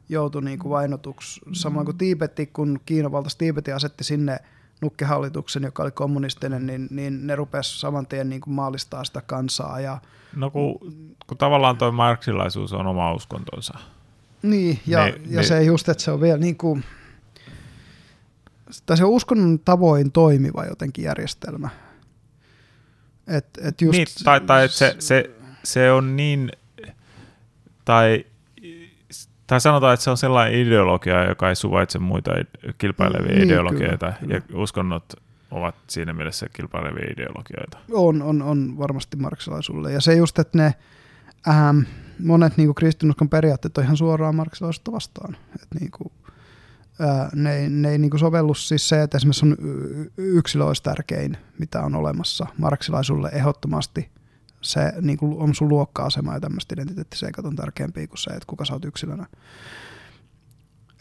joutui niin kuin vainotuksi. Samoin kuin Tiibetti, kun Kiinan valtaisi Tiibetin asetti sinne nukkehallituksen, joka oli kommunistinen, niin, niin ne rupesi saman tien niin kuin maallistaa sitä kansaa. Ja, no kun, kun tavallaan tuo marksilaisuus on oma uskontonsa. Niin, ja, ne, ja ne, se just, että se on vielä niin kuin, tai se on uskonnon tavoin toimiva jotenkin järjestelmä. Et, et just, niin, tai, tai se, se, se on niin, tai tai sanotaan, että se on sellainen ideologia, joka ei suvaitse muita kilpailevia niin, ideologioita, kyllä, ja kyllä. uskonnot ovat siinä mielessä kilpailevia ideologioita. On, on, on varmasti marksilaisuudelle. Ja se just, että ne ähm, monet niin kristinuskon periaatteet on ihan suoraan marksilaisuutta vastaan. Et, niin kuin, ne, ei, ne ei niin sovellu siis se, että esimerkiksi on yksilö olisi tärkein, mitä on olemassa marksilaisuudelle ehdottomasti – se niin kuin on sun luokka-asema ja tämmöiset identiteettiseikat on tärkeämpiä kuin se, että kuka sä oot yksilönä.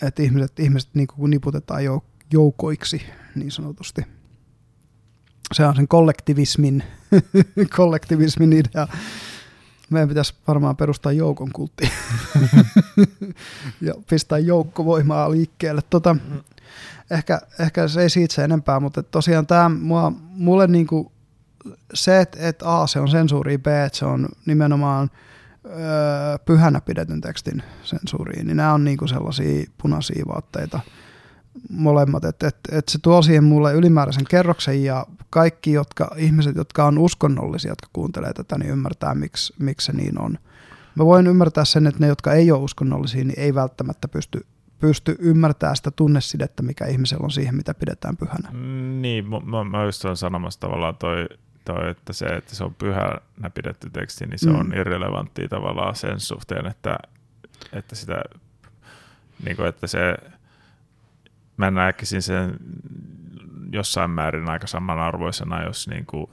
että ihmiset, ihmiset niin kuin niputetaan jouk- joukoiksi niin sanotusti. Se on sen kollektivismin, kollektivismin idea. Meidän pitäisi varmaan perustaa joukon kultti ja pistää joukkovoimaa liikkeelle. Tota, ehkä, ehkä se ei siitä se enempää, mutta tosiaan tämä mua, mulle niinku se, että et A, se on sensuuri, B, että se on nimenomaan öö, pyhänä pidetyn tekstin sensuuriin, niin nämä on niinku sellaisia punaisia vaatteita molemmat, että et, et se tuo siihen mulle ylimääräisen kerroksen ja kaikki jotka, ihmiset, jotka on uskonnollisia, jotka kuuntelee tätä, niin ymmärtää, miksi, miksi se niin on. Mä voin ymmärtää sen, että ne, jotka ei ole uskonnollisia, niin ei välttämättä pysty pysty ymmärtämään sitä tunnesidettä, mikä ihmisellä on siihen, mitä pidetään pyhänä. Niin, mä, mä just olen sanomassa tavallaan toi, toi, että se, että se on pyhänä pidetty teksti, niin se mm. on irrelevantti tavallaan sen suhteen, että, että sitä, niin kuin, että se, mä näkisin sen jossain määrin aika samanarvoisena, jos niin kuin,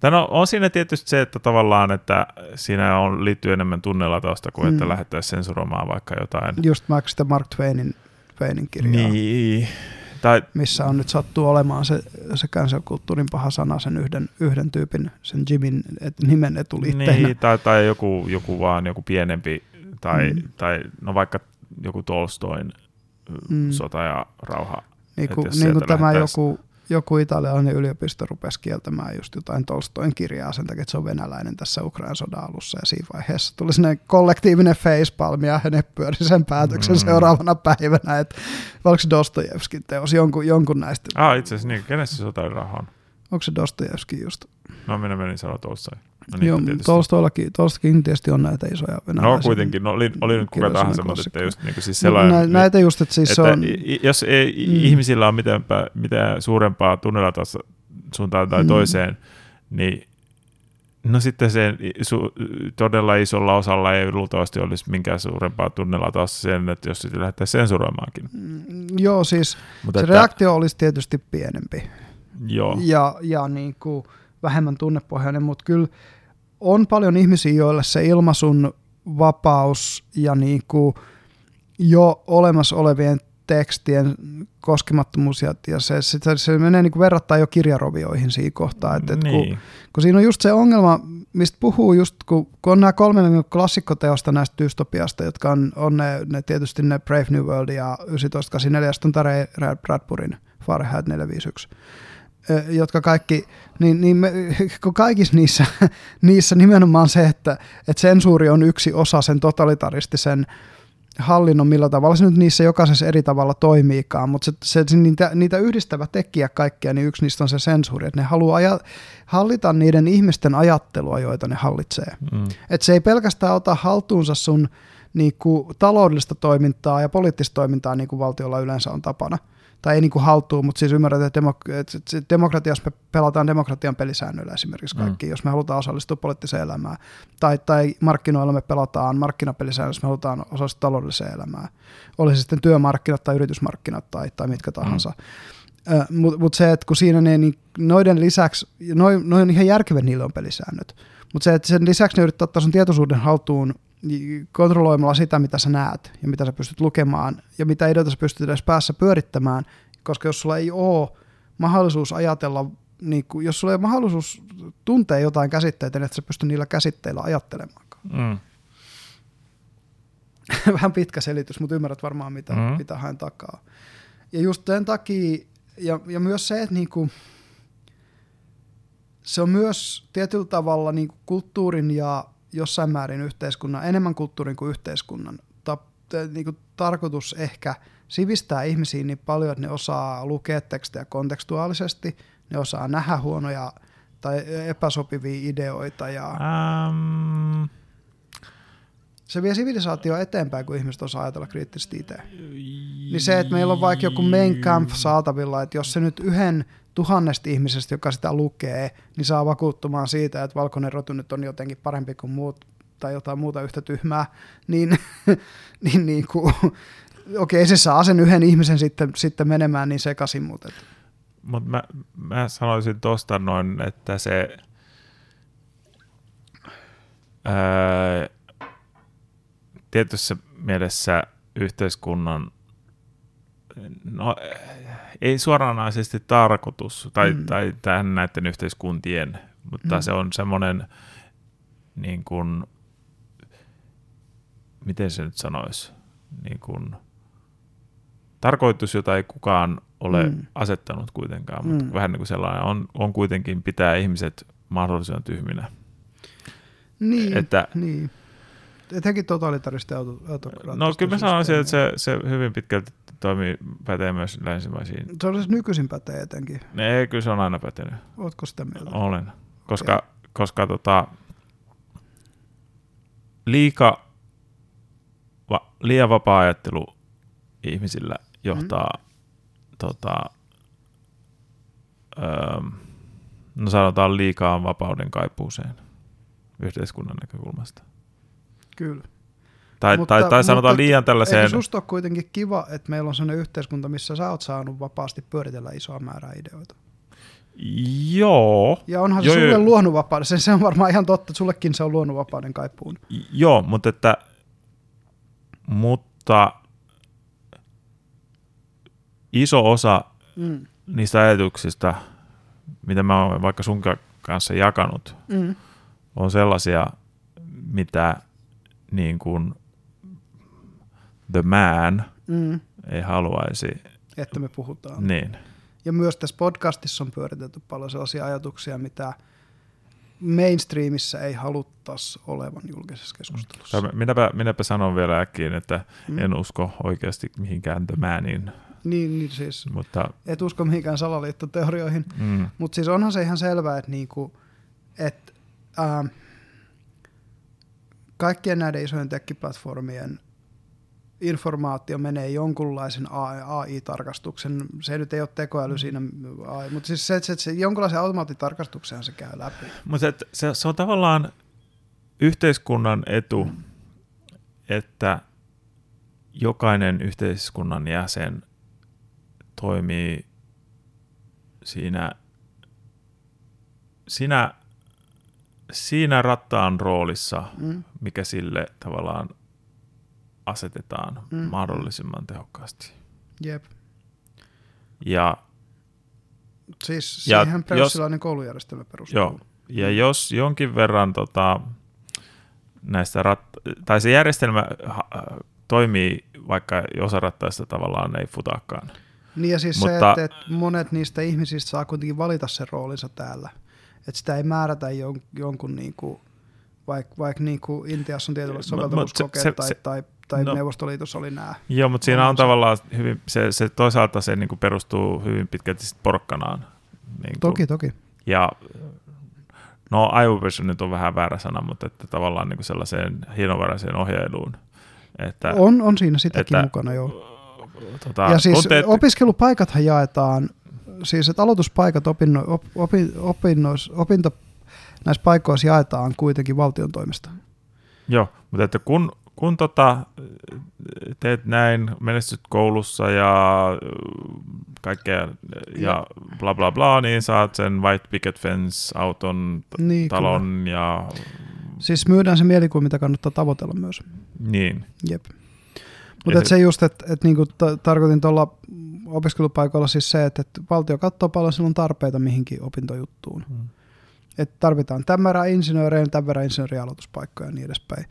tai no, on siinä tietysti se, että tavallaan, että siinä on, liittyy enemmän tunnelatosta kuin mm. että lähdettäisiin sensuroimaan vaikka jotain. Just vaikka sitä Mark Twainin, Twainin kirjaa. Niin. Tai, missä on nyt sattuu olemaan se, se cancel-kulttuurin paha sana sen yhden, yhden tyypin, sen Jimin et, nimen etuliitteenä. Niin, tai, tai joku, joku vaan joku pienempi, tai, mm. tai no vaikka joku Tolstoin mm. sota ja rauha. Niin kuin, niin kuin tämä joku joku italialainen yliopisto rupesi kieltämään just jotain Tolstoin kirjaa sen takia, että se on venäläinen tässä Ukrainan sodan alussa. Ja siinä vaiheessa tuli sinne kollektiivinen facepalm ja ne pyöri sen päätöksen mm. seuraavana päivänä, että oliko se Dostojevskin teos jonkun, jonkun näistä. Ah, itse asiassa niin, kenessä se sota on? Onko se Dostojevski just? No minä menin sanoa Tolstoi. No niin, Joo, Tolstoillakin, Tolstoillakin tietysti on näitä isoja venäläisiä. No kuitenkin, no, oli, oli nyt kuka tahansa, mutta että just niin kuin siis sellainen... No, näitä just, että siis että on... Jos ei, mm. ihmisillä on mitään, mitään suurempaa tunnella tuossa suuntaan tai mm. toiseen, niin no sitten se su, todella isolla osalla ei luultavasti olisi minkään suurempaa tunnella taas sen, että jos sitten lähdetään sensuroimaankin. Mm, joo, siis Mutta se että, reaktio olisi tietysti pienempi. Joo. Ja, ja niin kuin vähemmän tunnepohjainen, mutta kyllä on paljon ihmisiä, joille se ilmaisun vapaus ja niin kuin jo olemassa olevien tekstien koskemattomuus ja, ja se, se, se menee niin kuin verrattain jo kirjarovioihin siinä kohtaa. Et, et niin. kun, kun siinä on just se ongelma, mistä puhuu just, kun, kun on nämä kolme klassikkoteosta näistä dystopiasta, jotka on, on ne, ne tietysti ne Brave New World ja 1984, ja sitten on Ray Bradburyn Fahrenheit 451 jotka kaikki, niin, niin me, kun kaikissa niissä, niissä nimenomaan se, että, että sensuuri on yksi osa sen totalitaristisen hallinnon, millä tavalla se nyt niissä jokaisessa eri tavalla toimiikaan, mutta se, se, niitä, niitä yhdistävä tekijä kaikkia, niin yksi niistä on se sensuuri, että ne haluaa aja, hallita niiden ihmisten ajattelua, joita ne hallitsee. Mm. Että se ei pelkästään ota haltuunsa sun niin kuin, taloudellista toimintaa ja poliittista toimintaa, niin kuin valtiolla yleensä on tapana, tai ei niin kuin haltuun, mutta siis ymmärrät, että, demok- että demokratiassa me pelataan demokratian pelisäännöillä esimerkiksi mm. kaikki, mm. jos me halutaan osallistua poliittiseen elämään, tai, tai markkinoilla me pelataan markkinapelisäännöillä, jos me halutaan osallistua taloudelliseen elämään, olisi sitten työmarkkinat tai yritysmarkkinat tai, tai mitkä tahansa. Mm. Mutta mut se, että kun siinä ne, niin noiden lisäksi, noin, noin on ihan järkevä, niille on pelisäännöt, mutta se, että sen lisäksi ne yrittää ottaa sun tietoisuuden haltuun kontrolloimalla sitä, mitä sä näet ja mitä sä pystyt lukemaan ja mitä ideoita sä pystyt edes päässä pyörittämään, koska jos sulla ei ole mahdollisuus ajatella, niin kuin, jos sulla ei ole mahdollisuus tuntea jotain käsitteitä, niin et sä pysty niillä käsitteillä ajattelemaan. Mm. Vähän pitkä selitys, mutta ymmärrät varmaan, mitä, mm. mitä haen takaa. Ja just sen takia, ja, ja myös se, että niinku, se on myös tietyllä tavalla niinku kulttuurin ja jossain määrin yhteiskunnan, enemmän kulttuurin kuin yhteiskunnan ta, niin kuin tarkoitus ehkä sivistää ihmisiä niin paljon, että ne osaa lukea tekstejä kontekstuaalisesti, ne osaa nähdä huonoja tai epäsopivia ideoita ja um, se vie sivilisaatio eteenpäin, kun ihmiset osaa ajatella kriittisesti itse. Niin se, että meillä on vaikka joku main camp saatavilla, että jos se nyt yhden tuhannesta ihmisestä, joka sitä lukee, niin saa vakuuttumaan siitä, että valkoinen rotu nyt on jotenkin parempi kuin muut tai jotain muuta yhtä tyhmää, niin, niin, niin kuin, okei, se saa sen yhden ihmisen sitten, sitten menemään niin sekaisin, mutta... Mutta mä, mä sanoisin tuosta noin, että se ää, tietyssä mielessä yhteiskunnan no, ei suoranaisesti tarkoitus, tai, mm. tai tähän näiden yhteiskuntien, mutta mm. se on semmoinen, niin kuin, miten se nyt sanoisi, niin kuin, tarkoitus, jota ei kukaan ole mm. asettanut kuitenkaan, mutta mm. vähän niin kuin sellainen on, on kuitenkin pitää ihmiset mahdollisimman tyhminä. Niin, että, niin. Etenkin totalitarista autokraattista. No kyllä mä sanoisin, että se, se hyvin pitkälti toimii, pätee myös länsimaisiin. Se on siis nykyisin pätee etenkin. Ei, kyllä se on aina pätenyt. Oletko sitä mieltä? Olen, koska, okay. koska tota, liika, va, liian vapaa ajattelu ihmisillä johtaa mm. tota, öö, no sanotaan liikaa vapauden kaipuuseen yhteiskunnan näkökulmasta. Kyllä. Tai, mutta, tai, tai sanotaan mutta, liian tällaiseen... Eikö susta ole kuitenkin kiva, että meillä on sellainen yhteiskunta, missä sä oot saanut vapaasti pyöritellä isoa määrää ideoita? Joo. Ja onhan se joo, sulle joo. luonut vapauden. Se, se on varmaan ihan totta, että sullekin se on luonut vapauden kaipuun. Joo, mutta että... Mutta iso osa mm. niistä ajatuksista, mitä mä oon vaikka sun kanssa jakanut, mm. on sellaisia, mitä niin kuin the man mm. ei haluaisi. Että me puhutaan. Niin. Ja myös tässä podcastissa on pyöritelty paljon sellaisia ajatuksia, mitä mainstreamissa ei haluttaisi olevan julkisessa keskustelussa. minäpä, minäpä sanon vielä äkkiin, että mm. en usko oikeasti mihinkään The Manin. Niin, niin siis, Mutta, et usko mihinkään salaliittoteorioihin. Mm. Mutta siis onhan se ihan selvää, että niinku, et, äh, kaikkien näiden isojen tekkiplatformien informaatio menee jonkunlaisen AI-tarkastuksen. Se nyt ei ole tekoäly mm. siinä, AI, mutta siis se, että se, jonkunlaisen automaattitarkastuksen se käy läpi. Mutta se, se on tavallaan yhteiskunnan etu, että jokainen yhteiskunnan jäsen toimii siinä, siinä, siinä rattaan roolissa, mm. mikä sille tavallaan asetetaan mm. mahdollisimman tehokkaasti. Jep. Ja, siis siihen perussilainen koulujärjestelmä perustuu. Joo, ja jos jonkin verran tota, näistä rat- tai se järjestelmä ha- toimii, vaikka osa rattaista tavallaan ei futakaan. Niin ja siis Mutta, se, että, että monet niistä ihmisistä saa kuitenkin valita sen roolinsa täällä. Että sitä ei määrätä jon, jonkun niin kuin, vaikka vaik niin kuin Intiassa on tietynlaiset soveltavuuskokeet tai, tai tai no, Neuvostoliitossa oli nämä. Joo, mutta siinä on tavallaan hyvin, se, se toisaalta se niin kuin perustuu hyvin pitkälti porkkanaan. Niin toki, kuin, toki. Ja no aivopesu nyt on vähän väärä sana, mutta että tavallaan niin kuin sellaiseen hienovaraiseen ohjailuun. Että, on, on siinä sitäkin että, mukana, joo. Tota, ja siis teet... opiskelupaikathan jaetaan, siis että aloituspaikat opinno, op, opi, opinnois, opinto näissä paikoissa jaetaan kuitenkin valtion toimesta. Joo, mutta että kun kun tota, teet näin, menestyt koulussa ja kaikkea ja bla bla bla, niin saat sen white picket fence auton, niin, talon kyllä. ja... Siis myydään se mielikuva, mitä kannattaa tavoitella myös. Niin. Jep. Mutta se, se just, että et niinku ta- tarkoitin tuolla opiskelupaikoilla siis se, että et valtio katsoo paljon silloin tarpeita mihinkin opintojuttuun. Hmm. Että tarvitaan tämän verran insinöörejä, tämän verran insinöörialoituspaikkoja ja niin edespäin.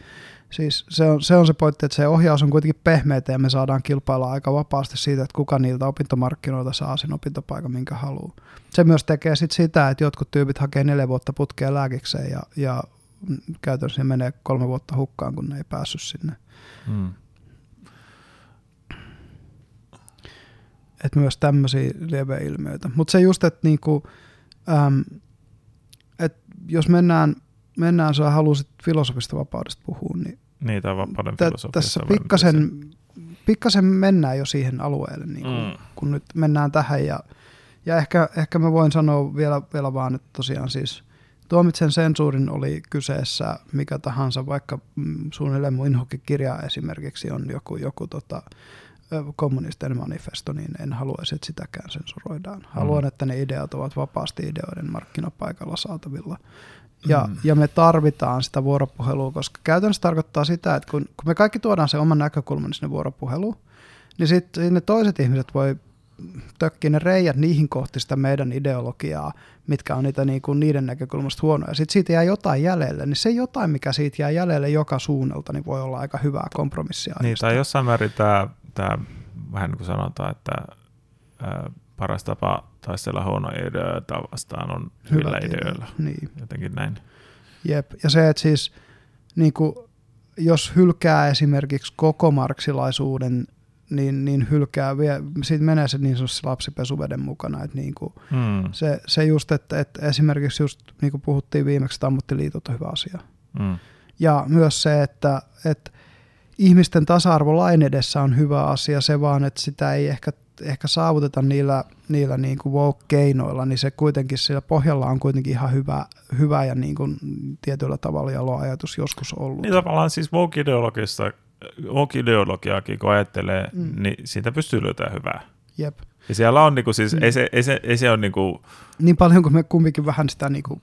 Siis se on, se on se pointti, että se ohjaus on kuitenkin pehmeitä ja me saadaan kilpailla aika vapaasti siitä, että kuka niiltä opintomarkkinoilta saa sen opintopaikan, minkä haluaa. Se myös tekee sit sitä, että jotkut tyypit hakee neljä vuotta putkea lääkikseen ja, ja käytännössä menee kolme vuotta hukkaan, kun ne ei päässyt sinne. Hmm. Et myös tämmöisiä lieveilmiöitä. Mutta se just, että niinku, äm, et jos mennään, mennään sä halusit filosofista vapaudesta puhua, niin Niitä on vapauden t- Tässä pikkasen, pikkasen mennään jo siihen alueelle, niin kun, mm. kun nyt mennään tähän. Ja, ja ehkä, ehkä mä voin sanoa vielä, vielä vaan, että tosiaan siis tuomitsen sensuurin oli kyseessä mikä tahansa, vaikka mm, suunnilleen mun kirja esimerkiksi on joku, joku tota, kommunistinen manifesto, niin en haluaisi, että sitäkään sensuroidaan. Haluan, mm. että ne ideat ovat vapaasti ideoiden markkinapaikalla saatavilla. Ja, mm. ja me tarvitaan sitä vuoropuhelua, koska käytännössä tarkoittaa sitä, että kun, kun me kaikki tuodaan se oman näkökulman sinne vuoropuheluun, niin sitten ne toiset ihmiset voi tökkiä ne reijät niihin kohti sitä meidän ideologiaa, mitkä on niitä niin kuin niiden näkökulmasta huonoja. Sitten siitä jää jotain jäljelle, niin se jotain, mikä siitä jää jäljelle joka suunnalta, niin voi olla aika hyvää kompromissia. Niin, tai jossain määrin tämä, tämä vähän niin kuin sanotaan, että ää, paras tapa taistella huonoja ideoita vastaan on hyvillä ideoilla. Niin. Jotenkin näin. Jep, ja se, että siis niin kuin, jos hylkää esimerkiksi koko marksilaisuuden niin, niin hylkää, vie, siitä menee se niin sanotusti lapsipesuveden mukana. Että niin kuin mm. se, se just, että, että esimerkiksi just niin kuin puhuttiin viimeksi, että ammattiliitot on hyvä asia. Mm. Ja myös se, että, että ihmisten tasa-arvo lain edessä on hyvä asia, se vaan, että sitä ei ehkä, ehkä saavuteta niillä, niillä niin kuin woke-keinoilla, niin se kuitenkin sillä pohjalla on kuitenkin ihan hyvä, hyvä ja niin kuin tietyllä tavalla jalo ajatus joskus ollut. Niin tavallaan siis woke-ideologista ideologiaakin, kun ajattelee, mm. niin siitä pystyy löytämään hyvää. Jep. Ja siellä on niinku siis, mm. ei, se, ei, se, ei se ole niinku... Niin paljon kuin me kumminkin vähän sitä niinku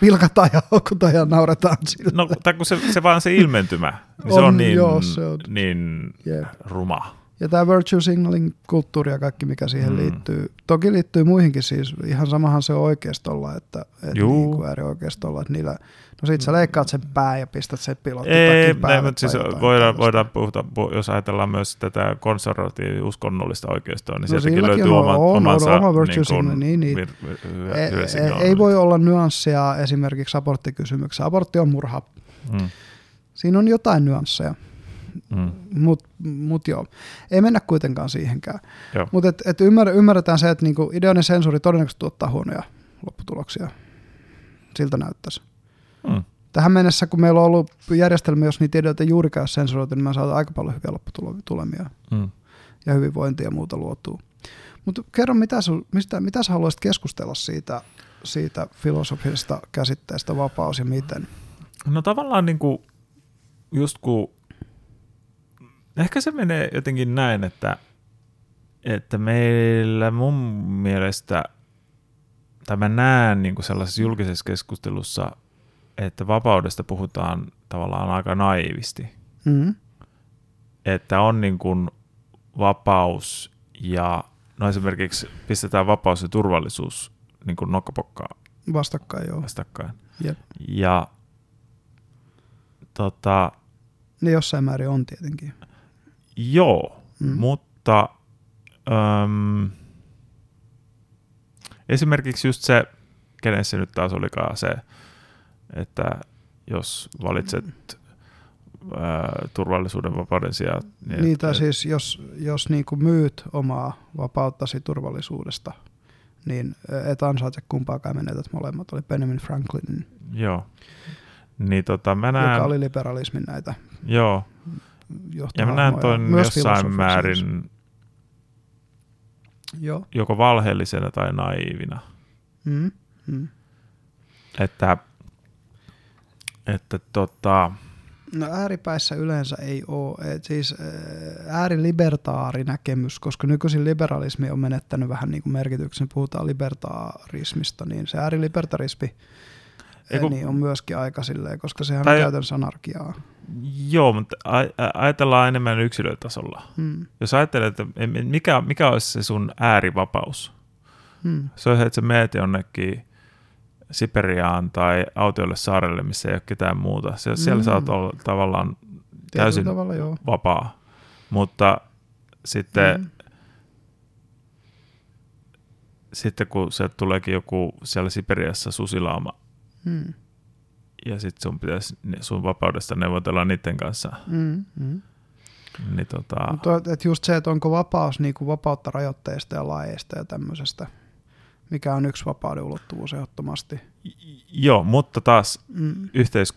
pilkataan ja haukutaan ja nauretaan sillä. No, tai kun se, se vaan se ilmentymä, niin on, se on niin, joo, se on. niin yep. ruma. Ja tämä virtue signaling kulttuuri ja kaikki, mikä siihen mm. liittyy. Toki liittyy muihinkin siis. Ihan samahan se on oikeistolla, että, että niin kuin äärioikeistolla, että niillä No sit sä leikkaat sen pää ja pistät sen pilotti Ei, ei mutta siis voidaan, voidaan puhuta, jos ajatellaan myös tätä konservatiivista uskonnollista oikeistoa, niin no sieltäkin löytyy on, oma, on, omansa on, on niin kuin, niin, niin. Vir, vir, ei, ei voi olla nyansseja esimerkiksi aborttikysymyksessä. Abortti on murha. Hmm. Siinä on jotain nyansseja. Mm. Mutta mut joo, ei mennä kuitenkaan siihenkään. Mutta et, et ymmär, ymmärretään se, että niinku ideoinen sensuuri todennäköisesti tuottaa huonoja lopputuloksia. Siltä näyttäisi. Mm. Tähän mennessä, kun meillä on ollut järjestelmä, jos niitä ideoita juurikaan sensuroitu, niin me saadaan aika paljon hyviä lopputulemia mm. ja hyvinvointia ja muuta luotua. Mutta kerro, mitä, su, mistä, mitä sä haluaisit keskustella siitä, siitä filosofisesta käsitteestä vapaus ja miten? No tavallaan niin kuin, just kun, ehkä se menee jotenkin näin, että, että meillä mun mielestä, tai mä näen niin kuin sellaisessa julkisessa keskustelussa että vapaudesta puhutaan tavallaan aika naivisti. Mm-hmm. Että on niin kuin vapaus ja no esimerkiksi pistetään vapaus ja turvallisuus niin kuin nokkapokkaa. Vastakkain, joo. Vastakkain. Jep. Ja tota... Ne jossain määrin on tietenkin. Joo, mm. mutta äm, esimerkiksi just se, kenen se nyt taas olikaan se että jos valitset ää, turvallisuuden vapauden sijaan. Niin, Niitä et, siis, jos, jos niin kuin myyt omaa vapauttasi turvallisuudesta, niin et ansaitse kumpaakaan menetät molemmat. Oli Benjamin Franklin. Joo. Niin tota, mä näen, joka oli liberalismin näitä Joo. Ja mä näen toin jossain määrin Joo. joko valheellisena tai naivina. Mm, mm. Että että tota... No ääripäissä yleensä ei ole. Et siis äärilibertaari-näkemys, koska nykyisin liberalismi on menettänyt vähän niin kuin merkityksen, puhutaan libertaarismista, niin se äärilibertarismi Eiku, niin on myöskin aika silleen, koska sehän tai, on käytännössä anarkiaa. Joo, mutta ajatellaan enemmän yksilötasolla. Hmm. Jos ajattelet, että mikä, mikä olisi se sun äärivapaus? Hmm. Se on, että sä meet jonnekin Siperiaan tai autiolle saarelle, missä ei ole ketään muuta. Siellä, mm. siellä saat olla tavallaan täysin tavalla, joo. vapaa. Mutta sitten, mm. sitten kun se tuleekin joku siellä Siperiassa susilaama, mm. ja sitten sun pitäisi sun vapaudesta neuvotella niiden kanssa. Mm. Mm. Niin tota... Mutta et just se, että onko vapaus niin kuin vapautta rajoitteista ja laeista ja tämmöisestä – mikä on yksi vapauden ulottuvuus ehdottomasti. Joo, mutta taas mm. yhteis...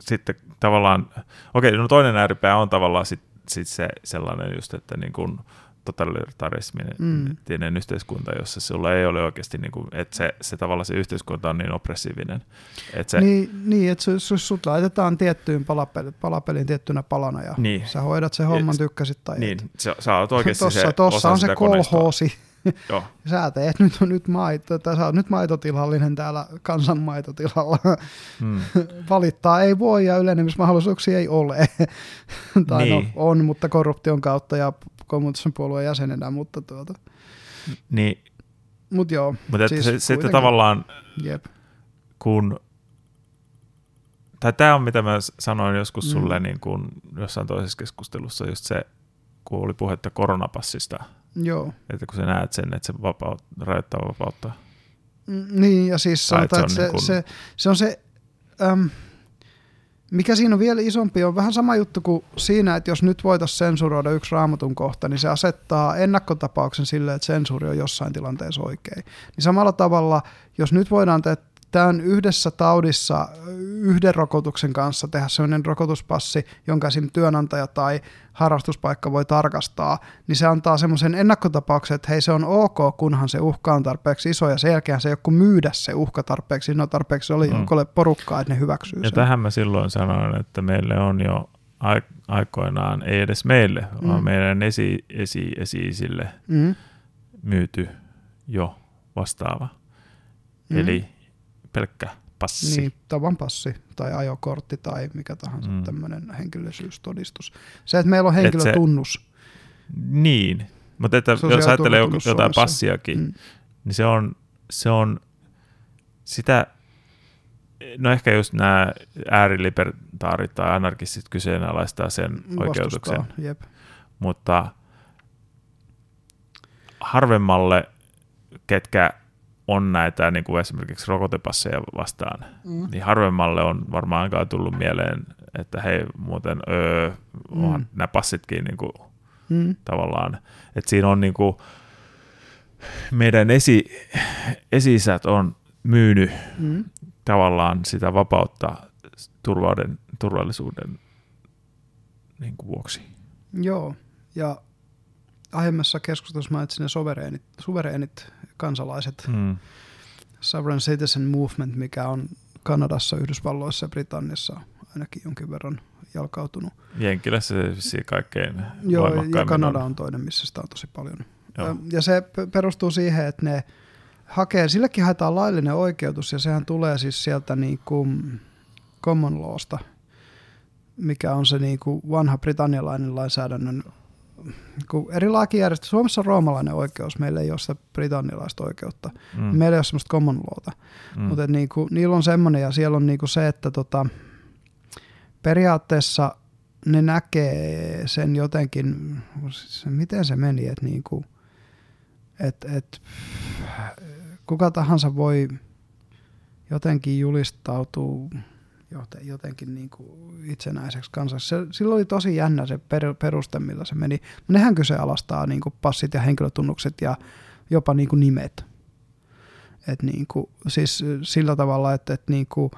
Sitten tavallaan, okei, no toinen ääripää on tavallaan sit, sit se sellainen just, että niin kuin totalitarisminen mm. yhteiskunta, jossa sulla ei ole oikeasti, niin kuin, että se, se tavallaan se yhteiskunta on niin oppressiivinen. Että se, niin, niin, että sut, sut laitetaan tiettyyn palapeliin, palapeliin tiettynä palana ja niin. sä hoidat sen homman, tykkäsit tai Niin, sä, sä oot oikeasti tossa, se tossa on se kolhoosi. Joo. Sä teet nyt, nyt, maito, tai sä oot nyt maitotilallinen täällä kansan maitotilalla. Hmm. Valittaa ei voi ja ylenemismahdollisuuksia ei ole. tai no, niin. no, on, mutta korruption kautta ja kommunistisen puolueen jäsenenä, mutta tuota. Niin. Mut joo. Mutta siis se, sitten tavallaan, jep. kun tai tämä on mitä mä sanoin joskus mm. sulle niin kun jossain toisessa keskustelussa, just se, kun oli puhetta koronapassista. Joo. Että kun sä näet sen, että se vapaut, rajoittaa vapautta. Mm, niin, ja siis sanotaan, että se, niin kun... se, se on se, äm, mikä siinä on vielä isompi, on vähän sama juttu kuin siinä, että jos nyt voitaisiin sensuroida yksi raamatun kohta, niin se asettaa ennakkotapauksen sille, että sensuuri on jossain tilanteessa oikein. Niin samalla tavalla, jos nyt voidaan tehdä tämän yhdessä taudissa yhden rokotuksen kanssa tehdä sellainen rokotuspassi, jonka esim. työnantaja tai harrastuspaikka voi tarkastaa, niin se antaa semmoisen ennakkotapauksen, että hei se on ok, kunhan se uhka on tarpeeksi iso ja sen jälkeen se ei ole myydä se uhka tarpeeksi, no tarpeeksi oli mm. porukkaa, että ne hyväksyy Ja sen. tähän mä silloin sanoin, että meille on jo aikoinaan, ei edes meille, mm. vaan meidän esi, esi, esi mm. myyty jo vastaava. Mm. Eli pelkkä passi. Niin, tavan passi tai ajokortti tai mikä tahansa mm. tämmöinen henkilöllisyystodistus. Se, että meillä on henkilötunnus. Se, niin, mutta että jos ajattelee jotain Suomessa. passiakin, mm. niin se on, se on sitä, no ehkä just nämä äärilibertaarit tai anarkistit kyseenalaistaa sen Vastustaa, oikeutuksen. Jep. Mutta harvemmalle, ketkä on näitä niin kuin esimerkiksi rokotepasseja vastaan, mm. niin harvemmalle on varmaan aikaa tullut mieleen, että hei muuten öö, onhan mm. nämä passitkin niin kuin, mm. tavallaan, että siinä on niin kuin, meidän esi, esisät on myynyt mm. tavallaan sitä vapautta turvauden, turvallisuuden niin kuin vuoksi. Joo, ja aiemmassa keskustelussa mainitsin ne suvereenit, suvereenit kansalaiset, mm. Sovereign Citizen Movement, mikä on Kanadassa, Yhdysvalloissa ja Britanniassa ainakin jonkin verran jalkautunut. Jenkilässä se vissiin kaikkein Joo, ja Kanada on. toinen, missä sitä on tosi paljon. Joo. Ja se perustuu siihen, että ne hakee, sillekin haetaan laillinen oikeutus, ja sehän tulee siis sieltä niin kuin common lawsta, mikä on se niin kuin vanha britannialainen lainsäädännön kun eri lakijärjestelmä, Suomessa on roomalainen oikeus, meillä ei ole sitä britannialaista oikeutta. Mm. Meillä ei ole semmoista common lawta. Mm. Mutta niinku, niillä on semmoinen, ja siellä on niinku se, että tota, periaatteessa ne näkee sen jotenkin, miten se meni, että niinku, et, et, kuka tahansa voi jotenkin julistautua jotenkin niin kuin itsenäiseksi kansaksi. Se, silloin oli tosi jännä se per, peruste, millä se meni. Nehän kyseenalaistaa niin kuin passit ja henkilötunnukset ja jopa niin kuin nimet. Et niin kuin, siis sillä tavalla, että, että niin kuin,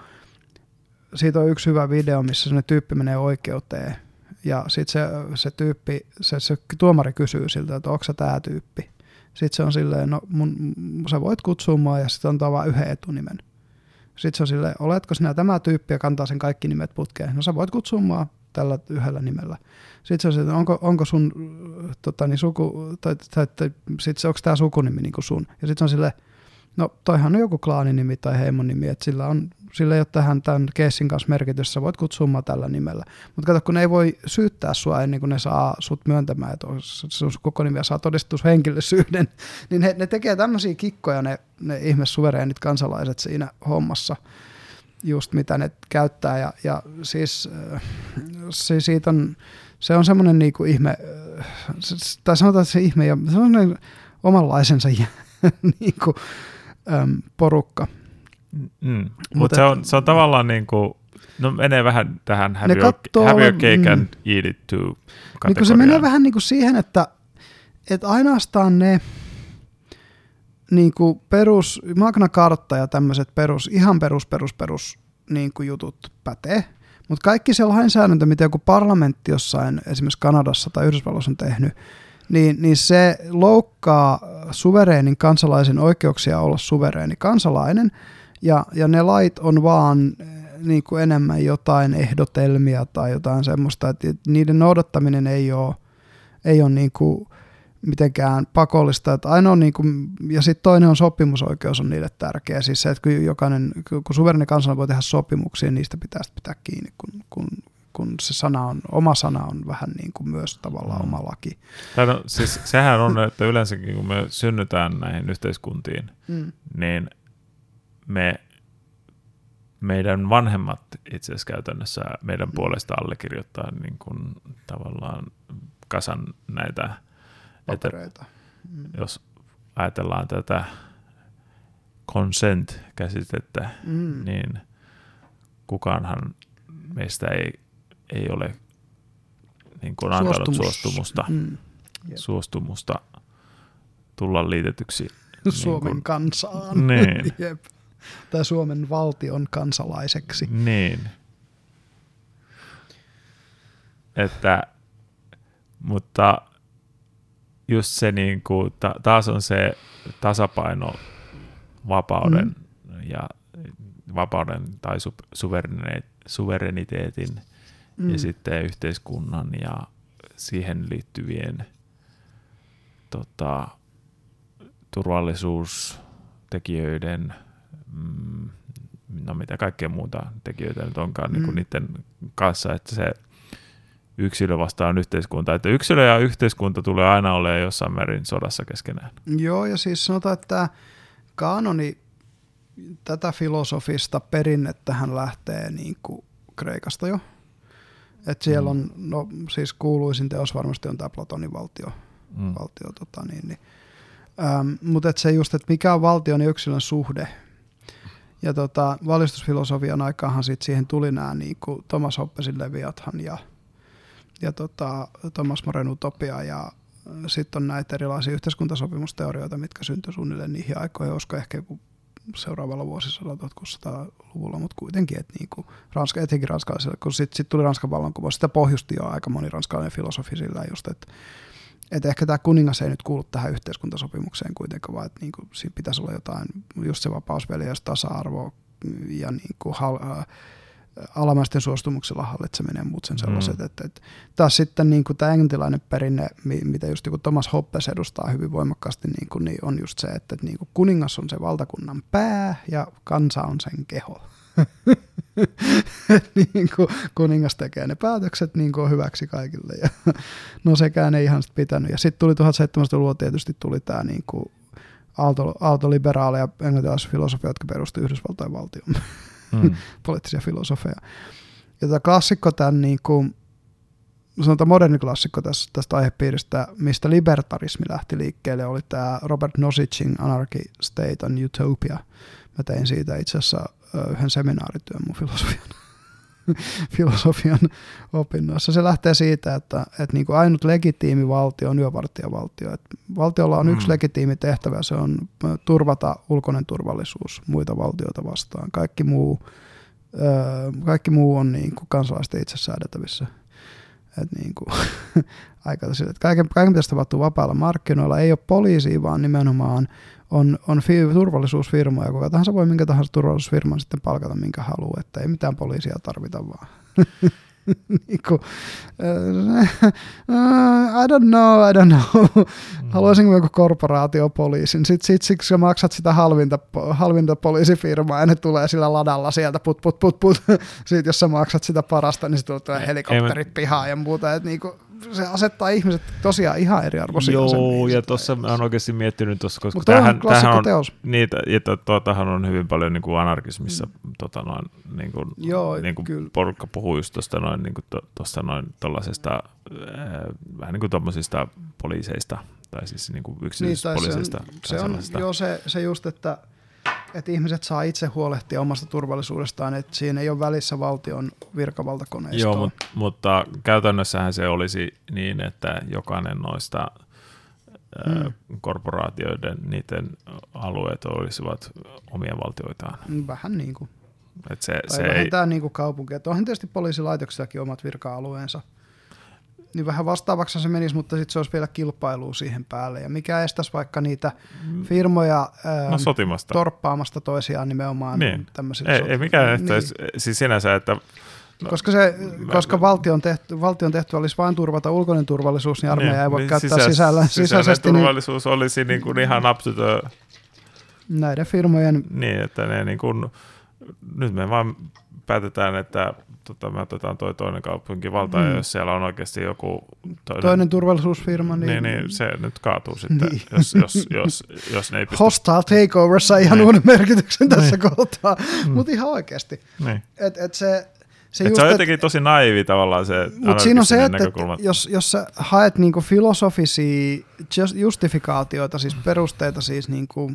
siitä on yksi hyvä video, missä se tyyppi menee oikeuteen ja sitten se, se tyyppi, se, se tuomari kysyy siltä, että onko se tämä tyyppi. Sitten se on silleen, no mun, sä voit kutsua mua ja sitten antaa vain yhden etunimen. Sitten se on silleen, oletko sinä tämä tyyppi ja kantaa sen kaikki nimet putkeen? No sä voit kutsua mua tällä yhdellä nimellä. Sitten se on silleen, onko, onko sun tota, niin suku, tai, tai, tai sit se, onko tämä sukunimi niin kuin sun? Ja sitten on silleen, no toihan on joku klaaninimi tai heimon nimi, että sillä, on, sillä ei ole tähän tämän keissin kanssa merkitys, sä voit kutsua mua tällä nimellä. Mutta kato, kun ne ei voi syyttää sua ennen kuin ne saa sut myöntämään, että sun koko nimi ja saa todistushenkilöisyyden, niin ne, ne tekee tämmöisiä kikkoja ne, ne ihmissuvereenit kansalaiset siinä hommassa just mitä ne käyttää ja, ja siis, se, siitä on, se on semmoinen niinku ihme, tai sanotaan, että se ihme ja se on omanlaisensa niinku, äm, porukka. Mm. Mutta se on, se on tavallaan niin kuin, no menee vähän tähän have, your, have your cake mm. and eat it too niin se menee vähän niin kuin siihen, että, että ainoastaan ne niin kuin perus, Magna Carta ja tämmöiset perus, ihan perus, perus, perus niin kuin jutut pätee. Mutta kaikki se lainsäädäntö, mitä joku parlamentti jossain esimerkiksi Kanadassa tai Yhdysvalloissa on tehnyt, niin, niin se loukkaa suvereenin kansalaisen oikeuksia olla suvereeni kansalainen, ja, ja ne lait on vaan eh, niin kuin enemmän jotain ehdotelmia tai jotain semmoista, että niiden noudattaminen ei ole, ei ole niin kuin mitenkään pakollista. Että ainoa niin kuin, ja sitten toinen on sopimusoikeus on niille tärkeä. Siis se, että kun jokainen, kun suvereni kansalainen voi tehdä sopimuksia, niin niistä pitää pitää kiinni, kun, kun kun se sana on, oma sana on vähän niin kuin myös tavallaan mm. oma laki. No, siis, sehän on, että yleensäkin kun me synnytään näihin yhteiskuntiin, mm. niin me, meidän vanhemmat itse asiassa käytännössä meidän mm. puolesta allekirjoittaa niin kuin tavallaan kasan näitä papereita. Että mm. Jos ajatellaan tätä consent-käsitettä, mm. niin kukaanhan meistä ei, ei ole niin kuin antanut Suostumus. suostumusta, mm. suostumusta tulla liitetyksi Suomen niin kuin, kansaan. Niin. Jep. Tai Suomen valtion kansalaiseksi. Niin. Että, mutta just se niin kuin, ta, taas on se tasapaino vapauden mm. ja vapauden tai su, suvereniteetin mm. ja sitten yhteiskunnan ja siihen liittyvien tota, turvallisuustekijöiden, mm, no mitä kaikkea muuta tekijöitä nyt onkaan mm. niin kuin niiden kanssa, että se yksilö vastaan yhteiskunta. Että yksilö ja yhteiskunta tulee aina olemaan jossain määrin sodassa keskenään. Joo, ja siis sanotaan, että kanoni tätä filosofista hän lähtee niin kuin Kreikasta jo. Et siellä on, no siis kuuluisin teos varmasti on tämä Platonin valtio. Mm. valtio tota, niin, niin. Ähm, Mutta se just, että mikä on valtion ja yksilön suhde. Ja tota, valistusfilosofian aikaanhan sit siihen tuli nämä niin Thomas Hoppesin Leviathan ja, ja tota, Thomas Moren Utopia ja sitten on näitä erilaisia yhteiskuntasopimusteorioita, mitkä syntyi suunnilleen niihin aikoihin, olisiko ehkä joku seuraavalla vuosisadalla 1600-luvulla, mutta kuitenkin, että niinku Ranska, etenkin ranskalaisille, kun sitten sit tuli Ranskan vallankumous, sitä pohjusti jo aika moni ranskalainen filosofi sillä just, että et ehkä tämä kuningas ei nyt kuulu tähän yhteiskuntasopimukseen kuitenkaan, vaan että niinku, siinä pitäisi olla jotain, just se vapausveljeys, tasa-arvo ja niinku, hal, äh, alamaisten suostumuksella hallitseminen ja muut sen sellaiset. Mm. Että, että taas sitten niin kuin tämä englantilainen perinne, mitä just joku Thomas Hoppes edustaa hyvin voimakkaasti, niin, kuin, niin on just se, että, että niin kuin kuningas on se valtakunnan pää ja kansa on sen keho. niin kuin kuningas tekee ne päätökset niin kuin hyväksi kaikille. Ja, no sekään ei ihan pitänyt. Ja sitten tuli 1700-luvulla tietysti tuli tämä niin kuin aalto, ja englantilaisfilosofia, jotka perustivat Yhdysvaltain valtion mm. poliittisia filosofeja. Ja tämä klassikko, tämän niin kuin, sanotaan moderni klassikko tästä, tästä aihepiiristä, mistä libertarismi lähti liikkeelle, oli tämä Robert Nosicin Anarchy, State and Utopia. Mä tein siitä itse asiassa yhden seminaarityön mun filosofian filosofian opinnoissa. Se lähtee siitä, että, että niin kuin ainut legitiimi valtio on yövartijavaltio. Että valtiolla on mm. yksi legitiimi tehtävä, se on turvata ulkoinen turvallisuus muita valtioita vastaan. Kaikki muu, kaikki muu on niin kuin kansalaisten itse säädettävissä. Että niin kuin, aika että kaiken, kaiken pitäisi tapahtua vapailla markkinoilla. Ei ole poliisia, vaan nimenomaan on, on fi- turvallisuusfirma ja kuka tahansa voi minkä tahansa turvallisuusfirman sitten palkata minkä haluaa, että ei mitään poliisia tarvita vaan. niin kuin, uh, I don't know, I don't know. Mm. Haluaisinko joku korporaatiopoliisin? Sitten sit, siksi sä maksat sitä halvinta, halvinta poliisifirmaa ja ne tulee sillä ladalla sieltä put put put put. Sitten jos sä maksat sitä parasta, niin sitten tulee helikopterit pihaan ja muuta. Et niinku, se asettaa ihmiset tosiaan ihan eriarvoisiin Joo, ja tuossa mä oon oikeasti miettinyt tuossa, koska Mutta tämähän, tämähän on, teos. Niitä, ja tuotahan on hyvin paljon niin kuin anarkismissa, mm. tota noin, niin kuin, Joo, niin kuin kyllä. porukka puhuu just tuosta noin, niin kuin tuosta noin tuollaisesta, äh, vähän niin kuin tuommoisista poliiseista, tai siis niin kuin yksityispoliiseista. Niin, se on, se on joo, se, se just, että että ihmiset saa itse huolehtia omasta turvallisuudestaan, että siinä ei ole välissä valtion virkavaltakoneistoa. Joo, mutta, mutta käytännössähän se olisi niin, että jokainen noista mm. korporaatioiden, niiden alueet olisivat omia valtioitaan. Vähän niin kuin. Et se, tai se vähintään ei... niin kuin kaupunki. onhan tietysti poliisilaitoksillakin omat virka-alueensa niin vähän vastaavaksi se menisi, mutta sitten se olisi vielä kilpailu siihen päälle. Ja mikä estäisi vaikka niitä mm. firmoja no, sotimasta. torppaamasta toisiaan nimenomaan niin. tämmöisillä Ei, ei mikään estäisi, niin. siis sinänsä, että No, koska, se, mä, koska valtion, tehty, valtion tehty olisi vain turvata ulkoinen turvallisuus, niin armeija niin, ei voi niin käyttää sisällä, sisällä, sisäisesti. Niin- turvallisuus niin, olisi niin, kuin ihan to the, Näiden firmojen... Niin, että ne niin kuin, nyt me vaan päätetään, että tota, me otetaan toi toinen kaupunki valtaan, mm. ja jos siellä on oikeasti joku toinen, toinen turvallisuusfirma, niin... niin... Niin, se nyt kaatuu sitten, niin. jos, jos, jos, jos ne ei pysty... Hostile takeover sai ihan niin. uuden merkityksen tässä niin. kohtaa, mm. mutta ihan oikeasti. Niin. Et, et se, se, just, se on jotenkin tosi naivi tavallaan se Mutta siinä on se, että, että jos, jos sä haet niinku filosofisia justifikaatioita, siis perusteita siis niinku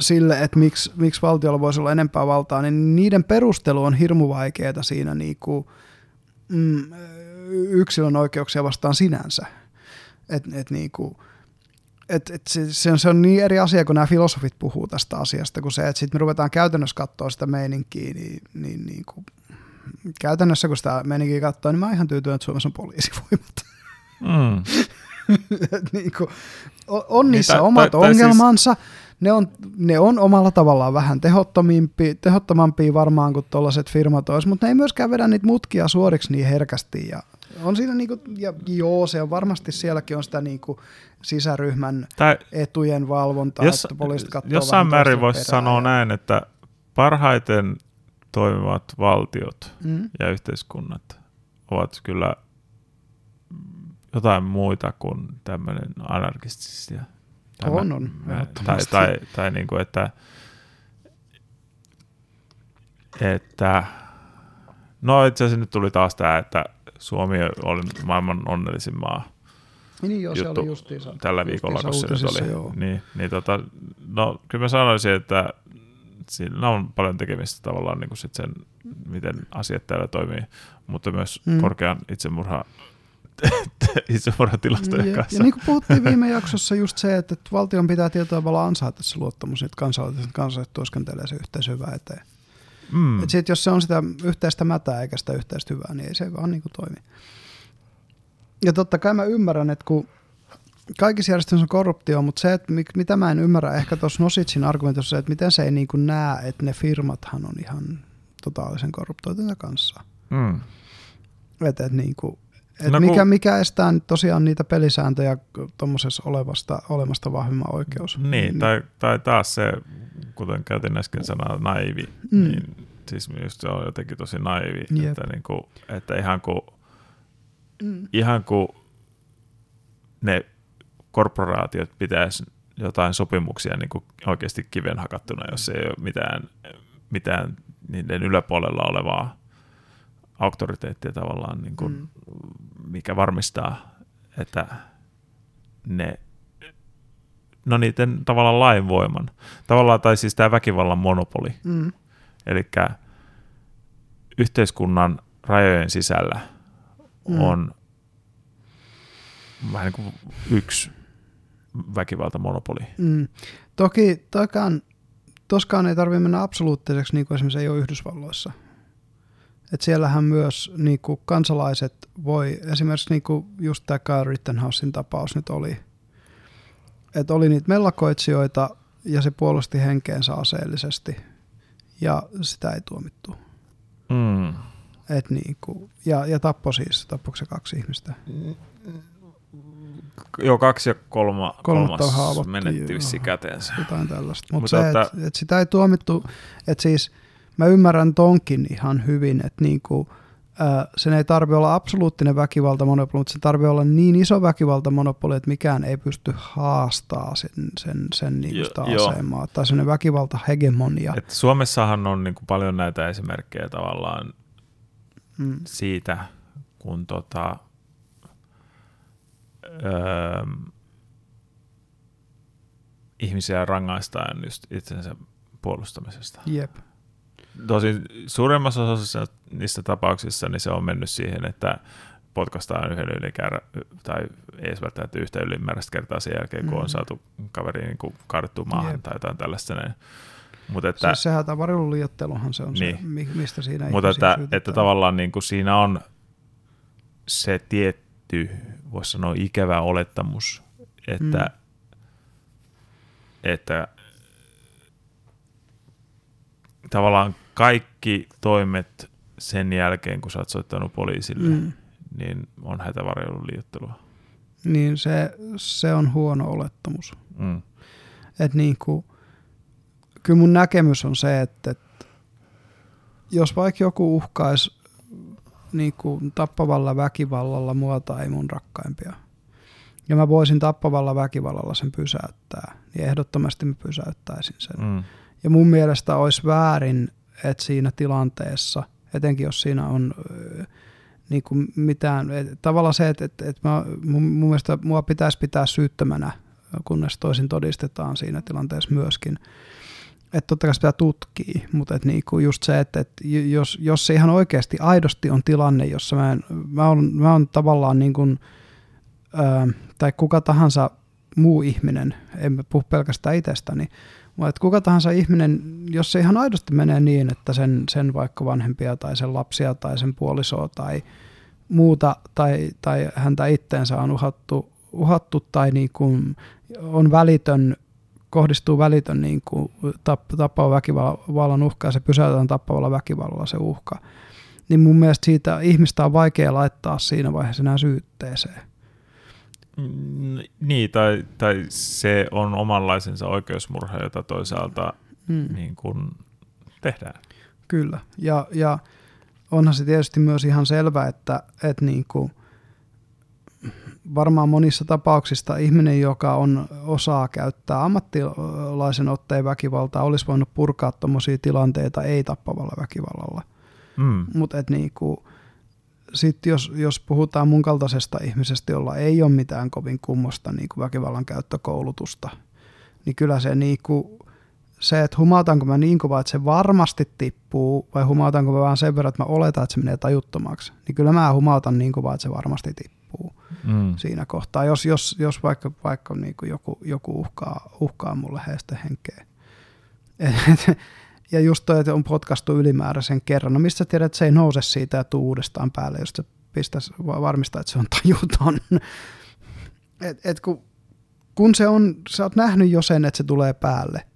sille, että miksi, miksi valtiolla voisi olla enempää valtaa, niin niiden perustelu on hirmu vaikeaa siinä niinku, mm, yksilön oikeuksia vastaan sinänsä. Et, et niinku, et, et se, se, on, se on niin eri asia, kun nämä filosofit puhuu tästä asiasta, kuin se, että sitten me ruvetaan käytännössä katsoa sitä meininkiä, niin, niin, niin kuin, käytännössä kun sitä meininkiä katsoo, niin mä oon ihan tyytyväinen, että Suomessa on poliisivoimat. Mm. niin kuin, on, niissä niin, omat tai, ongelmansa, tai siis... ne, on, ne on omalla tavallaan vähän tehottomampia, varmaan kuin tuollaiset firmat olisi, mutta ne ei myöskään vedä niitä mutkia suoriksi niin herkästi ja on siinä niinku, ja joo, se on varmasti sielläkin on sitä niinku sisäryhmän tai, etujen valvontaa, jos, että poliisit katsoo Jossain määrin voisi sanoa ja... näin, että parhaiten toimivat valtiot mm. ja yhteiskunnat ovat kyllä jotain muita kuin tämmöinen anarkistisia. Tämä, on, on. Tai, tai, tai niin kuin, että, että no itse asiassa nyt tuli taas tämä, että Suomi oli maailman onnellisin maa. Niin joo, juttu se oli justiinsa, tällä viikolla, kun se nyt oli. Joo. Niin, niin tota, no kyllä mä sanoisin, että siinä on paljon tekemistä tavallaan niin kuin sit sen, miten asiat täällä toimii, mutta myös mm. korkean itsemurha itsemurhatilastojen ja, kanssa. Ja niin kuin puhuttiin viime jaksossa just se, että valtion pitää tietyllä tavalla ansaita se luottamus, että kansalaiset, kansalaiset työskentelee se yhteisö hyvää eteen. Mm. Et sit, jos se on sitä yhteistä mätää eikä sitä yhteistä hyvää, niin ei se vaan niin kuin toimi. Ja totta kai mä ymmärrän, että kun kaikissa järjestelmissä on korruptio, mutta se, että mitä mä en ymmärrä ehkä tuossa Nositsin argumentissa, että miten se ei niin kuin näe, että ne firmathan on ihan totaalisen korruptoituneita kanssa. Mm. Että et niin kuin, et no, mikä, mikä estää nyt tosiaan niitä pelisääntöjä tuommoisessa olevasta, olemasta vahvimman oikeus? Niin, niin, tai, tai taas se, kuten käytin äsken sanaa, naivi, mm. niin siis just se on jotenkin tosi naivi, että, niin kuin, että ihan kuin, mm. ihan kuin ne korporaatiot pitäisi jotain sopimuksia niin kuin oikeasti kiven hakattuna, jos ei ole mitään, mitään niiden yläpuolella olevaa auktoriteettia tavallaan, niin kuin, mm. Mikä varmistaa, että ne, no niiden tavallaan lainvoiman, tavallaan, tai siis tämä väkivallan monopoli, mm. eli yhteiskunnan rajojen sisällä mm. on vähän niin kuin yksi väkivaltamonopoli. Mm. Toki toikaan, toskaan ei tarvitse mennä absoluuttiseksi, niin kuin esimerkiksi ei ole Yhdysvalloissa. Et siellähän myös niin kuin kansalaiset voi, esimerkiksi niin kuin just tämä Kyle Rittenhousein tapaus nyt oli, että oli niitä mellakoitsijoita ja se puolusti henkeensä aseellisesti ja sitä ei tuomittu. Mm. Et niin kuin, ja, ja tappo siis, tappoiko se kaksi ihmistä? Joo, kaksi ja kolma, kolmas menetti vissi käteensä. Jotain tällaista. Mut Mutta se, että... et, et sitä ei tuomittu, että siis mä ymmärrän tonkin ihan hyvin, että niinku, äh, sen ei tarvitse olla absoluuttinen väkivaltamonopoli, mutta se tarvitsee olla niin iso väkivaltamonopoli, että mikään ei pysty haastaa sen, sen, sen niinku sitä jo, asemaa. Tai sellainen väkivaltahegemonia. Et Suomessahan on niinku paljon näitä esimerkkejä tavallaan mm. siitä, kun tota, öö, ihmisiä rangaistaan just itsensä puolustamisesta. Jep. Tosin suuremmassa osassa niistä tapauksissa niin se on mennyt siihen, että potkastaan yhden ylikäärä, tai ei edes välttämättä yhtä ylimääräistä kertaa sen jälkeen, kun mm. on saatu kaveri niin kaadettua maahan Jep. tai jotain tällaista. Näin. Mut että, siis sehän tämä liiotteluhan se on niin. se, mistä siinä Mutta että, että tavallaan niin kuin siinä on se tietty voisi sanoa ikävä olettamus, että, mm. että tavallaan kaikki toimet sen jälkeen, kun sä oot soittanut poliisille, mm. niin on hätävarjelun liiottelua. Niin se, se on huono olettamus. Mm. Et niin kuin, kyllä mun näkemys on se, että, että jos vaikka joku uhkaisi niin kuin, tappavalla väkivallalla muota ei mun rakkaimpia. Ja mä voisin tappavalla väkivallalla sen pysäyttää, niin ehdottomasti mä pysäyttäisin sen. Mm. Ja mun mielestä olisi väärin, että siinä tilanteessa, etenkin jos siinä on niin kuin mitään, et, tavallaan se, että, että, että mä, mun, mun mielestä mua pitäisi pitää syyttömänä, kunnes toisin todistetaan siinä tilanteessa myöskin. Että totta kai sitä tutkii, mutta että niinku just se, että, että jos, jos se ihan oikeasti aidosti on tilanne, jossa mä, en, mä, on, mä on tavallaan niin kuin, ää, tai kuka tahansa muu ihminen, en puhu pelkästään itsestäni, mutta että kuka tahansa ihminen, jos se ihan aidosti menee niin, että sen, sen vaikka vanhempia tai sen lapsia tai sen puolisoa tai muuta tai, tai häntä itteensä on uhattu, uhattu tai niin kuin on välitön, kohdistuu välitön niin kuin tap, tappava väkivallan uhka ja se pysäytetään tappavalla väkivallalla se uhka, niin mun mielestä siitä ihmistä on vaikea laittaa siinä vaiheessa enää syytteeseen. Niin, tai, tai se on omanlaisensa oikeusmurha, jota toisaalta mm. niin kuin tehdään. Kyllä, ja, ja onhan se tietysti myös ihan selvä, että, että niin kuin varmaan monissa tapauksissa ihminen, joka on osaa käyttää ammattilaisen otteen väkivaltaa, olisi voinut purkaa tuommoisia tilanteita ei-tappavalla väkivallalla. Mm. Mutta niin sitten jos, jos puhutaan mun kaltaisesta ihmisestä, jolla ei ole mitään kovin kummosta niin kuin väkivallan käyttökoulutusta, niin kyllä se, niin kuin, se, että humautanko mä niin kova, että se varmasti tippuu, vai humautanko mä vaan sen verran, että mä oletan, että se menee tajuttomaksi, niin kyllä mä humautan niin kova, että se varmasti tippuu mm. siinä kohtaa, jos, jos, jos vaikka, vaikka niin kuin joku, joku uhkaa, uhkaa mulle heistä henkeä. Ja just toi, että on potkastu ylimääräisen kerran. No mistä tiedät, että se ei nouse siitä ja tuu uudestaan päälle, jos se pistäisi varmistaa, että se on tajuton. Et, et kun, kun se on, sä oot nähnyt jo sen, että se tulee päälle,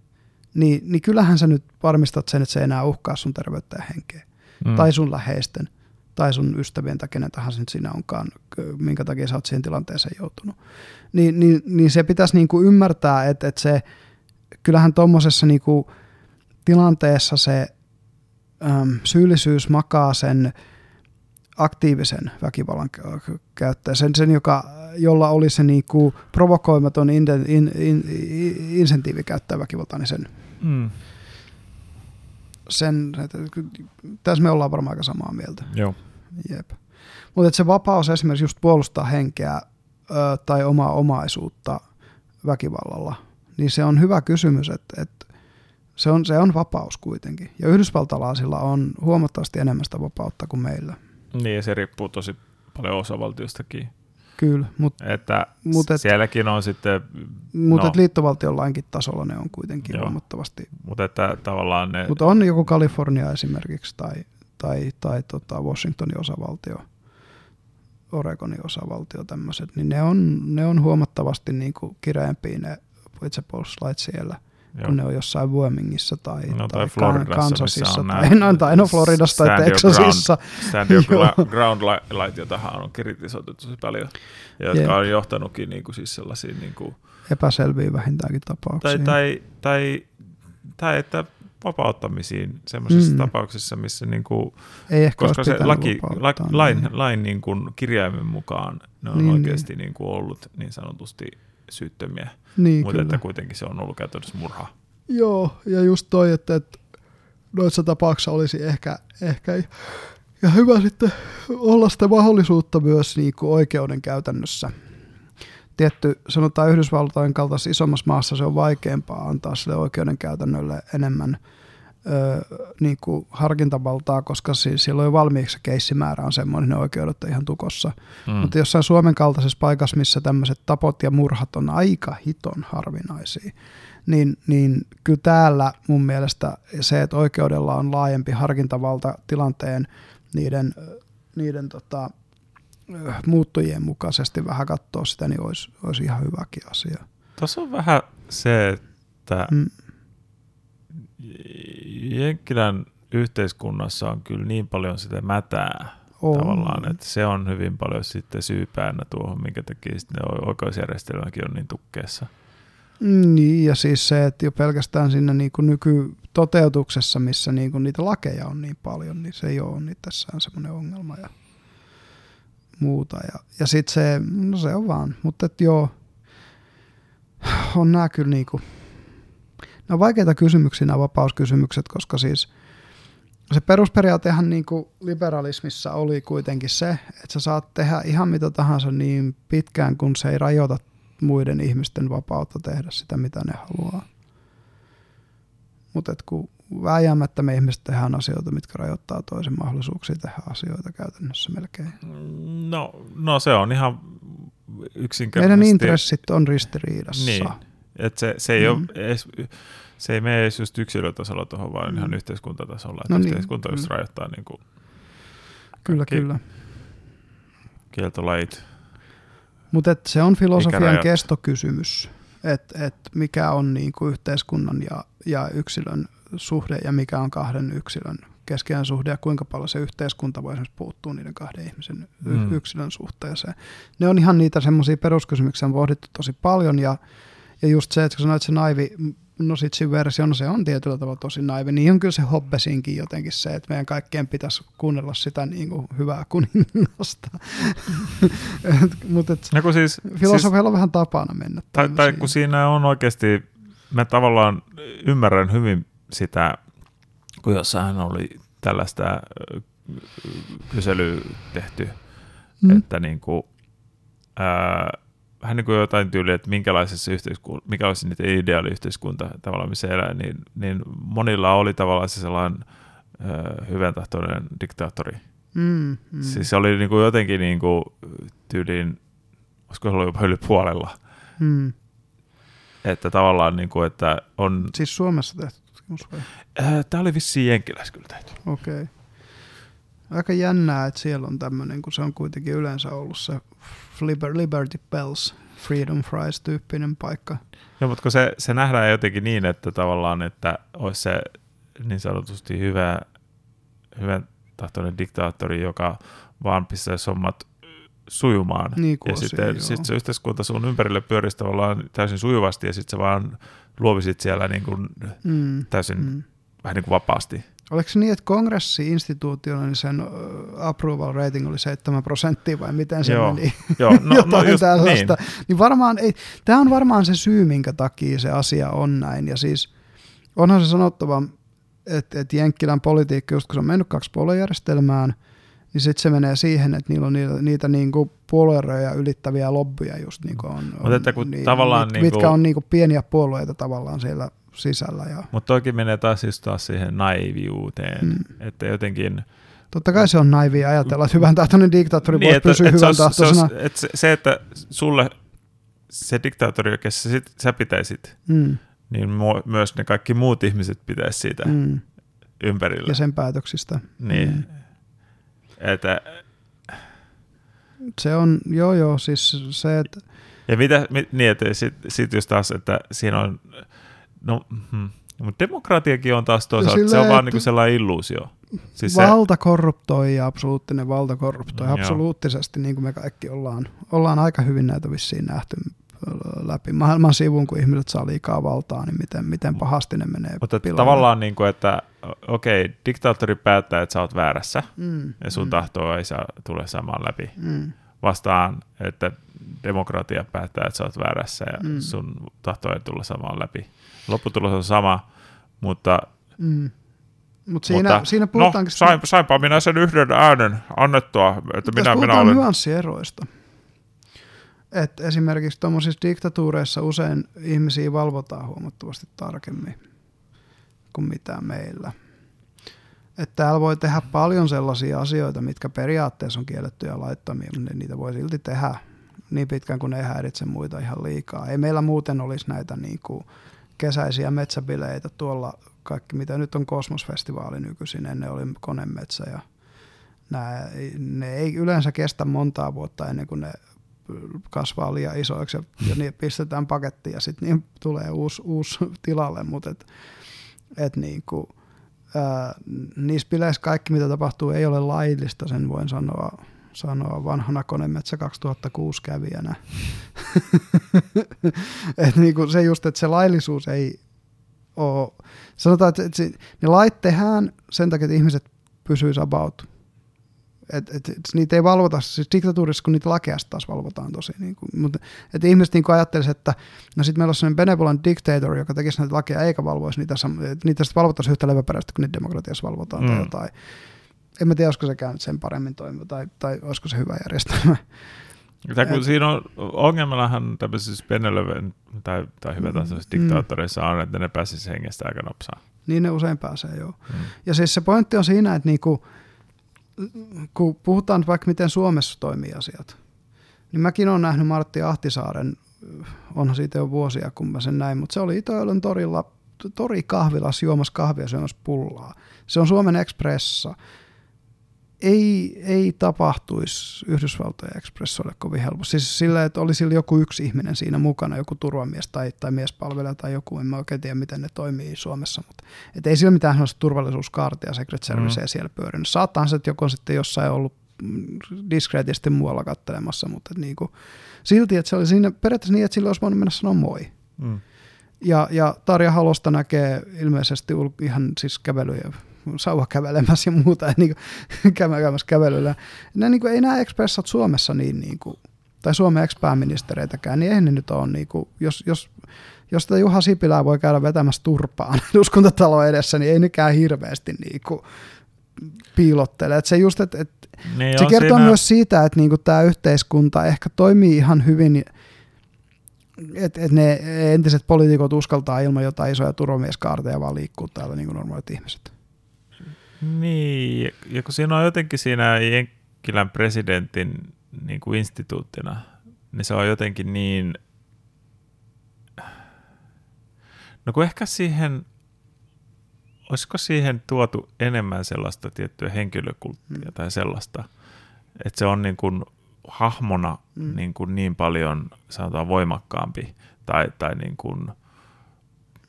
niin, niin kyllähän sä nyt varmistat sen, että se ei enää uhkaa sun terveyttä ja henkeä. Mm. Tai sun läheisten, tai sun ystävien tai kenen tahansa nyt siinä onkaan, minkä takia sä oot siihen tilanteeseen joutunut. Niin, niin, niin se pitäisi niinku ymmärtää, että, että se, kyllähän tuommoisessa niinku, tilanteessa se äm, syyllisyys makaa sen aktiivisen väkivallan käyttäjä, sen, sen joka, jolla oli se niinku provokoimaton in, in, in, insentiivi käyttää väkivaltaa, niin sen, mm. sen että, tässä me ollaan varmaan aika samaa mieltä. Joo. Jep. Mutta se vapaus esimerkiksi just puolustaa henkeä ö, tai omaa omaisuutta väkivallalla, niin se on hyvä kysymys, että, että se on, se on vapaus kuitenkin. Ja yhdysvaltalaisilla on huomattavasti enemmän sitä vapautta kuin meillä. Niin, se riippuu tosi paljon osavaltiostakin. Kyllä, mutta että mut et, sielläkin on sitten... Mutta no, liittovaltion lainkin tasolla ne on kuitenkin joo, huomattavasti... Mutta että tavallaan ne... Mutta on joku Kalifornia esimerkiksi tai, tai, tai tota Washingtonin osavaltio, Oregonin osavaltio tämmöiset, niin ne on, ne on huomattavasti niin kuin kireämpiä ne itsepuolustuslait siellä – Joo. kun ne on jossain Wyomingissa tai, no, tai, tai Kansasissa tai, no, tai no Floridassa tai Texasissa. Stand your ground light, jota on kritisoitu tosi paljon, ja jotka yeah. on johtanutkin niin kuin, siis sellaisiin niin kuin, epäselviin vähintäänkin tapauksiin. Tai, tai, tai, tai että vapauttamisiin sellaisissa mm. tapauksissa, missä niin kuin, Ei ehkä koska se laki, la, lain, niin. lain niin kuin kirjaimen mukaan ne on niin, oikeasti niin. Niin kuin ollut niin sanotusti syyttömiä, niin, mutta että kuitenkin se on ollut käytännössä murha. Joo, ja just toi, että, että noissa tapauksissa olisi ehkä, ehkä ja hyvä sitten olla sitä mahdollisuutta myös niin kuin oikeuden käytännössä. Tietty, sanotaan Yhdysvaltojen kaltaisessa isommassa maassa se on vaikeampaa antaa sille oikeuden käytännölle enemmän ö, niin kuin harkintavaltaa, koska siis silloin jo valmiiksi keissimäärä on semmoinen, ne oikeudet on ihan tukossa. Mm. Mutta jossain Suomen kaltaisessa paikassa, missä tämmöiset tapot ja murhat on aika hiton harvinaisia, niin, niin kyllä täällä mun mielestä se, että oikeudella on laajempi harkintavalta tilanteen niiden, niiden tota, muuttujien mukaisesti vähän katsoa sitä, niin olisi, olisi ihan hyväkin asia. Tuossa on vähän se, että mm Jenkkilän yhteiskunnassa on kyllä niin paljon sitä mätää on. tavallaan, että se on hyvin paljon sitten syypäänä tuohon, minkä takia sitten oikeusjärjestelmäkin on niin tukkeessa. Niin, ja siis se, että jo pelkästään siinä niin kuin nykytoteutuksessa, missä niin kuin niitä lakeja on niin paljon, niin se ei ole niin tässä on semmoinen ongelma. Ja muuta. Ja, ja sitten se, no se on vaan, mutta et joo, on nämä kyllä niinku, ne on vaikeita kysymyksiä nämä vapauskysymykset, koska siis se perusperiaatehan niin kuin liberalismissa oli kuitenkin se, että sä saat tehdä ihan mitä tahansa niin pitkään, kun se ei rajoita muiden ihmisten vapautta tehdä sitä, mitä ne haluaa. Mutta kun vääjäämättä me ihmiset tehdään asioita, mitkä rajoittaa toisen mahdollisuuksia tehdä asioita käytännössä melkein. No, no se on ihan yksinkertaisesti. Meidän intressit on ristiriidassa. Niin, että se, se ei mm. ole edes, se ei mene edes just yksilötasolla tuohon, vaan mm. ihan yhteiskuntatasolla. Että no niin. yhteiskunta just mm. rajoittaa niin kuin Kyllä, kyllä. Kieltolait. Mutta se on filosofian kestokysymys, että et mikä on niin kuin yhteiskunnan ja, ja yksilön suhde ja mikä on kahden yksilön keskeinen suhde ja kuinka paljon se yhteiskunta voi esimerkiksi puuttua niiden kahden ihmisen mm. yksilön suhteeseen. Ne on ihan niitä semmoisia peruskysymyksiä on pohdittu tosi paljon ja, ja just se, että kun sanoit se naivi Nositsin versio, no se on tietyllä tavalla tosi naivi, niin on kyllä se Hobbesinkin jotenkin se, että meidän kaikkien pitäisi kuunnella sitä niin kuin hyvää kuningasta. Mutta no siis, filosofialla siis, on vähän tapana mennä. Tai, tai kun siinä on oikeasti, mä tavallaan ymmärrän hyvin sitä, kun jossain oli tällaista kyselyä tehty, mm. että niin kuin, ää, vähän niin kuin jotain tyyliä, että minkälaisessa yhteiskunta, mikä olisi niitä ideaali yhteiskunta tavallaan, missä elää, niin, niin monilla oli tavallaan se sellainen ö, hyvän tahtoinen diktaattori. Mm, mm. Siis se oli niin kuin jotenkin niin kuin tyyliin, olisiko se ollut jopa yli puolella. Mm. Että tavallaan niin kuin, että on... Siis Suomessa tehty tutkimus vai? Tämä oli vissiin Jenkiläis kyllä tehty. Okei. Okay. Aika jännää, että siellä on tämmöinen, kun se on kuitenkin yleensä ollut se Liberty Bells, Freedom Fries tyyppinen paikka. Joo, mutta kun se, se nähdään jotenkin niin, että tavallaan, että olisi se niin sanotusti hyvä, hyvän tahtoinen diktaattori, joka vaan pistäisi hommat sujumaan. Niin ja sitten sit se yhteiskunta sun ympärille pyörisi tavallaan täysin sujuvasti ja sitten se vaan luovisit siellä niin kuin mm. täysin mm. vähän niin kuin vapaasti. Oliko se niin, että kongressi-instituutiona niin sen approval rating oli 7 prosenttia vai miten se joo, meni? Joo, no, no just tällaista. Niin. niin varmaan, ei, tämä on varmaan se syy, minkä takia se asia on näin. Ja siis onhan se sanottava, että, että Jenkkilän politiikka, just kun se on mennyt kaksi puoluejärjestelmään, niin sitten se menee siihen, että niillä on niitä, niitä niin kuin puolueroja ylittäviä lobbyja just niin kuin on, on Mutta että kun niin, tavallaan mit, niin kuin... mitkä on niin kuin pieniä puolueita tavallaan siellä sisällä. Ja... Mutta toki menee taas siis taas siihen naiviuteen, mm. että jotenkin... Totta kai se on naivia ajatella, että hyvän tahtoinen diktaattori niin, voi pysyä hyvän tahtoisena. Se, se, se, että sulle se diktaattori, joka sä, sit, sä pitäisit, mm. niin myös ne kaikki muut ihmiset pitäisi siitä mm. ympärillä. Ja sen päätöksistä. Niin. Mm. Että, se on, joo joo, siis se, että... Ja mitä, mit, niin, että sit, sit just taas, että siinä on No, hmm. mutta demokratiakin on taas toisaalta, Silleen, se on vaan niinku sellainen illuusio. Siis valta se... korruptoi ja absoluuttinen valta korruptoi mm, absoluuttisesti, niin kuin me kaikki ollaan, ollaan aika hyvin näitä vissiin nähty läpi maailman sivun, kun ihmiset saa liikaa valtaa, niin miten, miten pahasti ne menee Mutta tavallaan, niin kuin, että okei, okay, diktaattori päättää, että sä oot väärässä, mm, ja sun mm. tahtoa ei saa tule samaan läpi. Mm. Vastaan, että demokratia päättää, että sä oot väärässä, ja mm. sun tahto ei tule samaan läpi. Lopputulos on sama, mutta... Mm. Mut siinä, mutta siinä no, sain, sainpa minä sen yhden äänen annettua, että minä, minä olen... nyanssieroista. Et esimerkiksi tuommoisissa diktatuureissa usein ihmisiä valvotaan huomattavasti tarkemmin kuin mitä meillä. Että täällä voi tehdä paljon sellaisia asioita, mitkä periaatteessa on kiellettyjä laittomia, mutta niitä voi silti tehdä niin pitkään, kun ei häiritse muita ihan liikaa. Ei meillä muuten olisi näitä niin kuin kesäisiä metsäbileitä tuolla, kaikki mitä nyt on Kosmosfestivaali nykyisin, ennen oli konemetsä ja nämä, ne ei yleensä kestä montaa vuotta ennen kuin ne kasvaa liian isoiksi ja, ja niin pistetään pakettiin ja sitten niin tulee uusi, uusi tilalle, mutta et, et niin kuin, ää, niissä bileissä kaikki mitä tapahtuu ei ole laillista, sen voin sanoa sanoa vanhana konemetsä 2006 kävijänä. et niinku se just, että se laillisuus ei ole, sanotaan, että se, ne lait tehdään sen takia, että ihmiset pysyisivät about Et, et, et, niitä ei valvota, siis diktatuurissa kun niitä lakeja taas valvotaan tosi. Niin kuin, mutta että ihmiset niin ajattelisivat, että no sitten meillä on sellainen benevolent dictator, joka tekisi näitä lakeja eikä valvoisi niitä, niitä sitten valvottaisiin yhtä leväperäisesti kuin niitä demokratiassa valvotaan mm. tai jotain. En mä tiedä, olisiko se käynyt sen paremmin toimiva tai, tai olisiko se hyvä järjestelmä. Tai kun siinä on, ongelmallahan tämmöisissä Benelöven tai, tai hyvä tasoisissa mm. diktaattoreissa on, että ne pääsisi hengestä aika nopsaa. Niin ne usein pääsee, joo. Mm. Ja siis se pointti on siinä, että niinku, kun puhutaan vaikka miten Suomessa toimii asiat, niin mäkin olen nähnyt Martti Ahtisaaren, onhan siitä jo vuosia, kun mä sen näin, mutta se oli Itoilun torilla, tori kahvilas juomassa kahvia syömässä pullaa. Se on Suomen Expressa ei, ei tapahtuisi Yhdysvaltojen ekspressoille kovin helposti. Siis sillä, että olisi joku yksi ihminen siinä mukana, joku turvamies tai, tai miespalvelija tai joku, en mä oikein tiedä, miten ne toimii Suomessa, mutta et ei sillä mitään sellaista turvallisuuskaartia Secret Servicea mm. siellä pyörinyt. Saattaa se, että joku on sitten jossain ollut diskreetisti muualla kattelemassa, mutta et niinku, silti, että se oli siinä periaatteessa niin, että sillä olisi voinut mennä sanoa moi. Mm. Ja, ja Tarja Halosta näkee ilmeisesti ihan siis kävelyjä sauva kävelemässä ja muuta, ja niin kuin, käymässä kävelyllä. Ne, niin kuin, ei nämä ekspressat Suomessa niin, niin kuin, tai Suomen ex-pääministereitäkään, niin eihän ne nyt ole, niin kuin, jos, jos, jos tätä Juha Sipilää voi käydä vetämässä turpaan eduskuntatalo edessä, niin ei nekään hirveästi niin kuin, piilottele. Et se just, et, et, niin se kertoo siinä... myös siitä, että niinku tämä yhteiskunta ehkä toimii ihan hyvin, että et ne entiset poliitikot uskaltaa ilman jotain isoja turvamieskaarteja vaan liikkuu täällä niin kuin normaalit ihmiset. Niin, ja kun siinä on jotenkin siinä Jenkkilän presidentin niin kuin instituuttina, niin se on jotenkin niin... No kun ehkä siihen, olisiko siihen tuotu enemmän sellaista tiettyä henkilökulttia mm. tai sellaista, että se on niin kuin hahmona mm. niin, kuin niin paljon, sanotaan voimakkaampi tai, tai niin kuin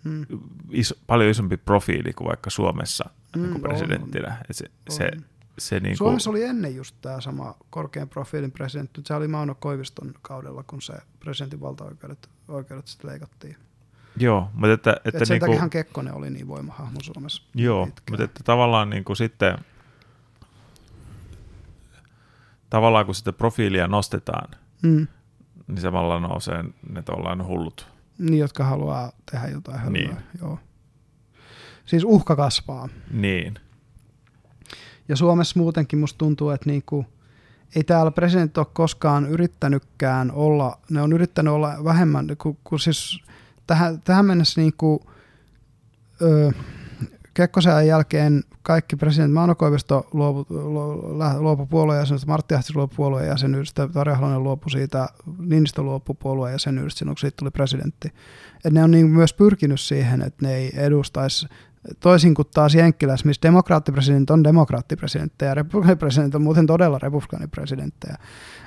mm. iso, paljon isompi profiili kuin vaikka Suomessa mm, niin presidenttinä. On, se, on. Se, se niin Suomessa oli ennen just tämä sama korkean profiilin presidentti. Se oli Mauno Koiviston kaudella, kun se presidentin valtaoikeudet oikeudet sitten leikattiin. Joo, mutta että... että, että sen niin takiahan Kekkonen oli niin voimahahmo Suomessa. Joo, pitkään. mutta että tavallaan niin kuin sitten... Tavallaan kun sitä profiilia nostetaan, mm. niin samalla nousee ne tuollainen hullut. Niin, jotka haluaa tehdä jotain hölmöä. Niin. Joo. Siis uhka kasvaa. Niin. Ja Suomessa muutenkin musta tuntuu, että niinku, ei täällä presidentti ole koskaan yrittänytkään olla, ne on yrittänyt olla vähemmän, kun, kun siis tähän, tähän mennessä niinku, ö, Kekkosen jälkeen kaikki presidentti Mauno Koivisto luopui, luopu puolueen jäsenyydestä, Martti Ahtis luopui puolueen jäsenyydestä, Tarja Halonen luopui siitä, Niinistö luopui puolueen jäsenyydestä silloin, kun siitä tuli presidentti. Et ne on niin myös pyrkinyt siihen, että ne ei edustaisi toisin kuin taas Jenkkilässä, missä demokraattipresidentti on demokraattipresidenttejä ja republikaanipresidentti on muuten todella republikaanipresidenttejä.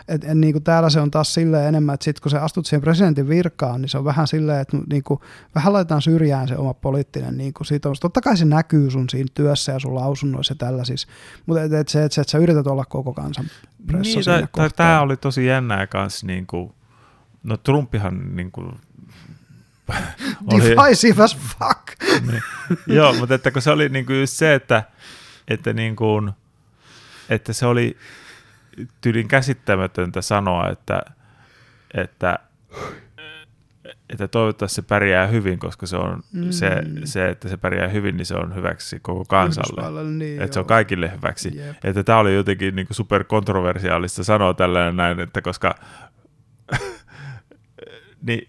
Et, et, niin kuin täällä se on taas silleen enemmän, että sit kun sä astut siihen presidentin virkaan, niin se on vähän silleen, että niin kuin, vähän laitetaan syrjään se oma poliittinen niin kuin sitoumus. Totta kai se näkyy sun siinä työssä ja sun lausunnoissa ja tällaisissa, mutta et, et se, että et sä yrität olla koko kansan pressa niin, Tämä oli tosi jännää kanssa, niin kuin, no Trumpihan niin kuin, Divisive as fuck. niin. Joo, mutta että kun se oli niinku just se, että, että, niinku, että se oli tyylin käsittämätöntä sanoa, että, että, että toivottavasti se pärjää hyvin, koska se on mm. se, se, että se pärjää hyvin, niin se on hyväksi koko kansalle. Niin, että joo. se on kaikille hyväksi. Jep. Että tämä oli jotenkin niin super kontroversiaalista sanoa tällainen näin, että koska niin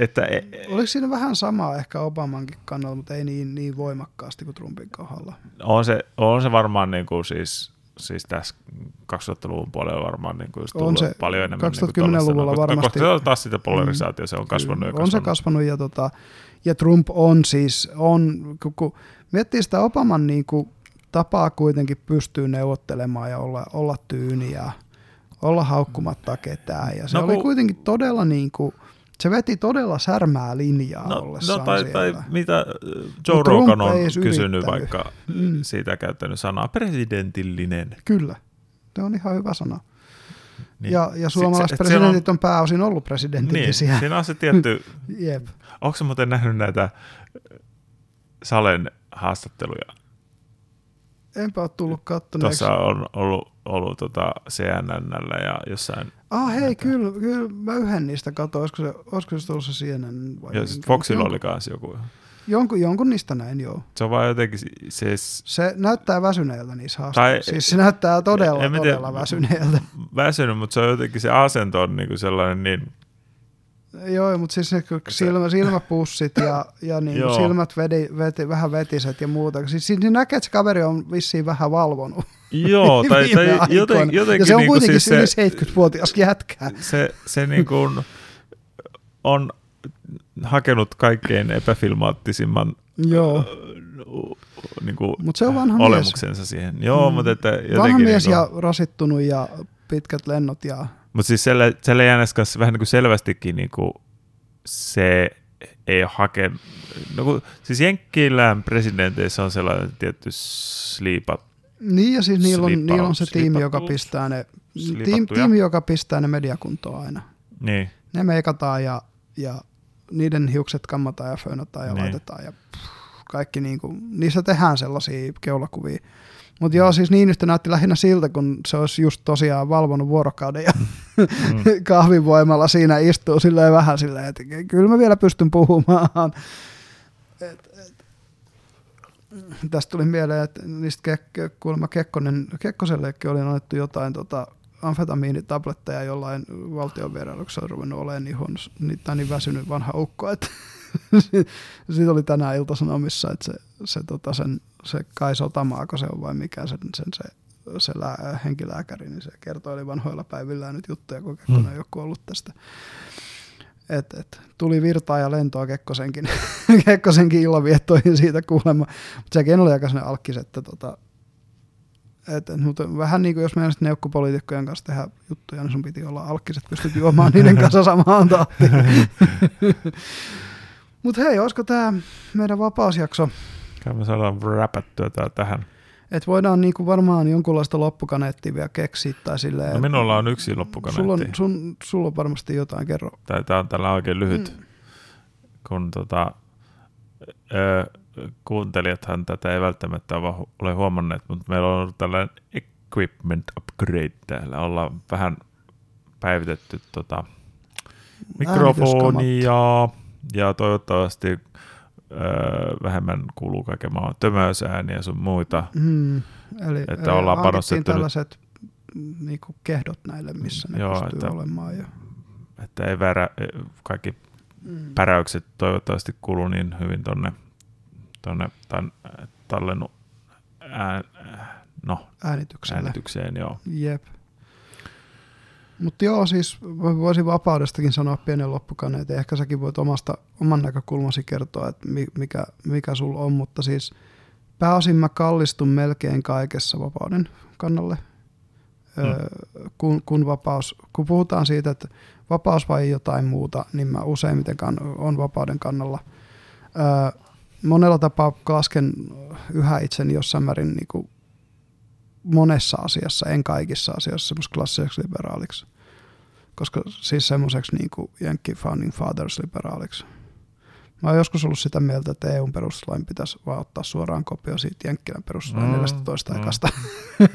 että, e- Oliko siinä vähän samaa ehkä Obamankin kannalla, mutta ei niin, niin voimakkaasti kuin Trumpin kohdalla? On se, on se varmaan niin kuin siis, siis tässä 2000-luvun puolella varmaan niin kuin on se paljon enemmän. 2010-luvulla niin varmasti. Koska taas sitä polarisaatio, mm, se on kasvanut ja kasvanut. On se kasvanut ja, tota, ja Trump on siis, on, kun, kun miettii sitä Obaman niin kuin, tapaa kuitenkin pystyy neuvottelemaan ja olla, olla tyyni ja olla haukkumatta ketään. Ja se no, oli kun... kuitenkin todella niin kuin, se veti todella särmää linjaa no, no tai, tai mitä äh, Joe Mut Rogan on kysynyt vaikka mm. siitä käyttänyt sanaa, presidentillinen. Kyllä, se on ihan hyvä sana. Niin. Ja, ja suomalaiset se, presidentit on, on pääosin ollut presidentillisiä. Niin, siinä on se tietty... Jep. Onko muuten nähnyt näitä Salen haastatteluja? Enpä ole tullut kattoneeksi. Tuossa on ollut, ollut tota CNNllä ja jossain... Ah hei, kyllä, kyllä, mä yhden niistä katsoin, olisiko se, olisiko se se CNN vai Ja Foxilla oli kanssa joku. Jonkun, jonkun niistä näin, joo. Se on vaan jotenkin siis... Se näyttää väsyneeltä niissä haastatteluissa. Siis se näyttää todella, en, todella tiedä, väsyneeltä. Väsynyt, mutta se on jotenkin, se asento on niinku sellainen niin... Joo, mutta siis ne silmä, silmäpussit ja, ja niin silmät vedi, veti, vähän vetiset ja muuta. Siis, siis näkee, että se kaveri on vissiin vähän valvonut. Joo, tai, tai joten, jotenkin... Ja se on niinku kuitenkin siis se, yli 70-vuotias jätkä. Se, se niin kuin on hakenut kaikkein epäfilmaattisimman Joo. niin kuin Mut se on vanha olemuksensa mies. siihen. Joo, mm. mutta että jotenkin... Vanha mies niin kuin, ja rasittunut ja pitkät lennot ja... Mutta siis siellä, siellä jäännäs kanssa vähän niin kuin selvästikin niin kuin se ei ole hakenut... No kun, siis Jenkkilän presidenteissä on sellainen tietty sliipat niin ja siis niillä on, niillä on se tiimi, joka pistää ne, tiimi, tiimi, joka pistää ne mediakuntoon aina. Niin. Ne meikataan ja, ja niiden hiukset kammataan ja föönataan ja niin. laitetaan ja pff, kaikki niin kuin, niissä tehdään sellaisia keulakuvia. Mutta joo, siis niin yhtä näytti lähinnä siltä, kun se olisi just tosiaan valvonut vuorokauden ja mm. kahvivoimalla siinä istuu silleen vähän silleen, että kyllä mä vielä pystyn puhumaan. Et. Tästä tuli mieleen, että niistä ke- kuulemma Kekkonen, Kekkosellekin oli annettu jotain tota, amfetamiinitabletteja jollain valtion vierailuksessa on ruvennut olemaan niin, huono, niin, tai niin väsynyt vanha ukko, että siitä oli tänään iltasanomissa, että se, se, tota sen, se Kai Sotamaako se on vai mikä sen, sen se, se lää, henkilääkäri, niin se kertoi vanhoilla päivillään nyt juttuja, kun Kekkonen hmm. joku ollut tästä. Et, et, tuli virtaa ja lentoa Kekkosenkin, Kekkosenkin illanviettoihin siitä kuulemma, mutta sekin oli aika sellainen alkkis, että tota, et, et, mutta vähän niin kuin jos meidän neukkopoliitikkojen kanssa tehdä juttuja, niin sun piti olla alkkiset, pystyt juomaan niiden kanssa samaan tahtiin. mutta hei, olisiko tämä meidän vapausjakso? Kai me saadaan räpättyä tää tähän. Et voidaan niinku varmaan jonkunlaista loppukaneettia vielä keksiä tai silleen. No minulla on yksi loppukaneetti. Sulla on, sun, sulla on varmasti jotain, kerro. Tämä on tällä oikein lyhyt, mm. kun tota, ö, kuuntelijathan tätä ei välttämättä ole huomanneet, mutta meillä on ollut tällainen equipment upgrade täällä. Ollaan vähän päivitetty tota, mikrofonia ja toivottavasti öö, vähemmän kuuluu kaiken maan tömäysääniä ja sun muita. Mm, eli että ollaan panostettu tällaiset niin kehdot näille, missä ne Joo, pystyy että, olemaan. Ja... Että ei väärä, kaikki mm. päräykset toivottavasti kuuluu niin hyvin tonne tuonne tallennu ää, no, äänitykseen. äänitykseen. Joo. Jep. Mutta joo, siis voisin vapaudestakin sanoa pienen että ehkä säkin voit omasta, oman näkökulmasi kertoa, että mikä, mikä sulla on, mutta siis pääosin mä kallistun melkein kaikessa vapauden kannalle, mm. öö, kun, kun, vapaus, kun puhutaan siitä, että vapaus vai jotain muuta, niin mä useimmiten on vapauden kannalla. Öö, monella tapaa lasken yhä itseni jossain määrin niin kuin monessa asiassa, en kaikissa asioissa, semmoisessa klassiseksi liberaaliksi. Koska siis semmoiseksi niin kuin Yankee Founding Fathers liberaaliksi. Mä oon joskus ollut sitä mieltä, että EUn perustuslain pitäisi vaan ottaa suoraan kopio siitä Jenkkilän perustuslain mm, 14 mm, ekasta. Mm.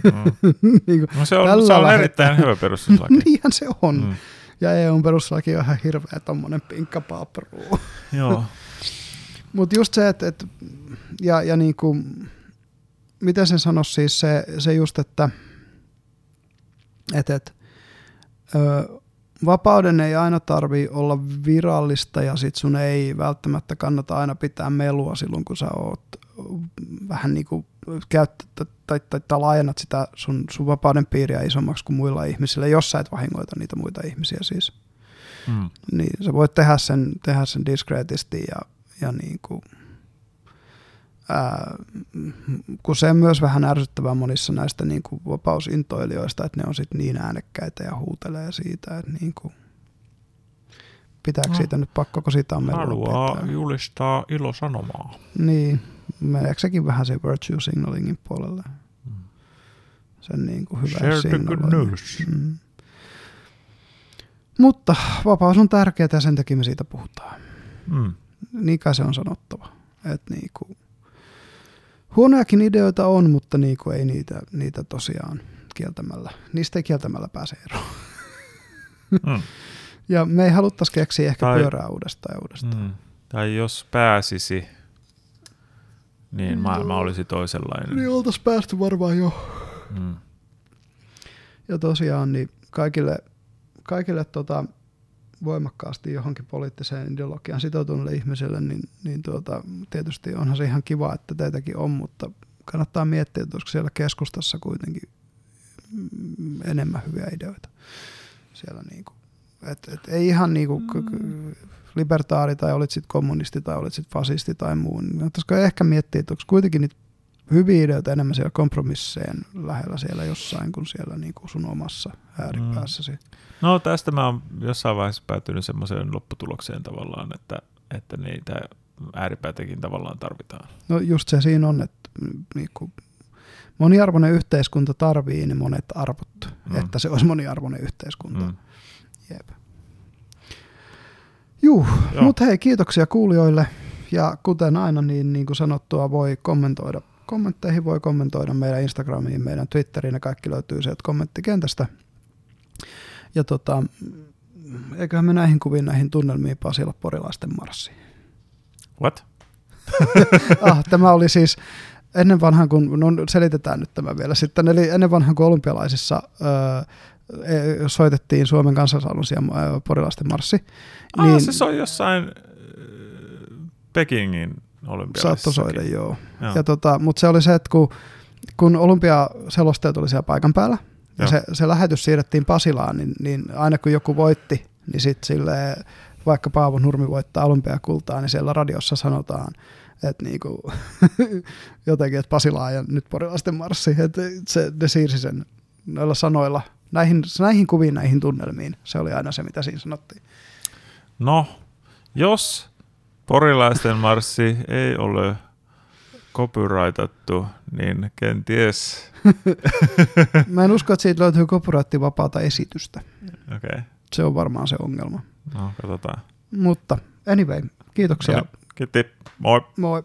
niin kuin, no se on, se on erittäin hyvä perustuslaki. Niinhän se on. Mm. Ja EUn perustuslaki on ihan hirveä tommonen pinkka Joo. Mutta just se, että, et, ja, ja niin kuin, miten sen sanoisi siis se, se just, että et, et, ö, vapauden ei aina tarvi olla virallista ja sit sun ei välttämättä kannata aina pitää melua silloin, kun sä oot vähän niin kuin käyttä, tai, tai, tai laajennat sitä sun, sun vapauden piiriä isommaksi kuin muilla ihmisillä, jos sä et vahingoita niitä muita ihmisiä siis. Mm. Niin sä voit tehdä sen, tehdä sen diskreetisti ja ja niin kuin, ää, kun se on myös vähän ärsyttävää monissa näistä niin kuin vapausintoilijoista, että ne on sitten niin äänekkäitä ja huutelee siitä, että niin kuin, pitääkö no, siitä nyt pakko, kun siitä on Haluaa pitää. julistaa ilosanomaa. Niin, meneekö sekin vähän se virtue signalingin puolelle? Mm. Sen niin kuin hyvä Share the good news. Mm. Mutta vapaus on tärkeää ja sen takia me siitä puhutaan. Mm niin kai se on sanottava. Että niin kuin, huonojakin ideoita on, mutta niin kuin ei niitä, niitä tosiaan kieltämällä, niistä ei kieltämällä pääse eroon. Mm. ja me ei haluttaisi keksiä ehkä tai, pyörää uudestaan ja uudestaan. Mm. Tai jos pääsisi, niin maailma no, olisi toisenlainen. Niin oltaisiin päästy varmaan jo. Mm. Ja tosiaan niin kaikille, kaikille tota, voimakkaasti johonkin poliittiseen ideologiaan sitoutuneille ihmisille, niin, niin tuota, tietysti onhan se ihan kiva, että teitäkin on, mutta kannattaa miettiä, että olisiko siellä keskustassa kuitenkin enemmän hyviä ideoita. Siellä niin kuin, et, et ei ihan niin kuin mm. libertaari tai olit sitten kommunisti tai olit sitten fasisti tai muu. Niin ehkä miettiä, että onko kuitenkin niitä hyviä ideoita enemmän siellä kompromisseen lähellä siellä jossain kuin siellä niin kuin sun omassa ääripäässäsi. Mm. No tästä mä oon jossain vaiheessa päätynyt semmoiseen lopputulokseen tavallaan, että, että niitä ääripäätäkin tavallaan tarvitaan. No just se siinä on, että niin kuin moniarvoinen yhteiskunta tarvii ne monet arvot, mm. että se olisi moniarvoinen yhteiskunta. Mm. Jep. Juh, mutta hei, kiitoksia kuulijoille. Ja kuten aina, niin, niin kuin sanottua, voi kommentoida kommentteihin voi kommentoida meidän Instagramiin, meidän Twitteriin, ne kaikki löytyy sieltä kommenttikentästä. Ja tota, eiköhän me näihin kuviin, näihin tunnelmiin Pasilla porilaisten marssiin. What? ah, tämä oli siis ennen vanhan, kun, no selitetään nyt tämä vielä sitten, eli ennen vanhan kun olympialaisissa öö, soitettiin Suomen kansallisalusia porilaisten marssi. Ah, niin, se soi jossain Pekingin Saattoi soida, joo. joo. Ja tota, mutta se oli se, että kun, kun olympiaselosteet oli siellä paikan päällä, ja se, se lähetys siirrettiin Pasilaan, niin, niin aina kun joku voitti, niin sitten sille vaikka Paavo Nurmi voittaa olympiakultaa, niin siellä radiossa sanotaan, että niinku, jotenkin, että Pasilaan ja nyt porilaisten marssi, että se, ne siirsi sen noilla sanoilla näihin, näihin kuviin, näihin tunnelmiin. Se oli aina se, mitä siinä sanottiin. No, jos Porilaisten marssi ei ole copyrightattu, niin kenties. Mä en usko, että siitä löytyy copyright-vapaata esitystä. Okay. Se on varmaan se ongelma. No, katsotaan. Mutta anyway, kiitoksia. Kiitos. Moi. Moi.